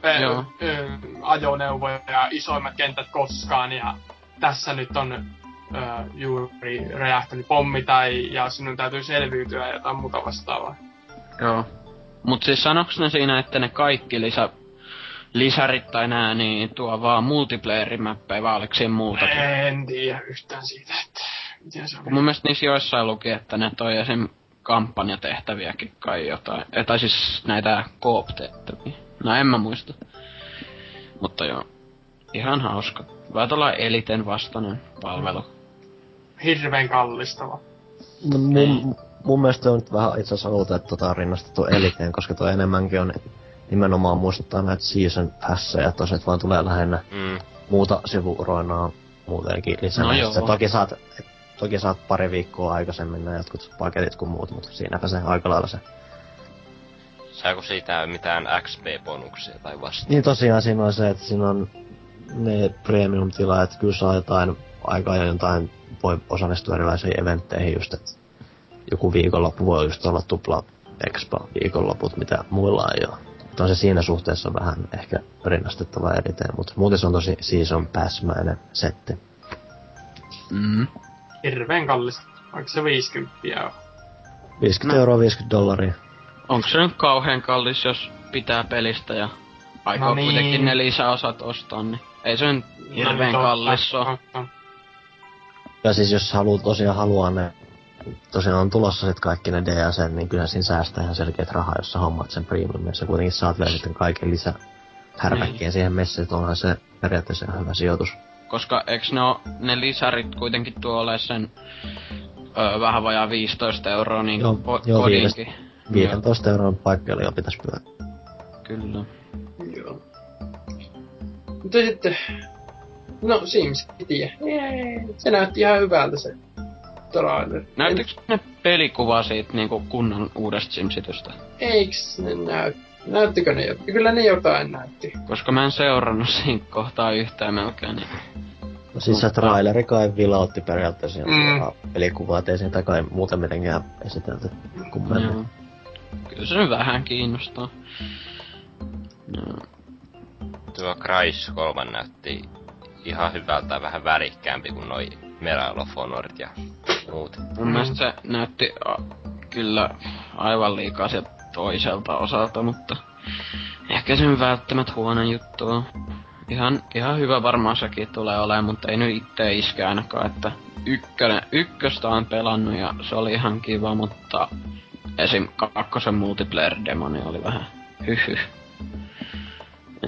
ö, joo. ö, ajoneuvoja ja isoimmat kentät koskaan ja tässä nyt on ö, juuri räjähtänyt pommi tai ja sinun täytyy selviytyä ja jotain muuta vastaavaa. Joo. Mut siis sanoks ne siinä, että ne kaikki lisä, lisärit tai nää, niin tuo vaan multiplayer-mäppejä, vai oliko siinä muutakin? En tiedä yhtään siitä, että miten se on. mun mielestä niissä joissain luki, että ne toi esim. kampanjatehtäviäkin kai jotain. Eh, Tai siis näitä koop-tehtäviä. No en mä muista. Mutta joo. Ihan hauska. Vai olla eliten vastainen palvelu. Hirveän kallistava. No, mun, mun mielestä on nyt vähän itse asiassa outo, että tota on rinnastettu eliteen, koska tuo enemmänkin on nimenomaan muistuttaa näitä season passeja, että tosiaan vaan tulee lähinnä Mm. muuta sivuroinaa muutenkin lisää. No joo. sitten toki saat, toki saat pari viikkoa aikaisemmin nämä jotkut paketit kuin muut, mutta siinäpä se aika lailla se. Saako siitä mitään XP-bonuksia tai vasta? Niin tosiaan siinä on se, että siinä on ne premium-tilaajat, kyllä saa jotain aika ajoin jotain, voi osallistua erilaisiin eventteihin just, että joku viikonloppu voi just olla tupla expo viikonloput, mitä muilla ei ole. Mutta on se siinä suhteessa vähän ehkä rinnastettava eriteen, mutta muuten se on tosi season pass-mäinen setti. Mm. Hirveän kallista. Vaikka se 50 on. 50 No. euroa, 50 dollaria. Onko se nyt kauhean kallis, jos pitää pelistä ja aikoo No niin. niin. kuitenkin ne lisäosat ostaa, niin ei se nyt hirveän No, kallis totta, oo. totta. Ja siis jos haluat tosiaan haluaa ne, tosiaan on tulossa sit kaikki ne DLC, niin kyllä siinä säästää ihan selkeät rahaa, jos sä hommat sen premium, ja sä kuitenkin saat vielä sitten kaiken lisä härpäkkeen Niin. siihen messiin, että onhan se periaatteessa ihan hyvä sijoitus. Koska eiks ne, ne lisärit kuitenkin tuo ole sen öö, vähän vajaa 15 euroa niin Joo, ko- joo, kodinkin. 15 euron paikkeilla jo pitäisi pyörä. Joo, kyllä. Joo. Mutta sitten... No, Sims City. Jee. Se näytti ihan hyvältä se trailer. Näyttikö ne pelikuva siitä niinku kunnon uudesta Simsitystä? Eiks ne näy... Näyttikö ne jotain? Kyllä ne jotain näytti. Koska mä en seurannut siinä kohtaa yhtään melkein. Niin. No siis se traileri kai vilautti periaatteessa Mm. pelikuvaa, ettei siitä kai muuten mitenkään esitelty kummemmin. Joo. kyllä se nyt vähän kiinnostaa. No. Tuo Crysis 3 näytti ihan hyvältä vähän värikkäämpi kuin noi Medal of Honorit ja muut. Mun mielestä se näytti a, kyllä aivan liikaa sieltä toiselta osalta, mutta ehkä se nyt välttämättä huono juttu on. Ihan, ihan hyvä varmaan sekin tulee olemaan, mutta ei nyt itse iske ainakaan, että ykkönen, ykköstä on pelannut ja se oli ihan kiva, mutta esim. kakkosen multiplayer-demoni oli vähän hyhy.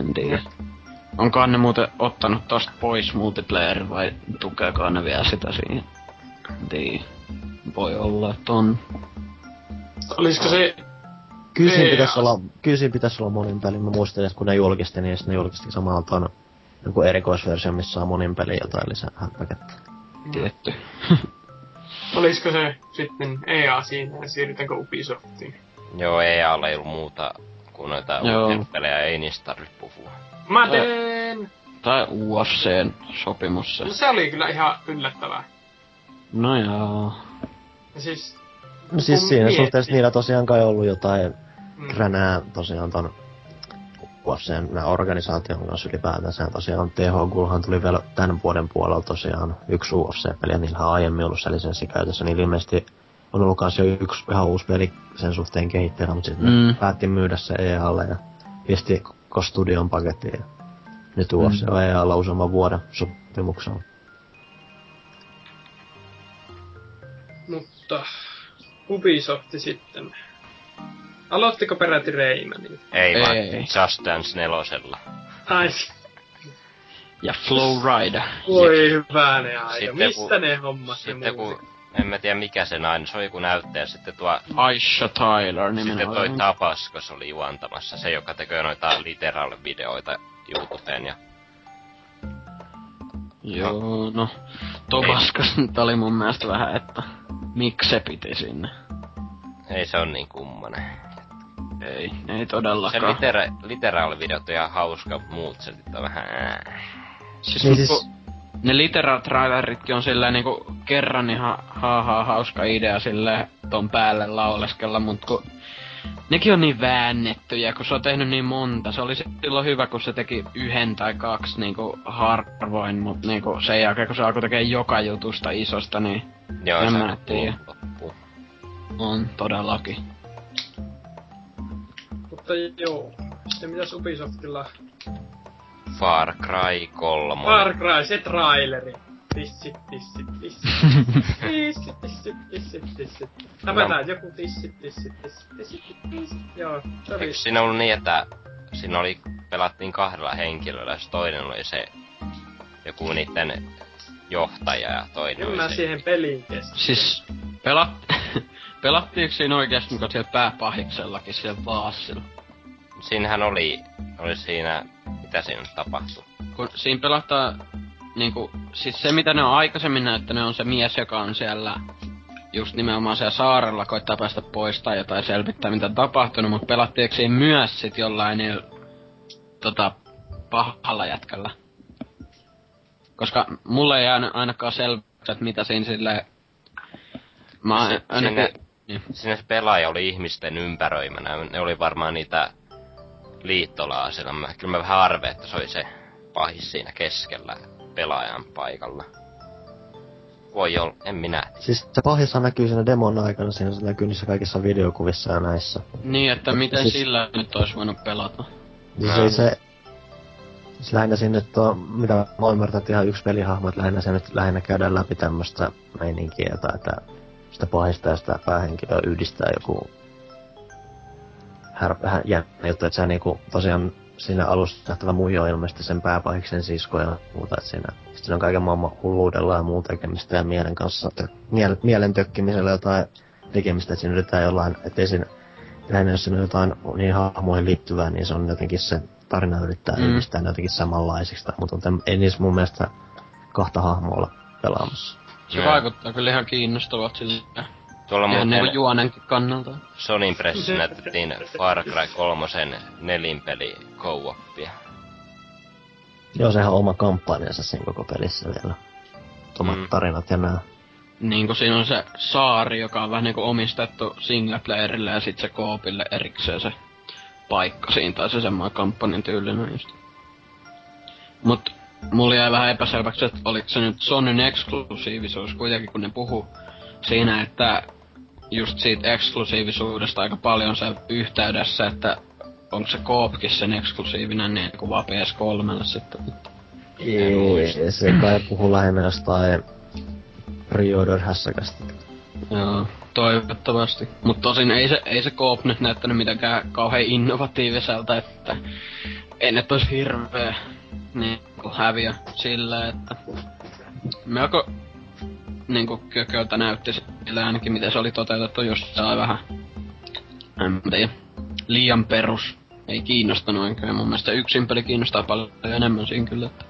En tiedä. Onkohan ne muuten ottanut tosta pois multiplayer vai tukeekaan ne vielä sitä siihen? En tiedä. Voi olla, että on. Olisiko se... Kyllä siinä pitäisi olla, kyllä siinä pitäisi olla monin peli. Mä muistelin, että kun ne julkisti, niin ne julkisti samalla ton joku erikoisversio, missä on monin peli jotain lisää häppäkettä. Tietty. Olisiko se sitten EA siinä ja siirrytäänkö Ubisoftiin? Joo, ei alla ei ollut muuta kuin noita pelejä, ei niistä tarvitse puhua. Mä teen! Tai UFCn sopimus se. No se oli kyllä ihan yllättävää. No joo. Ja siis... No siis siinä miettii- suhteessa niillä tosiaan kai ollut jotain Mm, kränää tosiaan ton UFCn organisaation kanssa ylipäätänsä. Ja tosiaan THGulhan tuli vielä tämän vuoden puolella tosiaan yksi UFC-peli, ja niillä on aiemmin ollut se lisenssi käytössä. Niin ilmeisesti on ollut kans jo yksi ihan uusi peli sen suhteen kehitteillä, mutta sitten Mm. päätti myydä se EAlle ja pisti studion pakettiin. Ja nyt UFC Mm. on EAlla useamman vuoden sopimuksella. Mutta... Ubisofti sitten. Aloittiko peräti Raymanin? Ei, Ei. vaan Just Dance nelosella. Ai, Ja Flow Rider. voi hyvänen aika. Sitten Mistä kun- ne hommat Sitten ne kun? En mä tiedä mikä se nainen, se oli joku näyttäjä, sitten tuo, Aisha Tyler sitten nimenomaan. toi Tapaskos oli juontamassa, se joka tekee noita literal-videoita YouTubeen ja Joo, no. Tobaskas nyt oli mun mielestä vähän, että miksi se piti sinne. ei se on niin kummonen. Ei, ei Se todellakaan. litera, literal-videot on ihan hauska, mut muut se sitten on vähän. Siis, Niin siis- siis... Ne literal traileritkin on silleen niinku kerran ihan haha hauska idea silleen ton päälle lauleskella, mut kun nekin on niin väännettyjä, kun se on tehnyt niin monta. Se oli silloin hyvä, kun se teki yhden tai kaksi niinku harvoin, mut niinku sen jälkeen, kun se alkoi tekee joka jutusta isosta, niin Joo, En se mä tiedä. loppu. on todellakin. Mutta joo. Sitten mitäs Ubisoftilla? Far Cry 3. Far Cry, se traileri. Tissit, tissit, tissit. Tissit, tissit, tissit, tissit. Tapetaan joku tissit, tissit, tissit, tissit, tissit. Joo, se oli... Eikö siinä ollut niin, että siinä oli, pelattiin kahdella henkilöllä, jos toinen oli se joku niitten johtaja ja toinen En oli mä se... siihen peliin kestä. Siis pelat... Pelattiinko siinä oikeesti niinku siellä pääpahiksellakin siellä vaasilla? Siinähän oli, oli siinä, mitä siinä tapahtui? kun siinä pelataan niinku, siis se mitä ne on aikaisemmin näyttänyt on se mies, joka on siellä just nimenomaan siellä saarella koittaa päästä pois tai jotain selvittää mitä on tapahtunut, mutta pelattiinko siinä myös sit jollain niillä, tota, pahalla jätkällä? Koska mulle ei jäänyt ainakaan selväksi, että mitä siinä sille Mä Se- ainakin... siinä- Niin. Siinä se pelaaja oli ihmisten ympäröimänä, ne oli varmaan niitä liittolaasilla. Mä, kyllä mä vähän arve, että se oli se pahis siinä keskellä pelaajan paikalla. Voi olla, en minä. Siis se pahissa näkyy siinä demon aikana, siinä se näkyy niissä kaikissa videokuvissa ja näissä. Niin, että miten Siis- sillä nyt olisi voinut pelata. Siis Mä- ei se... Siis lähinnä sinne tuo, mitä mä ymmärtän, että ihan yksi pelihahmo, että lähinnä se nyt lähinnä käydään läpi tämmöstä meininkiä, tai että sitä pahista ja sitä päähenkilöä yhdistää joku här, vähän jännä juttu, että se niinku tosiaan siinä alussa nähtävä muijo on ilmeisesti sen pääpahiksen sisko ja muuta, että siinä, siinä on kaiken maailman hulluudella ja muun tekemistä ja mielen kanssa, tö, miel, mielen tökkimisellä jotain tekemistä, että siinä yritetään jollain, ettei siinä lähinnä jos siinä on jotain niin hahmoihin liittyvää, niin se on jotenkin se tarina yrittää Mm. yhdistää ne jotenkin samanlaisiksi, mutta on- ei niissä mun mielestä kahta hahmoa olla pelaamassa. Se Joo. vaikuttaa kyllä ihan kiinnostavalta sille. Tuolla muuten niinku juonenkin kannalta. Sonin pressissä näytettiin Far Cry 3 nelinpeli co-oppia. Joo, sehän on oma kampanjansa siinä koko pelissä vielä. Omat Mm. tarinat ja nää. niinku siinä on se saari, joka on vähän niinku omistettu singleplayerille ja sit se koopille erikseen se paikka siinä, tai se semmoinen kampanjan tyylinen just. Mut mulla jäi vähän epäselväksi, että oliko se nyt Sonyn eksklusiivisuus kuitenkin, kun ne puhu siinä, että just siitä eksklusiivisuudesta aika paljon se yhteydessä, että onko se Koopkin sen eksklusiivinen niin kuin vaan PS3 sitten. Ei, se kai puhuu lähinnä jostain pre-order hässäkästä. Joo, toivottavasti. Mutta tosin ei se, ei se Coop nyt näyttänyt mitenkään kauhean innovatiiviselta, että ei nyt olisi hirveä niin häviö sillä, että melko niinku kököltä näytti sillä ainakin miten se oli toteutettu jossain vähän en tiedä, liian perus. Ei kiinnostanut oikein. Mun mielestä yksin peli kiinnostaa paljon enemmän siinä kyllä. Että...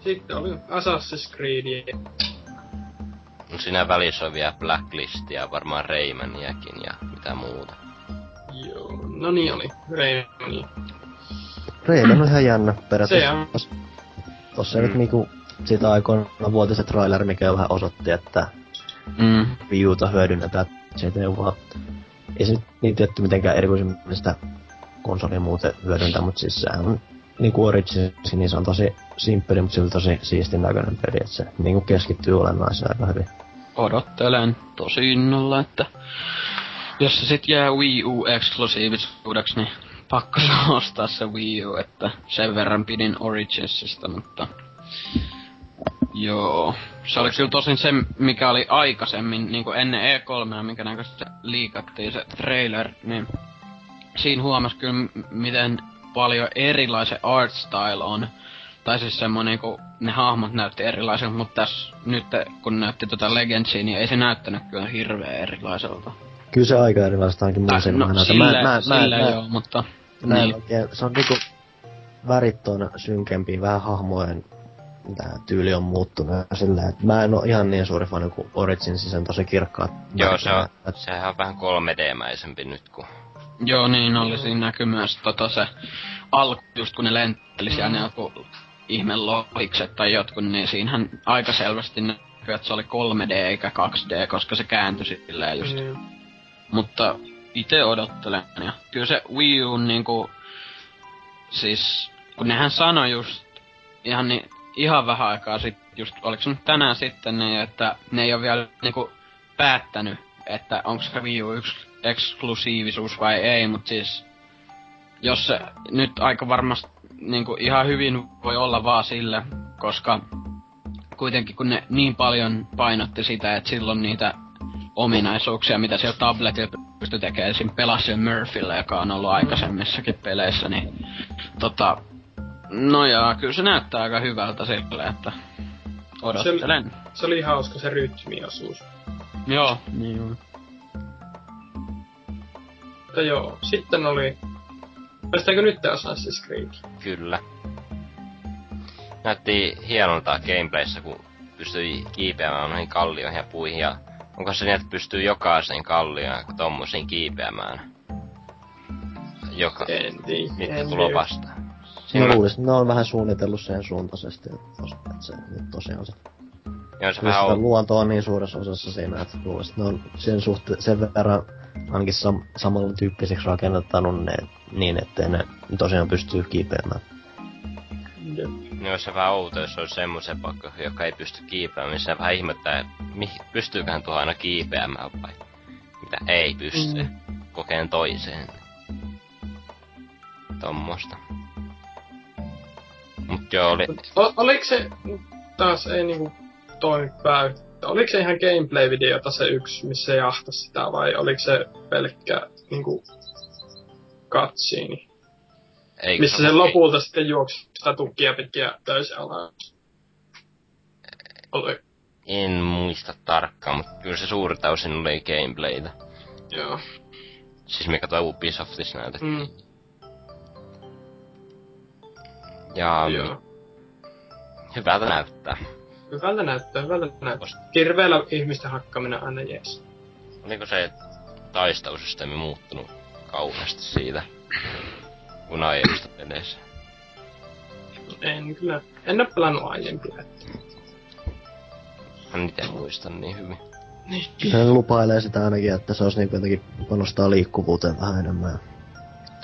Sitten oli Assassin's Creed. No siinä välissä on vielä Blacklistia, varmaan Raymaniakin ja mitä muuta. Joo, no niin oli. Raymania. Rayman on ihan jännä Se periaatteessa. on. Tos- Tossa. Mm. nyt niinku sitä aikoina vuoti se trailer, mikä jo vähän osoitti, että Mm. Wii Uta hyödynnetään CTU vaan. Ei se nyt niin tietty mitenkään erikoisemmin sitä konsolia muuten hyödyntää, mutta siis sehän on niinku Origins, niin se on tosi simppeli, mutta silti tosi siistin näköinen peli, että se niinku keskittyy olennaiseen aika hyvin. Odottelen tosi innolla, että jos se sit jää Wii U eksklusiivisuudeksi, niin pakko se ostaa se Wii U, että sen verran pidin Originsista, mutta Joo. Se oli kyllä tosin se, mikä oli aikaisemmin, niin kuin ennen E3, minkä näköistä liikattiin se trailer, niin siinä huomasi kyllä, miten paljon erilaisen art style on. Tai siis semmonen, kun ne hahmot näytti erilaiselta, mutta tässä nyt kun näytti tota Legendsia, niin ei se näyttänyt kyllä hirveän erilaiselta. Kyllä se aika erilaista ainakin mun silmään no, näytä. sillä, Mä, mä, sillä mä, joo, mutta... mä, mä en niin. oikein, se on niinku värit on synkempi, vähän hahmojen tää tyyli on muuttunut sillä, että mä en oo ihan niin suuri fani kuin Originsin, se on tosi kirkkaat. Joo, se on, sehän on vähän 3D-mäisempi nyt kuin... Joo, niin oli. Siinä näkyy myös tota se alku, just kun ne lenteli siellä ne joku ihme lohikset tai jotkut, niin siinähän aika selvästi näkyy, että se oli 3D eikä 2D, koska se kääntyi silleen just. Mm. Mutta itse odottelen, ja kyllä se Wii U niinku, siis, kun nehän sanoi just ihan, niin, ihan vähän aikaa sitten, just, oliko se nyt tänään sitten, niin, että ne ei ole vielä niinku päättänyt, että onko se Wii U yksi eksklusiivisuus vai ei, mutta siis, jos se nyt aika varmasti niinku ihan hyvin voi olla vaan sille, koska kuitenkin kun ne niin paljon painotti sitä, että silloin niitä ominaisuuksia, mitä siellä tabletilla pystyi tekemään, esim. Pelasia Murphyllä, joka on ollut aikaisemmissakin peleissä, niin tota, no ja kyllä se näyttää aika hyvältä sille, että odottelen. Se oli hauska se rytmiosuus. Joo, niin on. Mutta joo, sitten oli... Päästäänkö nyt Assassin's Creed? Kyllä. Näytti hienolta gameplayssä, kun pystyi kiipeämään noihin kallioihin ja puihin ja onko se niin, että pystyy jokaiseen kallioon tommosiin kiipeämään? Joka, En tiedä. mitkä tiedä. vastaan. Siinä, luulisin, että ne on vähän suunnitellut sen suuntaisesti, että, että se nyt tosiaan se, joo, se vähän on, luonto on niin suuressa osassa siinä, että luulisin, että ne on sen suhteen, sen verran ainakin sam, samalla tyyppisiksi rakennettanut ne niin, ettei ne tosiaan pystyy kiipeämään. Jep. niin olisi se vähän outo, jos olisi semmoisen pakko, joka ei pysty kiipeämään, niin se vähän ihmettää, että pystyyköhän tuohon aina kiipeämään vai mitä ei pysty. Mm. Kokeen toiseen. Tommosta. Joo, oli, O- oliko se, taas ei niinku toimi pääyttä, oliko se ihan gameplay-videota se yksi, missä se jahtasi sitä, vai oliko se pelkkä niinku katsiini? ei Missä se lopulta sitten juoksi sitä tukkia pitkin ja täysin alas. Oli, En muista tarkkaan, mutta kyllä se suurta osin oli gameplaytä. joo. Siis mikä toi Ubisoftissa näytettiin. Mm, Ja joo. hyvältä näyttää. Hyvältä näyttää, hyvältä näyttää. Kirveellä ihmisten hakkaminen aina jees. Oliko se taistelusysteemi muuttunut kauheasti siitä, kun aiemmista peleissä? En kyllä, en oo pelannut aiempia. että En itse muista niin hyvin. Kyllä ne lupailee sitä ainakin, että se olisi niinku jotenkin panostaa liikkuvuuteen vähän enemmän.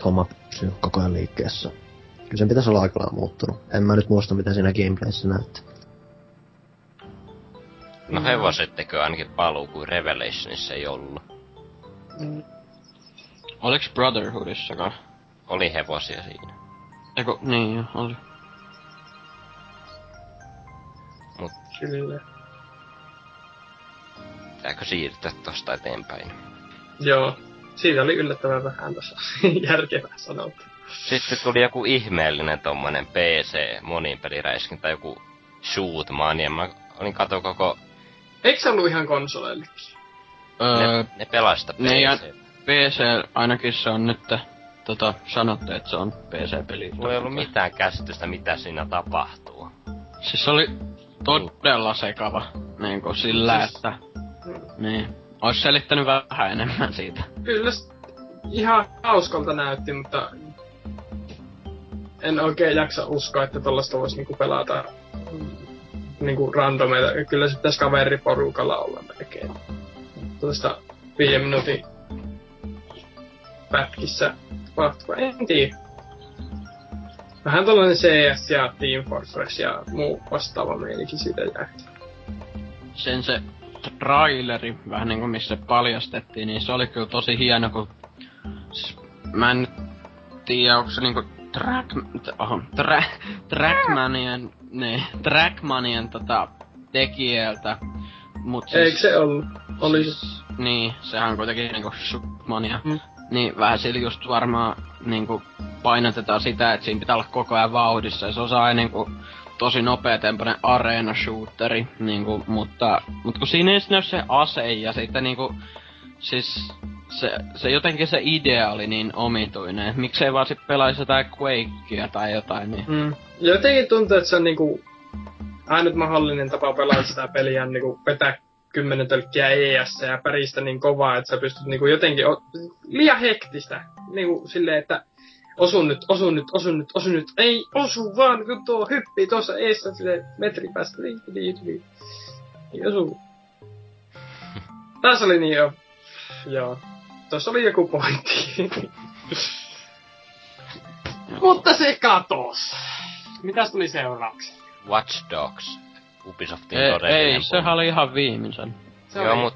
Homma pysyy koko ajan liikkeessä. Kyllä sen pitäisi olla aika lailla muuttunut. En mä nyt muista, mitä siinä gameplayssä näytti. No hevosettekö ainakin paluu, kuin Revelationissa ei ollut. Oliks Brotherhoodissakaan? Oli hevosia siinä. Eiku, niin jo, oli. Kyllä. Pitääkö siirtyä tosta eteenpäin? Joo. Siitä oli yllättävän vähän tuossa järkevää sanottu. Sitten tuli joku ihmeellinen tommonen PC monipeliräiskintä, joku Shootmania. Mä olin kato koko... Eikö se ollut ihan konsoleillekin? Öö, Ne, ne pelasta ne ja- PC. PC ainakin se on nyt tota, sanottu, että se on PC-peli. Mulla ei ollut mitään käsitystä, mitä siinä tapahtuu. Siis se oli todella sekava, niinku sillä, Siis- että... Niin. Ois selittänyt vähän enemmän siitä. Kyllä ihan hauskalta näytti, mutta en oikein jaksa uskoa, että tollaista voisi niinku pelata mm, niinku randomeita. Kyllä se pitäisi kaveriporukalla olla melkein. Tuosta viiden minuutin pätkissä tapahtuva. En tiedä. Vähän tällainen CS ja Team Fortress ja muu vastaava meininki siitä jää. Sen se traileri, vähän niinku missä paljastettiin, niin se oli kyllä tosi hieno, kun... Siis, mä en tiedä, onko se niinku Track... Oho, tra, Trackmanien... Ne, Trackmanien tota, tekijältä. Mut siis, Eikö se ollut? Oli. Siis, niin, sehän on kuitenkin niinku Shootmania. Mm. Niin vähän sillä just varmaan niinku painotetaan sitä, että siinä pitää olla koko ajan vauhdissa. Ja se on aina niinku tosi nopeatempoinen arena shooteri, niinku, mutta, mutta kun siinä ei näy se ase ja sitten niinku, siis se, se jotenkin se idea oli niin omituinen, että miksei vaan sit pelaisi jotain Quakea tai jotain, niin Mm. Jotenkin tuntuu, että se on niinku ainut mahdollinen tapa pelata sitä peliä on niinku vetää kymmenen tölkkiä ES ja päristä niin kovaa, että sä pystyt niinku jotenkin, o- liian hektistä, niinku silleen, että osu nyt, osu nyt, osu nyt, osu nyt, ei osu vaan, kun tuo hyppii tuossa eessä sille metri päästä, niin, niin, niin. Ei osu. Tässä oli niin jo, joo. Tuossa oli joku pointti. Mutta se katos. Mitäs tuli seuraavaksi? Watch Dogs. Ubisoftin ei, todellinen ei pulma. sehän oli ihan viimeisen. Se Joo, oli- mut...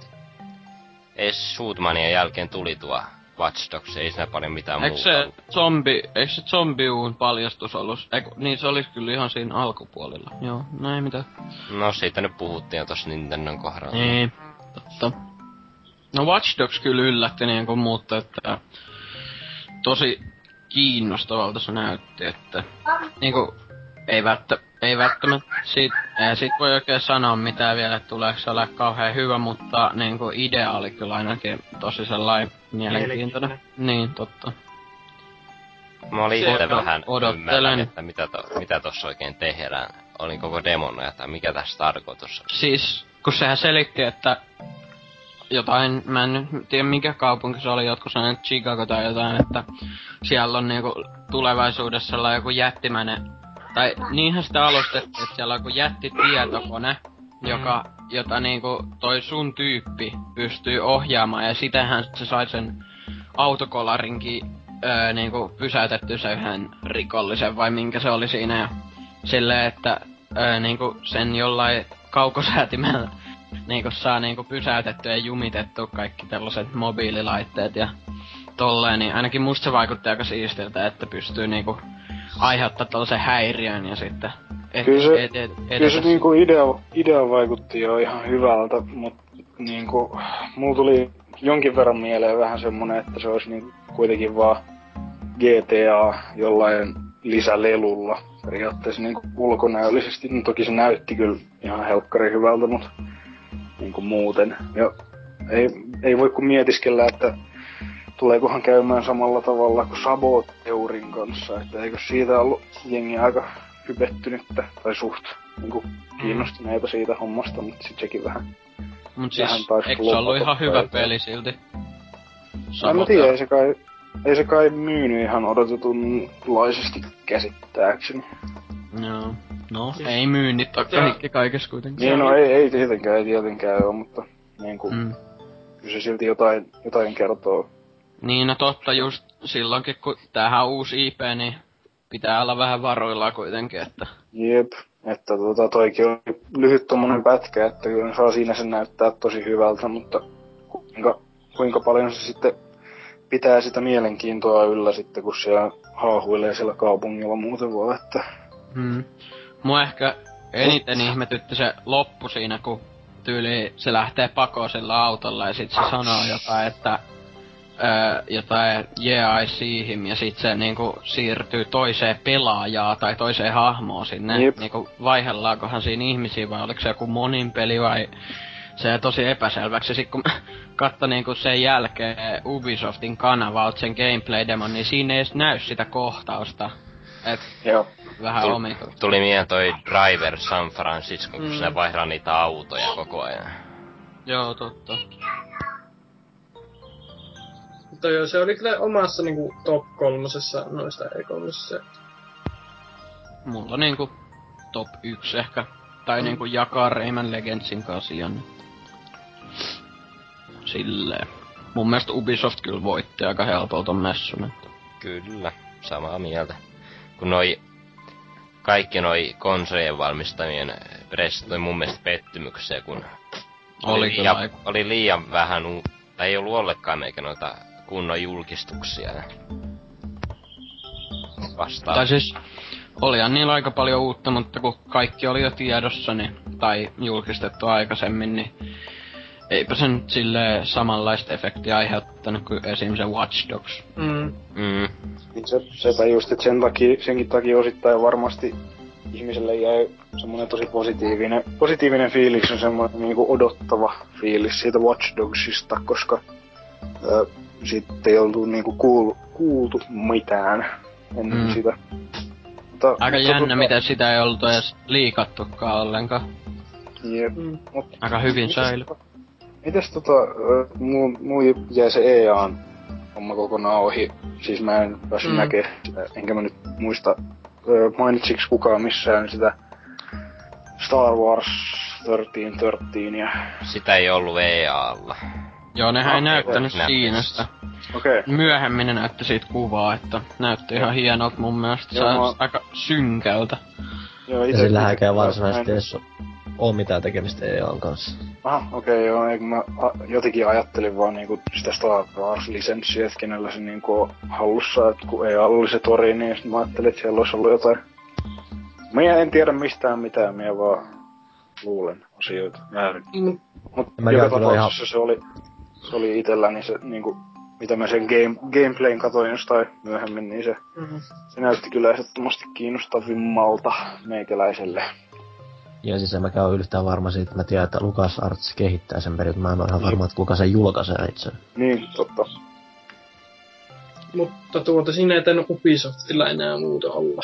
Ei Shootmanian jälkeen tuli tuo Watch Dogs, ei siinä paljon mitään Eikö muuta se ollut. zombi, eikö se zombiuun paljastus ollut? Eiku, niin se olisi kyllä ihan siinä alkupuolella. Joo, näin mitä. No siitä nyt puhuttiin jo tossa Nintendon kohdalla. Niin, totta. No Watch Dogs kyllä yllätti niin kuin mutta että tosi kiinnostavalta se näytti, että niinku ei, välttä, ei välttämättä siitä, ei siitä voi oikein sanoa mitään vielä, että tuleeko se ole kauhean hyvä, mutta niinku idea oli kyllä ainakin tosi sellainen mielenkiintoinen. Niin, totta. Mä olin Se, itse vähän odottelen. ymmärrän, että mitä, to, mitä tossa oikein tehdään. Olin koko demon tai mikä tässä tarkoitus. Siis, kun sehän selitti, että jotain, mä en nyt tiedä mikä kaupunki se oli, jotkut sanoivat Chicago tai jotain, että siellä on niinku tulevaisuudessa joku jättimäinen, tai niinhän sitä alustettiin, että siellä on joku jättitietokone, joka, jota niinku toi sun tyyppi pystyy ohjaamaan, ja sitähän se sai sen autokolarinkin öö, niinku pysäytetty se yhden rikollisen, vai minkä se oli siinä, ja silleen, että öö, niinku sen jollain kaukosäätimellä niinku saa niinku pysäytettyä ja jumitettua kaikki tällaiset mobiililaitteet ja tolleen, niin ainakin musta se vaikutti aika siistiltä, että pystyy niinku aiheuttaa tällaisen häiriön ja sitten et, Kyllä se- et, et, Kyllä se niinku idea, idea vaikutti jo ihan hyvältä, mutta niinku, mulla tuli jonkin verran mieleen vähän semmonen, että se olisi niinku kuitenkin vaan GTA jollain lisälelulla periaatteessa niinku ulkonäöllisesti. No, toki se näytti kyllä ihan helkkari hyvältä, mutta niinku muuten. Ja ei, ei voi kuin mietiskellä, että tuleekohan käymään samalla tavalla kuin Saboteurin kanssa, että eikö siitä ollut jengi aika hypettynyttä, tai suht niinku kiinnostuneita siitä hommasta, mutta sit sekin vähän. Mut vähän siis, eikö se ollut ihan hyvä päivää. peli silti? en mä Samoin tiedä, ei se kai, ei se kai myynyt ihan odotetunlaisesti käsittääkseni. Joo. No, ei myynnit ole kaikki kaikessa kuitenkin. Niin, no ei, ei tietenkään, ei tietenkään ole, mutta niin kuin, mm. Mm. kyllä se silti jotain, jotain kertoo. Niin, no totta just silloinkin, kun tämähän on uusi IP, niin pitää olla vähän varoillaan kuitenkin, että... Jep, että tota, toikin oli lyhyt tommonen pätkä, että kyllä saa siinä sen näyttää tosi hyvältä, mutta kuinka, kuinka paljon se sitten pitää sitä mielenkiintoa yllä sitten, kun siellä haahuilee siellä kaupungilla muuten vaan, että Hmm. Mua ehkä eniten ihmetytti se loppu siinä, kun tyyli se lähtee pakoon sillä autolla ja sit se sanoo jotain, että öö, jotain yeah I see him ja sit se niinku siirtyy toiseen pelaajaan tai toiseen hahmoon sinne. Jep. Niinku vaihellaakohan siinä ihmisiä vai oliko se joku monin peli vai se jäi tosi epäselväksi. Ja sit kun katso niinku sen jälkeen Ubisoftin kanavalta sen gameplay-demon, niin siinä ei edes näy sitä kohtausta. Et joo. Vähän Tul- omituista. Tuli mieleen toi Driver San Francisco, kun Mm. mm. sinä vaihdaa niitä autoja koko ajan. Joo, totta. Mutta joo, se oli kyllä omassa niinku top kolmosessa noista E3. Mulla niinku top 1 ehkä. Tai niinku jakaa Rayman Legendsin kanssa Janne. Silleen. Mun mielestä Ubisoft kyllä voitti aika helpolta messun. Että. Kyllä, samaa mieltä. Kun noi kaikki noi konsolien valmistamien pressit oli mun mielestä pettymyksiä, kun Oli kyllä liian, oli liian vähän, u- tai ei ollut ollenkaan meikä noita kunnon julkistuksia. ja Vastaan. Tai siis olihan niillä aika paljon uutta, mutta kun kaikki oli jo tiedossa niin, tai julkistettu aikaisemmin, niin eipä se nyt silleen samanlaista efektiä aiheuttanut kuin esim. se Watch Dogs. Mm. Mm. Niin se, sepä just, että sen takia, senkin takia osittain varmasti ihmiselle jäi semmoinen tosi positiivinen, positiivinen fiilis on semmoinen niinku odottava fiilis siitä Watch Dogsista, koska ö, sitten ei oltu niinku kuulu, kuultu mitään ennen Mm. sitä. Mutta, Aika mutta jännä, tota- miten sitä ei oltu edes liikattukaan ollenkaan. Jep. Mm. Mut Aika hyvin säily. Mites tota, muu, muu jäi se EAN homma kokonaan ohi. Siis mä en päässyt Mm. näkemään sitä, enkä mä nyt muista, mainitsiks kukaan missään sitä Star Wars 1313 ja... Sitä ei ollut EA-alla. Joo, nehän ei Ah, näyttänyt joo, siinä sitä. Okei. Okay. Myöhemmin ne näytti siitä kuvaa, että näytti ihan hienolta mun mielestä. Se Joo, on mä- aika synkältä. Joo, Ja ite- sillähänkään ite- varsinaisesti edes oo mitään tekemistä EAN kanssa. Aha, okei okay, joo, eikö mä a, jotenkin ajattelin vaan niinku sitä Star Wars-lisenssiä, että kenellä se niinku on hallussa, että kun ei ollut se tori, niin sit mä ajattelin, että siellä olisi ollut jotain. Mä en tiedä mistään mitään, mä vaan luulen asioita väärin. Mm. Mut Mä joka tapauksessa se oli, se oli itelläni se niinku, mitä mä sen game, gameplayn katoin jostain myöhemmin, niin se, Mm. se näytti kyllä ehdottomasti kiinnostavimmalta meikäläiselle. Ja siis en mäkään ole yhtään varma siitä, että mä tiedän, että Lucas Arts kehittää sen perin, mä en ole ihan varma, että kuka sen julkaisee itse. Niin, totta. Mutta tuota, siinä ei tainnut Ubisoftilla enää muuta olla.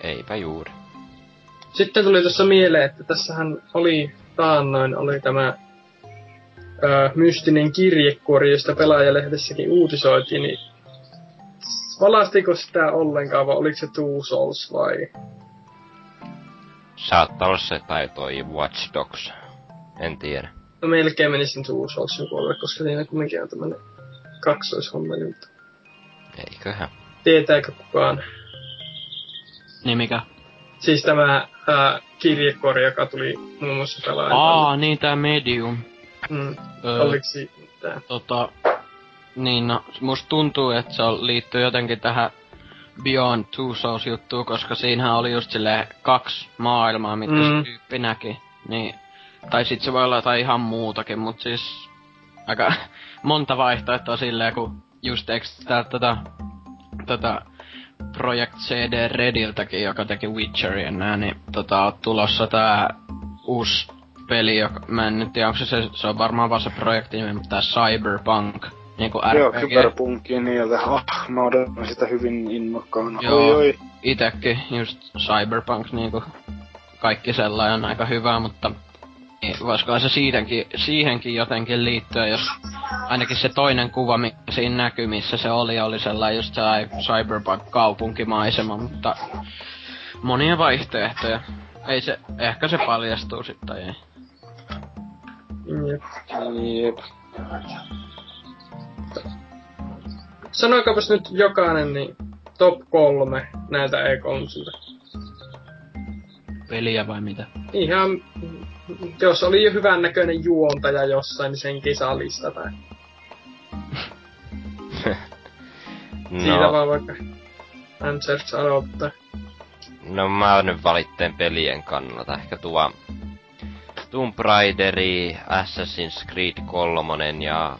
Eipä juuri. Sitten tuli tuossa mieleen, että tässähän oli taannoin oli tämä ö, mystinen kirjekuori, josta pelaajalehdessäkin uutisoitiin, niin valastiko sitä ollenkaan, vai oliko se Two Souls vai? Saattaa olla se tai toi Watch Dogs. En tiedä. No melkein menisin Two Soulsin puolelle, koska siinä kumminkin on tämmönen kaksoishommeli, mutta Eiköhän. tietääkö kukaan? Niin mikä? Siis tämä ää, kirjekuori, joka tuli muun muassa pelaajalle. Aa, niin tää Medium. Mm, Öö, oliko siitä mitään? tota, niin no, musta tuntuu, että se on- liittyy jotenkin tähän Beyond Two Souls juttuun, koska siinähän oli just silleen kaksi maailmaa, mitkä Mm. se tyyppi näki. Niin, tai sit se voi olla jotain ihan muutakin, mut siis aika monta vaihtoehtoa silleen, kun just tää tätä, tätä Project CD Rediltäkin, joka teki Witcheria nää, niin tota, on tulossa tää uusi peli, joka, mä en nyt tiedä, onko se, se, se on varmaan vaan se projekti nimi, mutta tää Cyberpunk, niinku Joo, RPG. Cyberpunkin niiltä. Oh, mä odotan sitä hyvin innokkaana. Joo. Oi, oi. Itekin just Cyberpunk niinku kaikki sellainen on aika hyvä, mutta niin, voisiko se siihenkin, siihenkin jotenkin liittyä, jos ainakin se toinen kuva, mikä siinä näkyy, missä se oli, oli sellainen just sellainen cyberpunk-kaupunkimaisema, mutta monia vaihtoehtoja. ei se, ehkä se paljastuu sitten tai ei. Jep. Jep. Sanoikaapas nyt jokainen niin top kolme näiltä E3 Peliä vai mitä? Ihan, jos oli jo hyvän näköinen juontaja jossain, niin senkin saa listata. Siitä No, vaan vaikka Answers aloittaa. no mä nyt valitteen pelien kannalta. Ehkä tuo Tomb Raideri, Assassin's Creed 3 ja...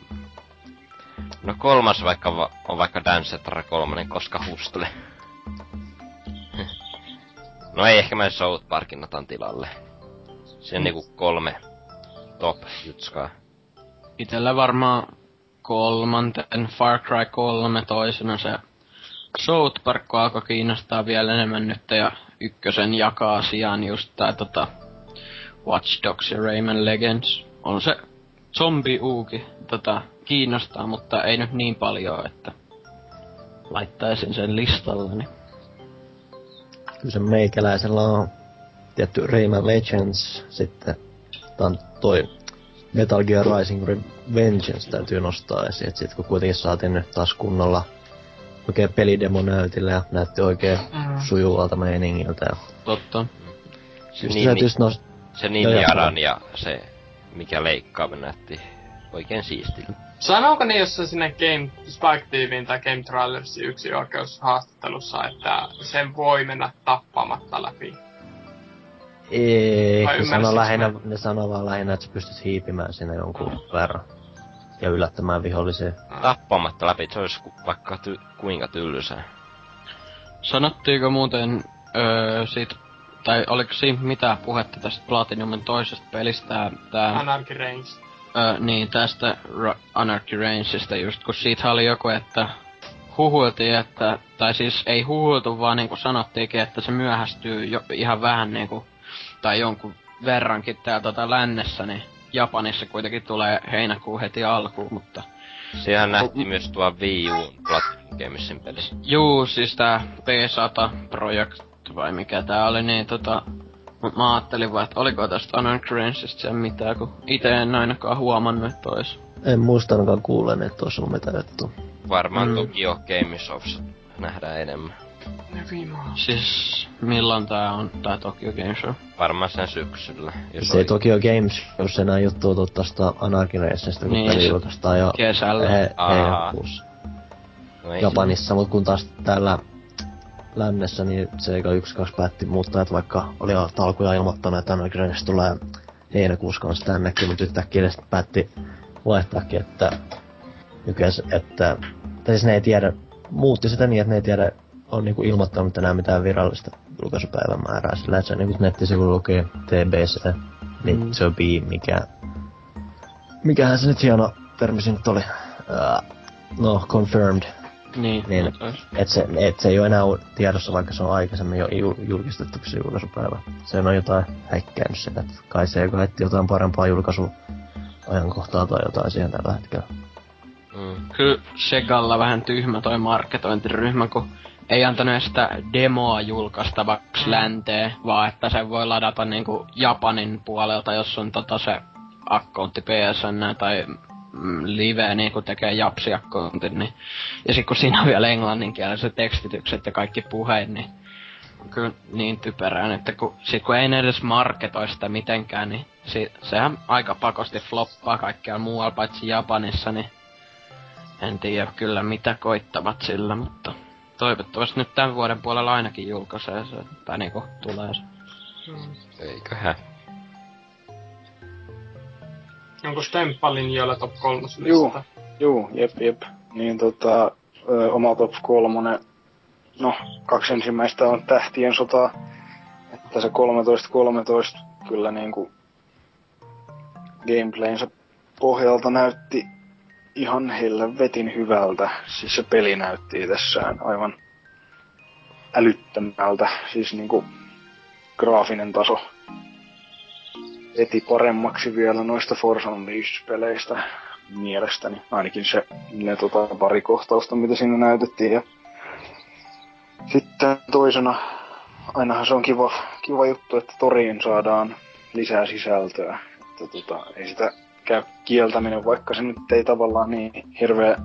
No kolmas vaikka va- on vaikka Dance Central 3, koska hustule. no ei ehkä mä South Parkin otan tilalle. Se on niinku kolme top jutskaa. Itellä varmaan kolmanten Far Cry 3 toisena se South Park alkoi kiinnostaa vielä enemmän nyt ja ykkösen jakaa sijaan just tää tota Watch Dogs ja Rayman Legends. On se zombi uuki tota, kiinnostaa, mutta ei nyt niin paljon, että laittaisin sen listalleni. Kyllä se meikäläisellä on tietty Rayman Legends, sitten tämän toi Metal Gear Rising Revengeance täytyy nostaa esiin, että sit kun kuitenkin saatiin nyt taas kunnolla oikein pelidemo näytille ja näytti oikein Mm. sujuvalta meiningiltä ja Totta. Se, just nimi, nost- se joo. ja se mikä leikkaa näytti oikein siistiltä. Sanooko ne jossain sinne Game Spike TVin tai Game Trailersin yksi oikeushaastattelussa, että sen voi mennä tappamatta läpi? Ei, Vai ne sanoo, lähinnä, mä? ne sanoo vaan lähinnä, että sä pystyt hiipimään sinne jonkun verran. Ja yllättämään vihollisia. Tappamatta läpi, se olisi vaikka ty- kuinka tylsää. Sanottiinko muuten öö, siitä, tai oliko siinä mitään puhetta tästä Platinumin toisesta pelistä, tää, Anarchy Range. Öö, niin tästä Ra- Anarchy Rangeista just, kun siitä oli joku, että huhuiltiin, että, tai siis ei huhuiltu, vaan niinku sanottiinkin, että se myöhästyy jo, ihan vähän niinku, tai jonkun verrankin täällä tota lännessä, niin Japanissa kuitenkin tulee heinäkuu heti alkuun, mutta Sehän nähtiin myös tuo Wii U Platinum Gamesin peli. Juu, siis tää P100 Project vai mikä tää oli, niin tota... Mut mä ajattelin vaan, että oliko tästä Anarchy Rangeista sen mitään, kun ite en ainakaan huomannut, että ois. En muista ainakaan kuulleen, että olisi ollut mitään juttua. Varmaan Mm. mm. Tokyo Gamesoft nähdään enemmän. Siis milloin tää on, tää Tokyo Game Show? Varmaan sen syksyllä. Jos Se ei oli- Tokyo Games, jos enää juttua Anarchy Racesta, kun Niin, peli julkaistaan jo Kesällä. he, heinäkuussa no Japanissa, mut kun taas täällä lännessä, niin Sega 1-2 päätti muuttaa, että vaikka oli alkuja ilmoittanut, että Anarchy Race tulee heinäkuussa kanssa tännekin, mutta yhtäkkiä sitten päätti vaihtaakin, että nykyään, että, tai siis ne ei tiedä, muutti sitä niin, että ne ei tiedä, on niinku ilmoittanut enää mitään virallista julkaisupäivän määrää sillä, että se niinku nettisivulla lukee TBC, niin Mm. mm. se on bii, mikä, mikähän se nyt hieno termi se nyt oli, uh, no, confirmed, Niin, Niin. et se, et se ei ole enää tiedossa, vaikka se on aikaisemmin jo jul- julkistettu se julkaisupäivä. Se on jotain häikkäänyt sitä, että kai se joka etti jotain parempaa julkaisuajankohtaa tai jotain siihen tällä hetkellä. Mm. Kyllä Segalla vähän tyhmä toi markketointiryhmä, kun ei antanut edes sitä demoa julkaistavaksi länteen, vaan että sen voi ladata niinku Japanin puolelta, jos on tota se akkontti PSN tai mm, live niinku tekee japsi-akkontin, niin ja sit kun siinä on vielä englanninkieliset tekstitykset ja kaikki puheet, niin kyllä niin typerää, että kun, sit kun ei ne edes marketoi sitä mitenkään, niin si, sehän aika pakosti floppaa kaikkialla muualla paitsi Japanissa, niin en tiedä kyllä mitä koittavat sillä, mutta toivottavasti nyt tämän vuoden puolella ainakin julkaisee se, tai niinku tulee se. Eiköhän. Onko Stemppa linjoilla top 3 Juu. Juu, jep, jep. Niin tota, ö, oma top kolmonen, no, kaksi ensimmäistä on Tähtien sota, että se 13-13 kyllä niinku gameplaynsä pohjalta näytti ihan helvetin hyvältä. Siis se peli näytti itsessään aivan älyttömältä. Siis niinku graafinen taso veti paremmaksi vielä noista Force Unleashed-peleistä mielestäni. Ainakin se ne tota, pari kohtausta, mitä siinä näytettiin. Ja sitten toisena ainahan se on kiva, kiva juttu, että toriin saadaan lisää sisältöä. Että tota, ei sitä käy kieltäminen, vaikka se nyt ei tavallaan niin hirveä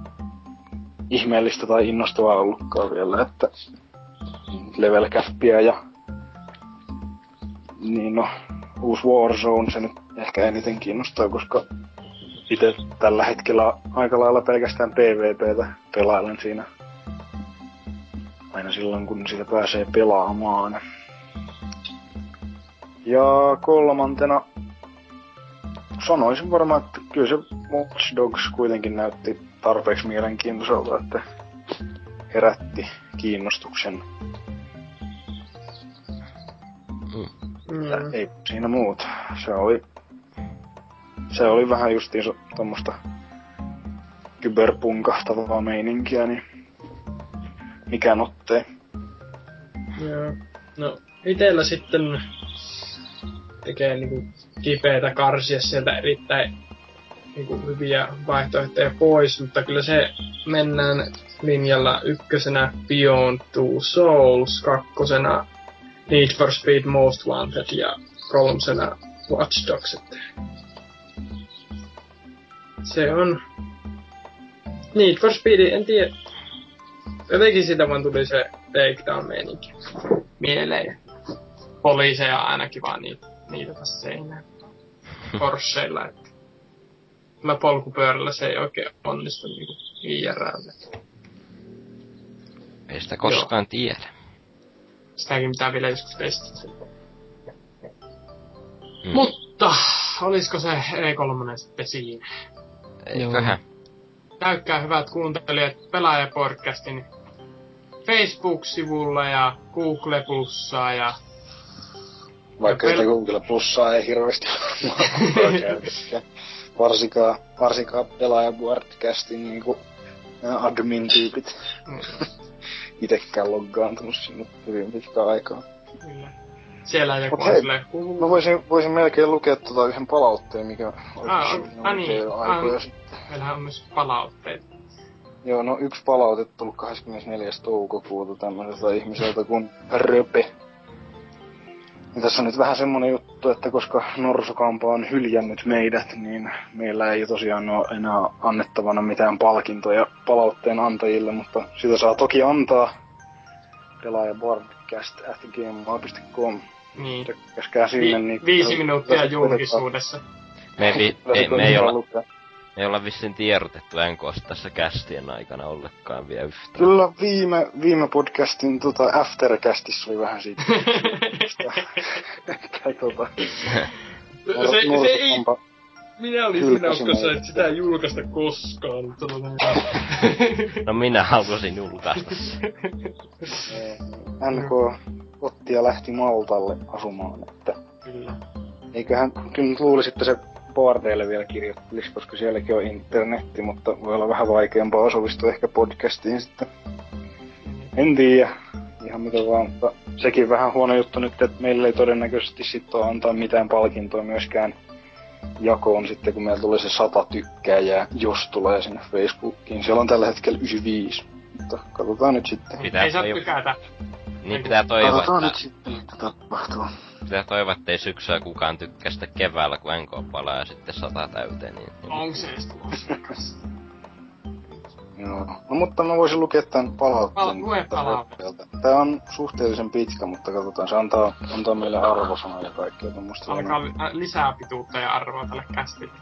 ihmeellistä tai innostavaa ollutkaan vielä, että level ja niin no, uusi Warzone se nyt ehkä eniten kiinnostaa, koska itse tällä hetkellä aika lailla pelkästään PvPtä pelailen siinä. Aina silloin, kun sitä pääsee pelaamaan. Ja kolmantena sanoisin varmaan, että kyllä se Watch Dogs kuitenkin näytti tarpeeksi mielenkiintoiselta, että herätti kiinnostuksen. Mm. Ei siinä muuta. Se oli, se oli vähän justiin tuommoista kyberpunkahtavaa meininkiä, niin mikä nottee. Joo. No, itellä sitten tekee niinku kipeätä karsia sieltä erittäin niinku hyviä vaihtoehtoja pois, mutta kyllä se mennään linjalla ykkösenä Beyond Two Souls, kakkosena Need for Speed Most Wanted ja kolmosena Watch Dogs. Se on Need for Speed, en tiedä. Jotenkin sitä vaan tuli se takedown-meininki mieleen. Poliiseja ainakin vaan niitä, niitä tässä seinään. Porscheilla, että mä polkupyörällä se ei oikein onnistu niinku IRL. Ei sitä koskaan tiedä. Sitäkin pitää vielä joskus testata. Mm. Mutta, olisiko se E3 sitten siinä? Eiköhän. Käykää hyvät kuuntelijat Pelaajapodcastin Facebook-sivulla ja Google Plussaa ja Vaikka Ja sitä pel- Google Plussaa ei hirveästi. Varsinkaan, varsinkaan pelaaja Boardcastin niinku admin-tyypit. Itekään loggaantunut sinne hyvin pitkään aikaa. kyllä. Siellä joku on hei. Mä voisin, voisin melkein lukea tota yhden palautteen, mikä Ah, oikein ah, niin. aikoja Ah. sitten. Meillähän on myös palautteita. Joo, no yksi palaute tullut 24. toukokuuta tämmöiseltä ihmiseltä kuin Röpe. Ja tässä on nyt vähän semmonen juttu, että koska Norsukampa on hyljännyt meidät, niin meillä ei tosiaan ole enää annettavana mitään palkintoja palautteen antajille, mutta sitä saa toki antaa pelaaja broadcast at gmail.com. Niin. Käskää sinne, Vi- niin... viisi minuuttia julkisuudessa. Me, vi, ei, me, ei olla, lukea. Me ei olla vissiin tiedotettu NKsta tässä kästien aikana ollenkaan vielä yhtään. Kyllä viime, viime podcastin tota, aftercastissa oli vähän siitä. Että tota, se, se ei, Norsukampa- minä olin siinä uskossa, että sitä ei julkaista koskaan. mutta tota- No minä halusin julkaista sen. NK otti ja lähti Maltalle asumaan, että Kyllä. eiköhän, kyllä nyt luulisi, että se boardeille vielä kirjoittelisi, koska sielläkin on internetti, mutta voi olla vähän vaikeampaa osallistua ehkä podcastiin sitten. En tiedä, ihan mitä vaan, mutta sekin vähän huono juttu nyt, että meillä ei todennäköisesti sitten antaa mitään palkintoa myöskään jakoon sitten, kun meillä tulee se sata tykkääjää, jos tulee sinne Facebookiin. Siellä on tällä hetkellä 95, mutta katsotaan nyt sitten. Pitää ei saa tykätä. Niin pitää toivoa, Katsotaan nyt että, sitten, mitä tapahtuu. Pitää toivoa, ettei syksyä kukaan tykkää sitä keväällä, kun NK palaa ja sitten sata täyteen. Niin, niin. Onko se edes? Joo. No mutta mä voisin lukea tämän palautteen. Pala- lue palautteelta. Tää on suhteellisen pitkä, mutta katsotaan. Se antaa, antaa meille arvosanoja ja kaikkea tommoista. Alkaa li- äh, lisää pituutta ja arvoa tälle kästille.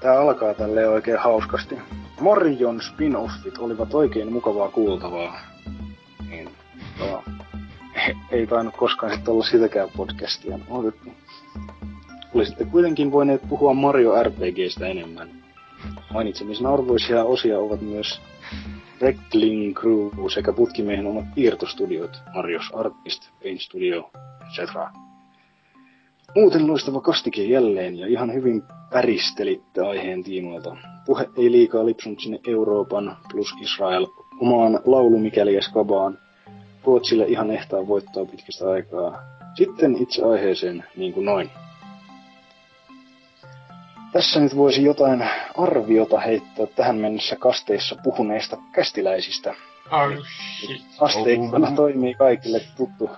Tää alkaa tälleen oikein hauskasti. Morjon spin-offit olivat oikein mukavaa kuultavaa. Niin, ei tainnut koskaan sitten olla sitäkään podcastia otettu. Olisitte kuitenkin voineet puhua Mario RPGstä enemmän. Mainitsemisen arvoisia osia ovat myös Reckling Crew sekä putkimiehen omat piirtostudiot, Marios Artist, Paint Studio, etc. Muuten loistava kastike jälleen ja ihan hyvin päristelitte aiheen tiimoilta. Puhe ei liikaa lipsunut sinne Euroopan plus Israel omaan laulumikäli ja skabaan. Ruotsille ihan ehtaa voittaa pitkästä aikaa. Sitten itse aiheeseen niin kuin noin. Tässä nyt voisi jotain arviota heittää tähän mennessä kasteissa puhuneista kästiläisistä. Oh. Asteikkona toimii kaikille tuttu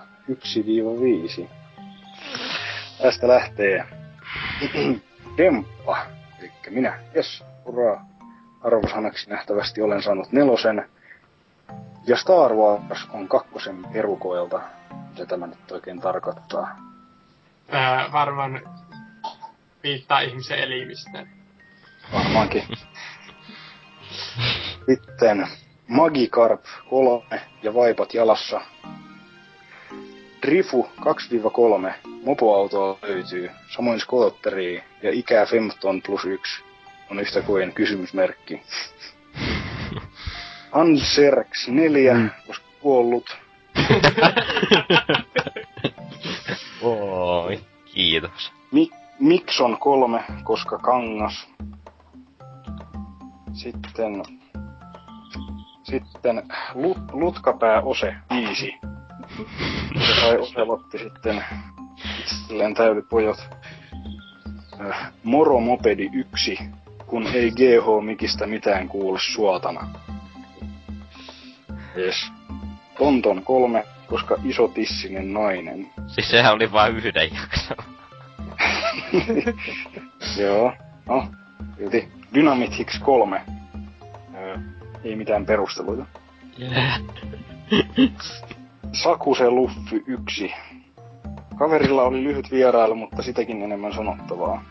1-5. Tästä lähtee Demppa, eli minä. Jes, hurraa. Arvosanaksi nähtävästi olen saanut nelosen. Ja Star Wars on kakkosen perukoilta. Mitä tämä nyt oikein tarkoittaa? Öö, varmaan viittaa ihmisen elimistöön. Varmaankin. Sitten Magikarp 3 ja vaipat jalassa. Drifu 2-3 mopoautoa löytyy, samoin skootteria ja ikää Femton plus 1 on yhtä kuin kysymysmerkki. Anserx 4, mm. koska kuollut. Oi, kiitos. Mi- Mikson 3, koska kangas. Sitten... Sitten lut, Lutkapää Ose 5. Se sai Oselotti sitten itselleen täydypojat. Äh, Moro Mopedi 1, kun ei GH-mikistä mitään kuule suotana. Yes. Tonton 3, koska iso tissinen nainen. Siis sehän oli vain yhden jakson. Joo. No, silti Dynamit Hicks 3. Öö, ei mitään perusteluita. Yeah. Sakuse Luffy 1. Kaverilla oli lyhyt vierailu, mutta sitäkin enemmän sanottavaa.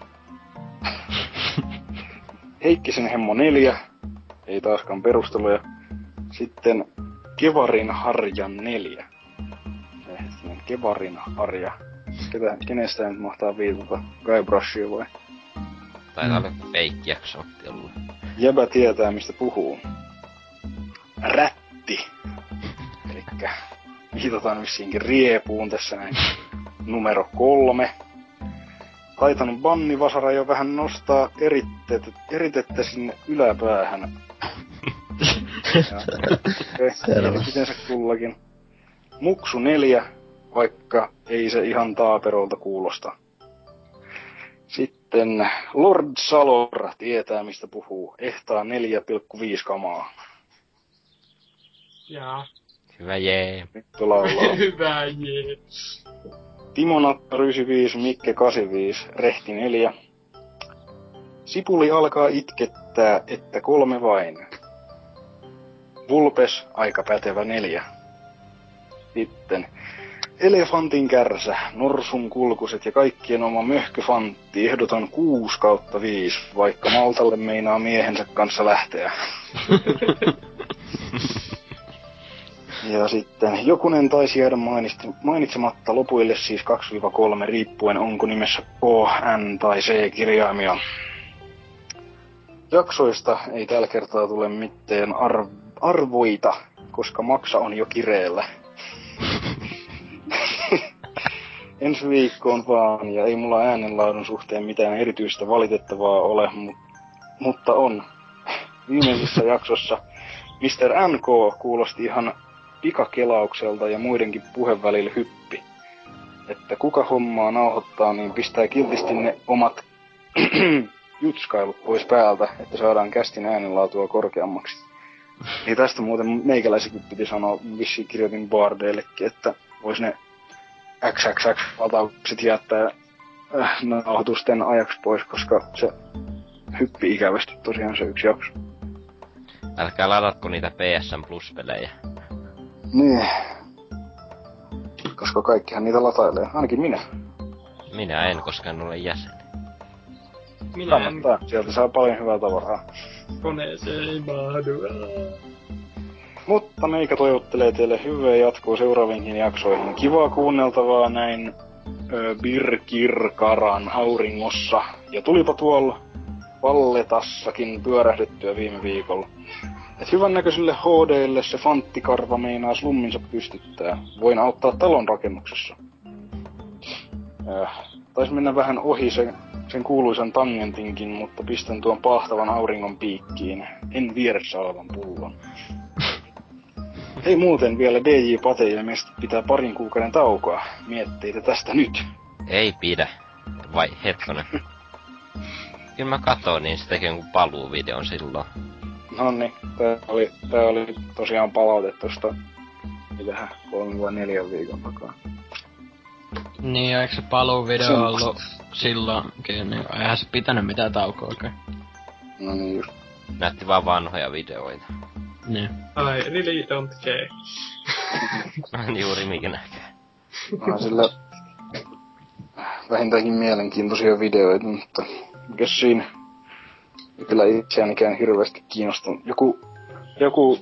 Heikkisen hemmo 4. Ei taaskaan perusteluja. Sitten Kevarin Harjan 4. Hetkinen, Kevarin Harja. Ketä, kenestä nyt mahtaa viitata? Guybrushia vai? Taitaa olla fake jakso ollut. Jäbä tietää mistä puhuu. Rätti. Elikkä viitataan vissiinkin riepuun tässä näin. Numero kolme. Taitanut bannivasara jo vähän nostaa eritettä, eritettä sinne yläpäähän. Selvä. miten se kullakin. Muksu neljä, vaikka ei se ihan taaperolta kuulosta. Sitten Lord Salor tietää mistä puhuu. Ehtaa 4,5 kamaa. Jaa. Hyvä jee. Nyt laulaa. Hyvä jee. Timo Natta 95, Mikke 85, Rehti 4. Sipuli alkaa itkettää, että kolme vain. Vulpes, aika pätevä neljä. Sitten Elefantin kärsä, Norsun kulkuset ja kaikkien oma möhköfantti ehdotan 6 kautta 5, vaikka Maltalle meinaa miehensä kanssa lähteä. Ja sitten jokunen taisi jäädä mainitsematta lopuille siis 2-3 riippuen onko nimessä K, N tai C kirjaimia. Jaksoista ei tällä kertaa tule mitään arv- arvoita, koska maksa on jo kireellä. Ensi viikkoon vaan, ja ei mulla äänenlaadun suhteen mitään erityistä valitettavaa ole, mu- mutta on. Viimeisessä jaksossa Mr. NK kuulosti ihan pikakelaukselta ja muidenkin puhevälillä hyppi. Että kuka hommaa nauhoittaa, niin pistää kiltisti ne omat jutskailut pois päältä, että saadaan kästin äänenlaatua korkeammaksi. Niin tästä muuten meikäläisikin piti sanoa, vissiin kirjoitin Bardeillekin, että vois ne XXX-lataukset jättää äh, nauhoitusten ajaksi pois, koska se hyppi ikävästi tosiaan se yksi jakso. Älkää ladatko niitä PSN Plus-pelejä. Niin. Koska kaikkihan niitä latailee. Ainakin minä. Minä en, koska en ole jäsen. Minä en. Sieltä saa paljon hyvää tavaraa. Koneeseen. Mutta meikä toivottelee teille hyvää jatkoa seuraaviinkin jaksoihin. Kivaa kuunneltavaa näin Birkirkaran auringossa. Ja tulipa tuolla Valletassakin pyörähdettyä viime viikolla. Et hyvän näköisille HDille se fanttikarva meinaa slumminsa pystyttää. Voin auttaa talon rakennuksessa. Äh, taisi mennä vähän ohi sen, sen kuuluisan tangentinkin, mutta pistän tuon pahtavan auringon piikkiin. En vieressä olevan pullon. Ei muuten vielä DJ Pate ilmeisesti pitää parin kuukauden taukoa. Mietteitä tästä nyt. Ei pidä. Vai hetkonen. Kyllä mä katoin, niin se teki jonkun paluuvideon silloin. No niin, tää oli, tää oli tosiaan palaute tosta mitähän kolme vai neljän viikon takaa. Niin, ja eikö se paluuvideo ollut silloinkin, niin eihän se pitänyt mitään taukoa oikein. No niin just. Näytti vaan vanhoja videoita. Niin. I really don't care. Juuri mikä näkee. Onhan sillä vähintäänkin mielenkiintoisia videoita, mutta mikä siinä kyllä itseäänikään hirveästi kiinnostunut. Joku, joku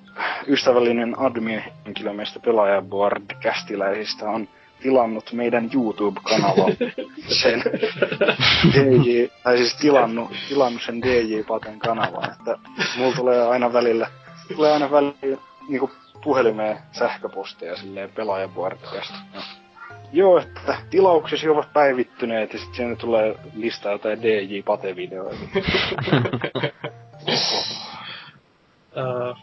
ystävällinen admin-henkilö meistä pelaajaboard-kästiläisistä on tilannut meidän YouTube-kanavan sen DJ, tai siis tilannut, tilannut sen DJ Paten kanavan, että mulla tulee aina välillä, tulee aina välillä niinku puhelimeen sähköposteja silleen pelaajaboard-kästä. Joo, että tilauksesi ovat päivittyneet ja sitten siinä tulee lista jotain DJ Pate-videoita. Uh,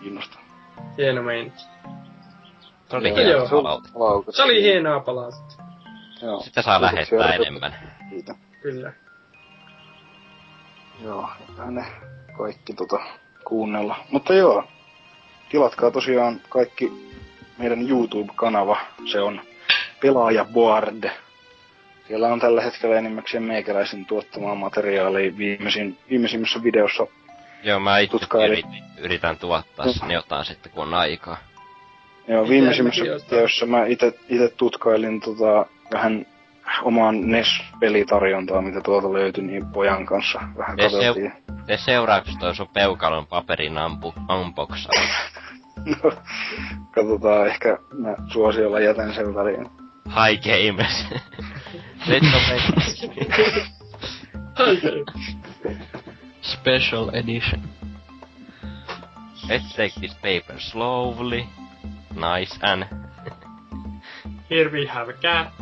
Kiinnostaa. hieno meininki. Se oli hieno joo. palaute. Palautetta. Se oli hienoa palautetta. Joo. Sitä saa Kiitoksia lähettää enemmän. Siitä. Kyllä. Joo, ne kaikki tota kuunnella. Mutta joo, tilatkaa tosiaan kaikki meidän YouTube-kanava. Se on Pelaaja Board. Siellä on tällä hetkellä enimmäkseen meikäläisen tuottamaa materiaalia viimeisin, viimeisimmässä videossa. Joo, mä itse yritän tuottaa sen jotain sitten, kun on aikaa. Joo, Itse viimeisimmässä videossa mä ite, ite tutkailin tota, vähän omaan NES-pelitarjontaa, mitä tuolta löytyi, niin pojan kanssa vähän Ne se- katseltiin. Te seuraavaksi toi sun peukalon paperin ampu- unboxaus. No, katsotaan, ehkä mä suosiolla jätän sen väliin. Hi gamers. Let's go Special edition. Let's take this paper slowly. Nice and... Here we have a cat.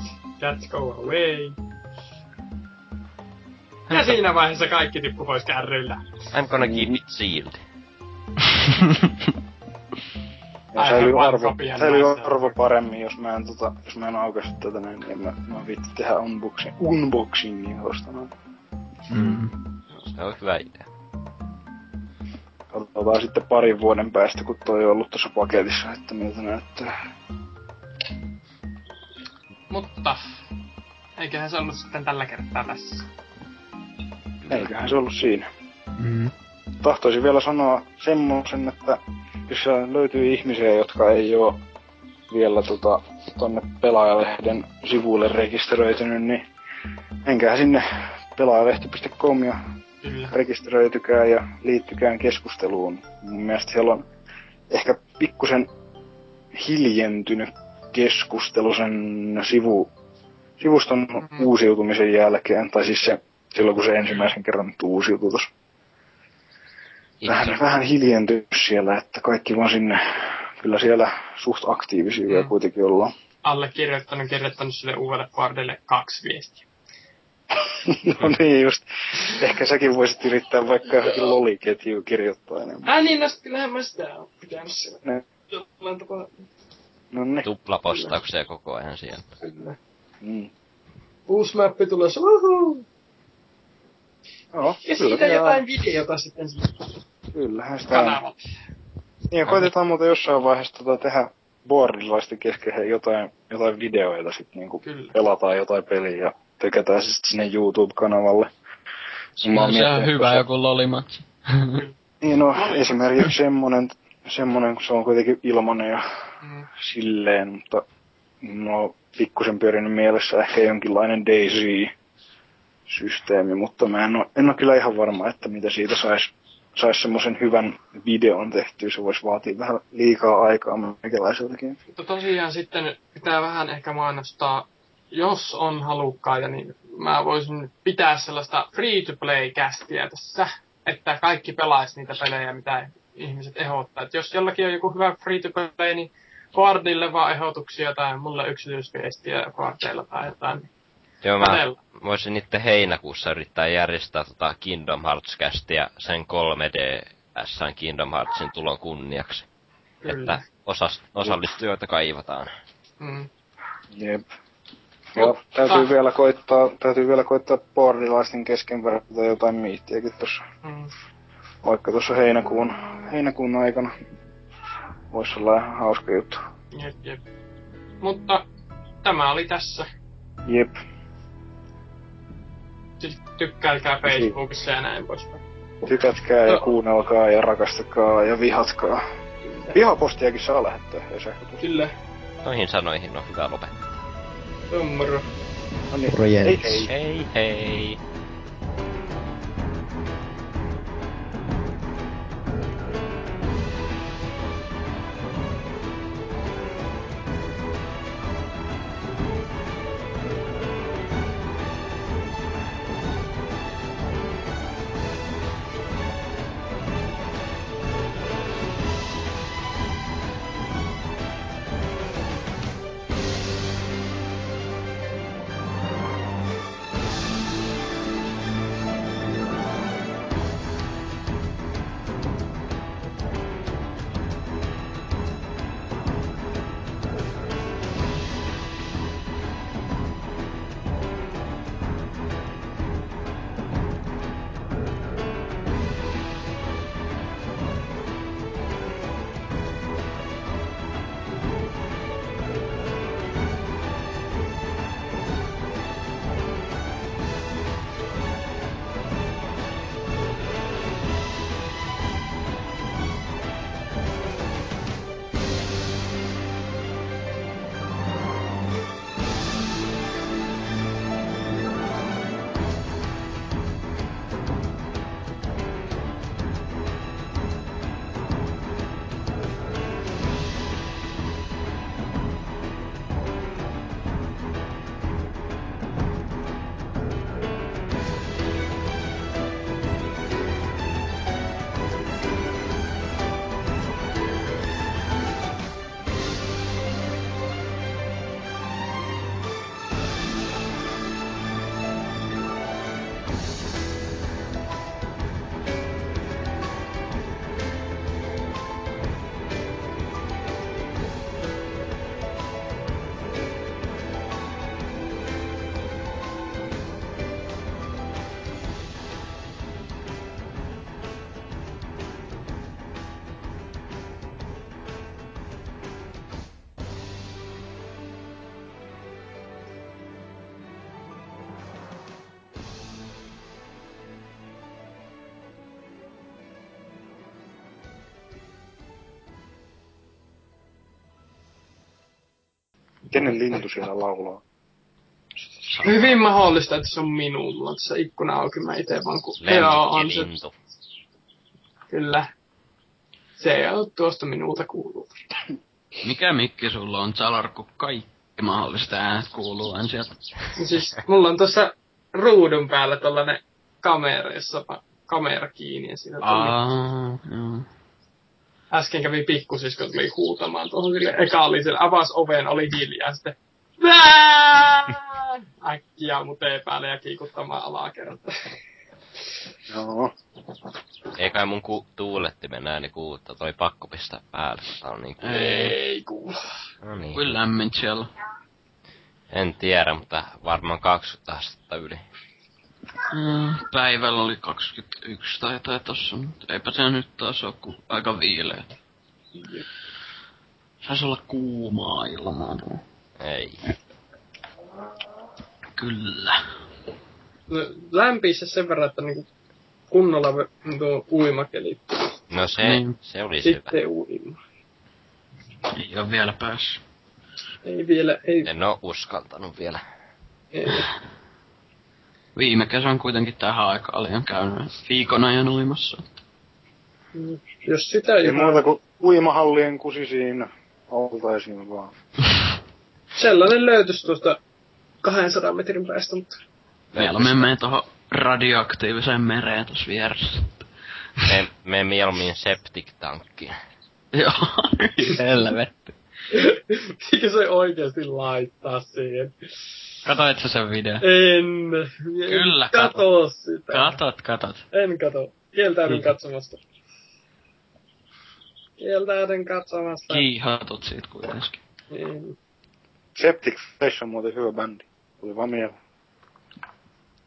Cats go away. Ja siinä vaiheessa kaikki tippu pois kärryillä. I'm gonna keep it sealed. Ja I säilyy have one arvo, säilyy arvo paremmin, jos mä en, tota, jos mä en aukaise tätä näin, niin mä, mä viitti tehdä unboxing, unboxingin tosta noin. Mm. Se on hyvä idea. Katsotaan sitten parin vuoden päästä, kun toi on ollut tuossa paketissa, että miltä näyttää. Mutta eiköhän se ollut sitten tällä kertaa tässä. Eiköhän se ollut siinä. Mm. Tahtoisin vielä sanoa semmoisen, että jos siellä löytyy ihmisiä, jotka ei oo vielä tota, tonne pelaajalehden sivuille rekisteröitynyt, niin menkää sinne pelaajalehti.com ja Kyllä. rekisteröitykää ja liittykään keskusteluun. Mun mielestä siellä on ehkä pikkusen hiljentynyt keskustelu sen sivu, sivuston Mhm. uusiutumisen jälkeen. Tai siis se, silloin kun se ensimmäisen kerran uusiutui tossa. Vähän, vähän hiljentynyt siellä, että kaikki vaan sinne, kyllä siellä suht aktiivisia Mm. kuitenkin ollaan. Allekirjoittanut kirjoittanut sille uudelle Bardelle kaksi viestiä. no niin just. Ehkä säkin voisit yrittää vaikka johonkin loliketjuun kirjoittaa enemmän. Ää niin, no sit kyllähän mä sitä oon pitänyt siellä. Ne, Jollain tapaa. no niin. tuplapostauksia koko ajan siellä. Kyllä. Mm. Uusi mappi tulossa, uhu! Joo, Ja kyllä siitä tehdään. jotain videota sitten Kyllähän sitä on. Niin, ja koitetaan muuten jossain vaiheessa tota tehdä boardilaisten kesken jotain, jotain videoita sit niinku Kyllä. pelataan jotain peliä ja tykätään se sit sinne YouTube-kanavalle. Mä oon Se on hyvä tuossa- joku lolimatsi. Niin no, esimerkiksi semmonen, semmonen, kun se on kuitenkin ilmanen ja Mm. silleen, mutta no pikkusen pyörinyt mielessä ehkä jonkinlainen DayZ-systeemi, mutta mä en oo, en oo kyllä ihan varma, että mitä siitä sais, sais semmoisen hyvän videon tehtyä. Se voisi vaatia vähän liikaa aikaa meikäläiseltäkin. Mutta tosiaan sitten pitää vähän ehkä mainostaa, jos on halukkaita, niin mä voisin pitää sellaista free-to-play-kästiä tässä, että kaikki pelaisi niitä pelejä, mitä ihmiset ehdottaa. Et jos jollakin on joku hyvä free-to-play, niin Quardille vaan ehdotuksia tai mulle yksityisviestiä Quardilla tai jotain. niin Joo, mä Katella. voisin niitten heinäkuussa yrittää järjestää tota Kingdom Hearts kästiä sen 3DS Kingdom Heartsin tulon kunniaksi. Kyllä. Että osas, osallistujoita kaivataan. Mm. Jep. Joo, täytyy vielä koittaa, täytyy vielä koittaa boardilaisten kesken verrata jotain miittiäkin tuossa, Mm. vaikka tuossa heinäkuun, heinäkuun aikana. Voisi olla ihan hauska juttu. Jep, jep. Mutta tämä oli tässä. Jep. Sitten tykkäilkää Facebookissa ja näin poispäin. Tykätkää ja No. kuunnelkaa ja rakastakaa ja vihatkaa. Vihapostiakin saa lähettää ja sähköpostia. Kyllä. Noihin sanoihin on hyvä lopettaa. Moro. No niin. Hei hei. Hei hei! Kenen lintu siellä laulaa? Hyvin mahdollista, että se on minun. Mulla on tässä ikkuna auki, mä itse vaan ku... Joo, on se. Kyllä. Se ei ole tuosta minulta kuuluu. Mikä mikki sulla on, Zalar, kun kaikki mahdollista äänet kuuluu aina sieltä? Siis mulla on tuossa ruudun päällä tollanen kamera, jossa on kamera kiinni ja siinä tuli. Aa, joo. Äsken kävi pikkusisko tuli huutamaan tuohon sille. Eka oli siellä, avas oven, oli hiljaa sitten. Vää! Äkkiä mutee päälle ja kiikuttamaan alakerta. Joo. Ei kai mun ku- tuulettimen ääni kuutta, toi pakko pistää päälle. Tää on niinku... Ei kuulu. No niin. Kuin lämmin siellä. En tiedä, mutta varmaan 20 astetta yli. Mm, päivällä oli 21 tai jotain tossa, mutta eipä se nyt taas oo ku aika viileä. Saisi olla kuumaa ilmaa. tuo. Ei. Kyllä. No, lämpii se sen verran, että niinku kunnolla tuo uimakeli. No se, Niin. se oli hyvä. Sitten uima. Ei oo vielä päässyt. Ei vielä, ei, En oo uskaltanut vielä. ei. Viime kesän kuitenkin tähän aikaan olin käynyt viikon ajan uimassa. Jos sitä Ei muuta kuin uimahallien kusisiin oltaisiin vaan. Sellainen löytyisi tuosta 200 metrin päästä, mutta Vielä me menee tohon radioaktiiviseen mereen tossa vieressä. Me, me mieluummin septic-tankkiin. Joo, helvetti. Eikö se oikeasti laittaa siihen? Katoit sä sen video? En. Kyllä, en kato sitä. Katot, katot. En kato. Kieltäydyn Niin. katsomasta. Kieltäydyn katsomasta. Kiihatut siitä kuitenkin. Niin. Septic Face on muuten hyvä bändi. Tuli vaan mieleen.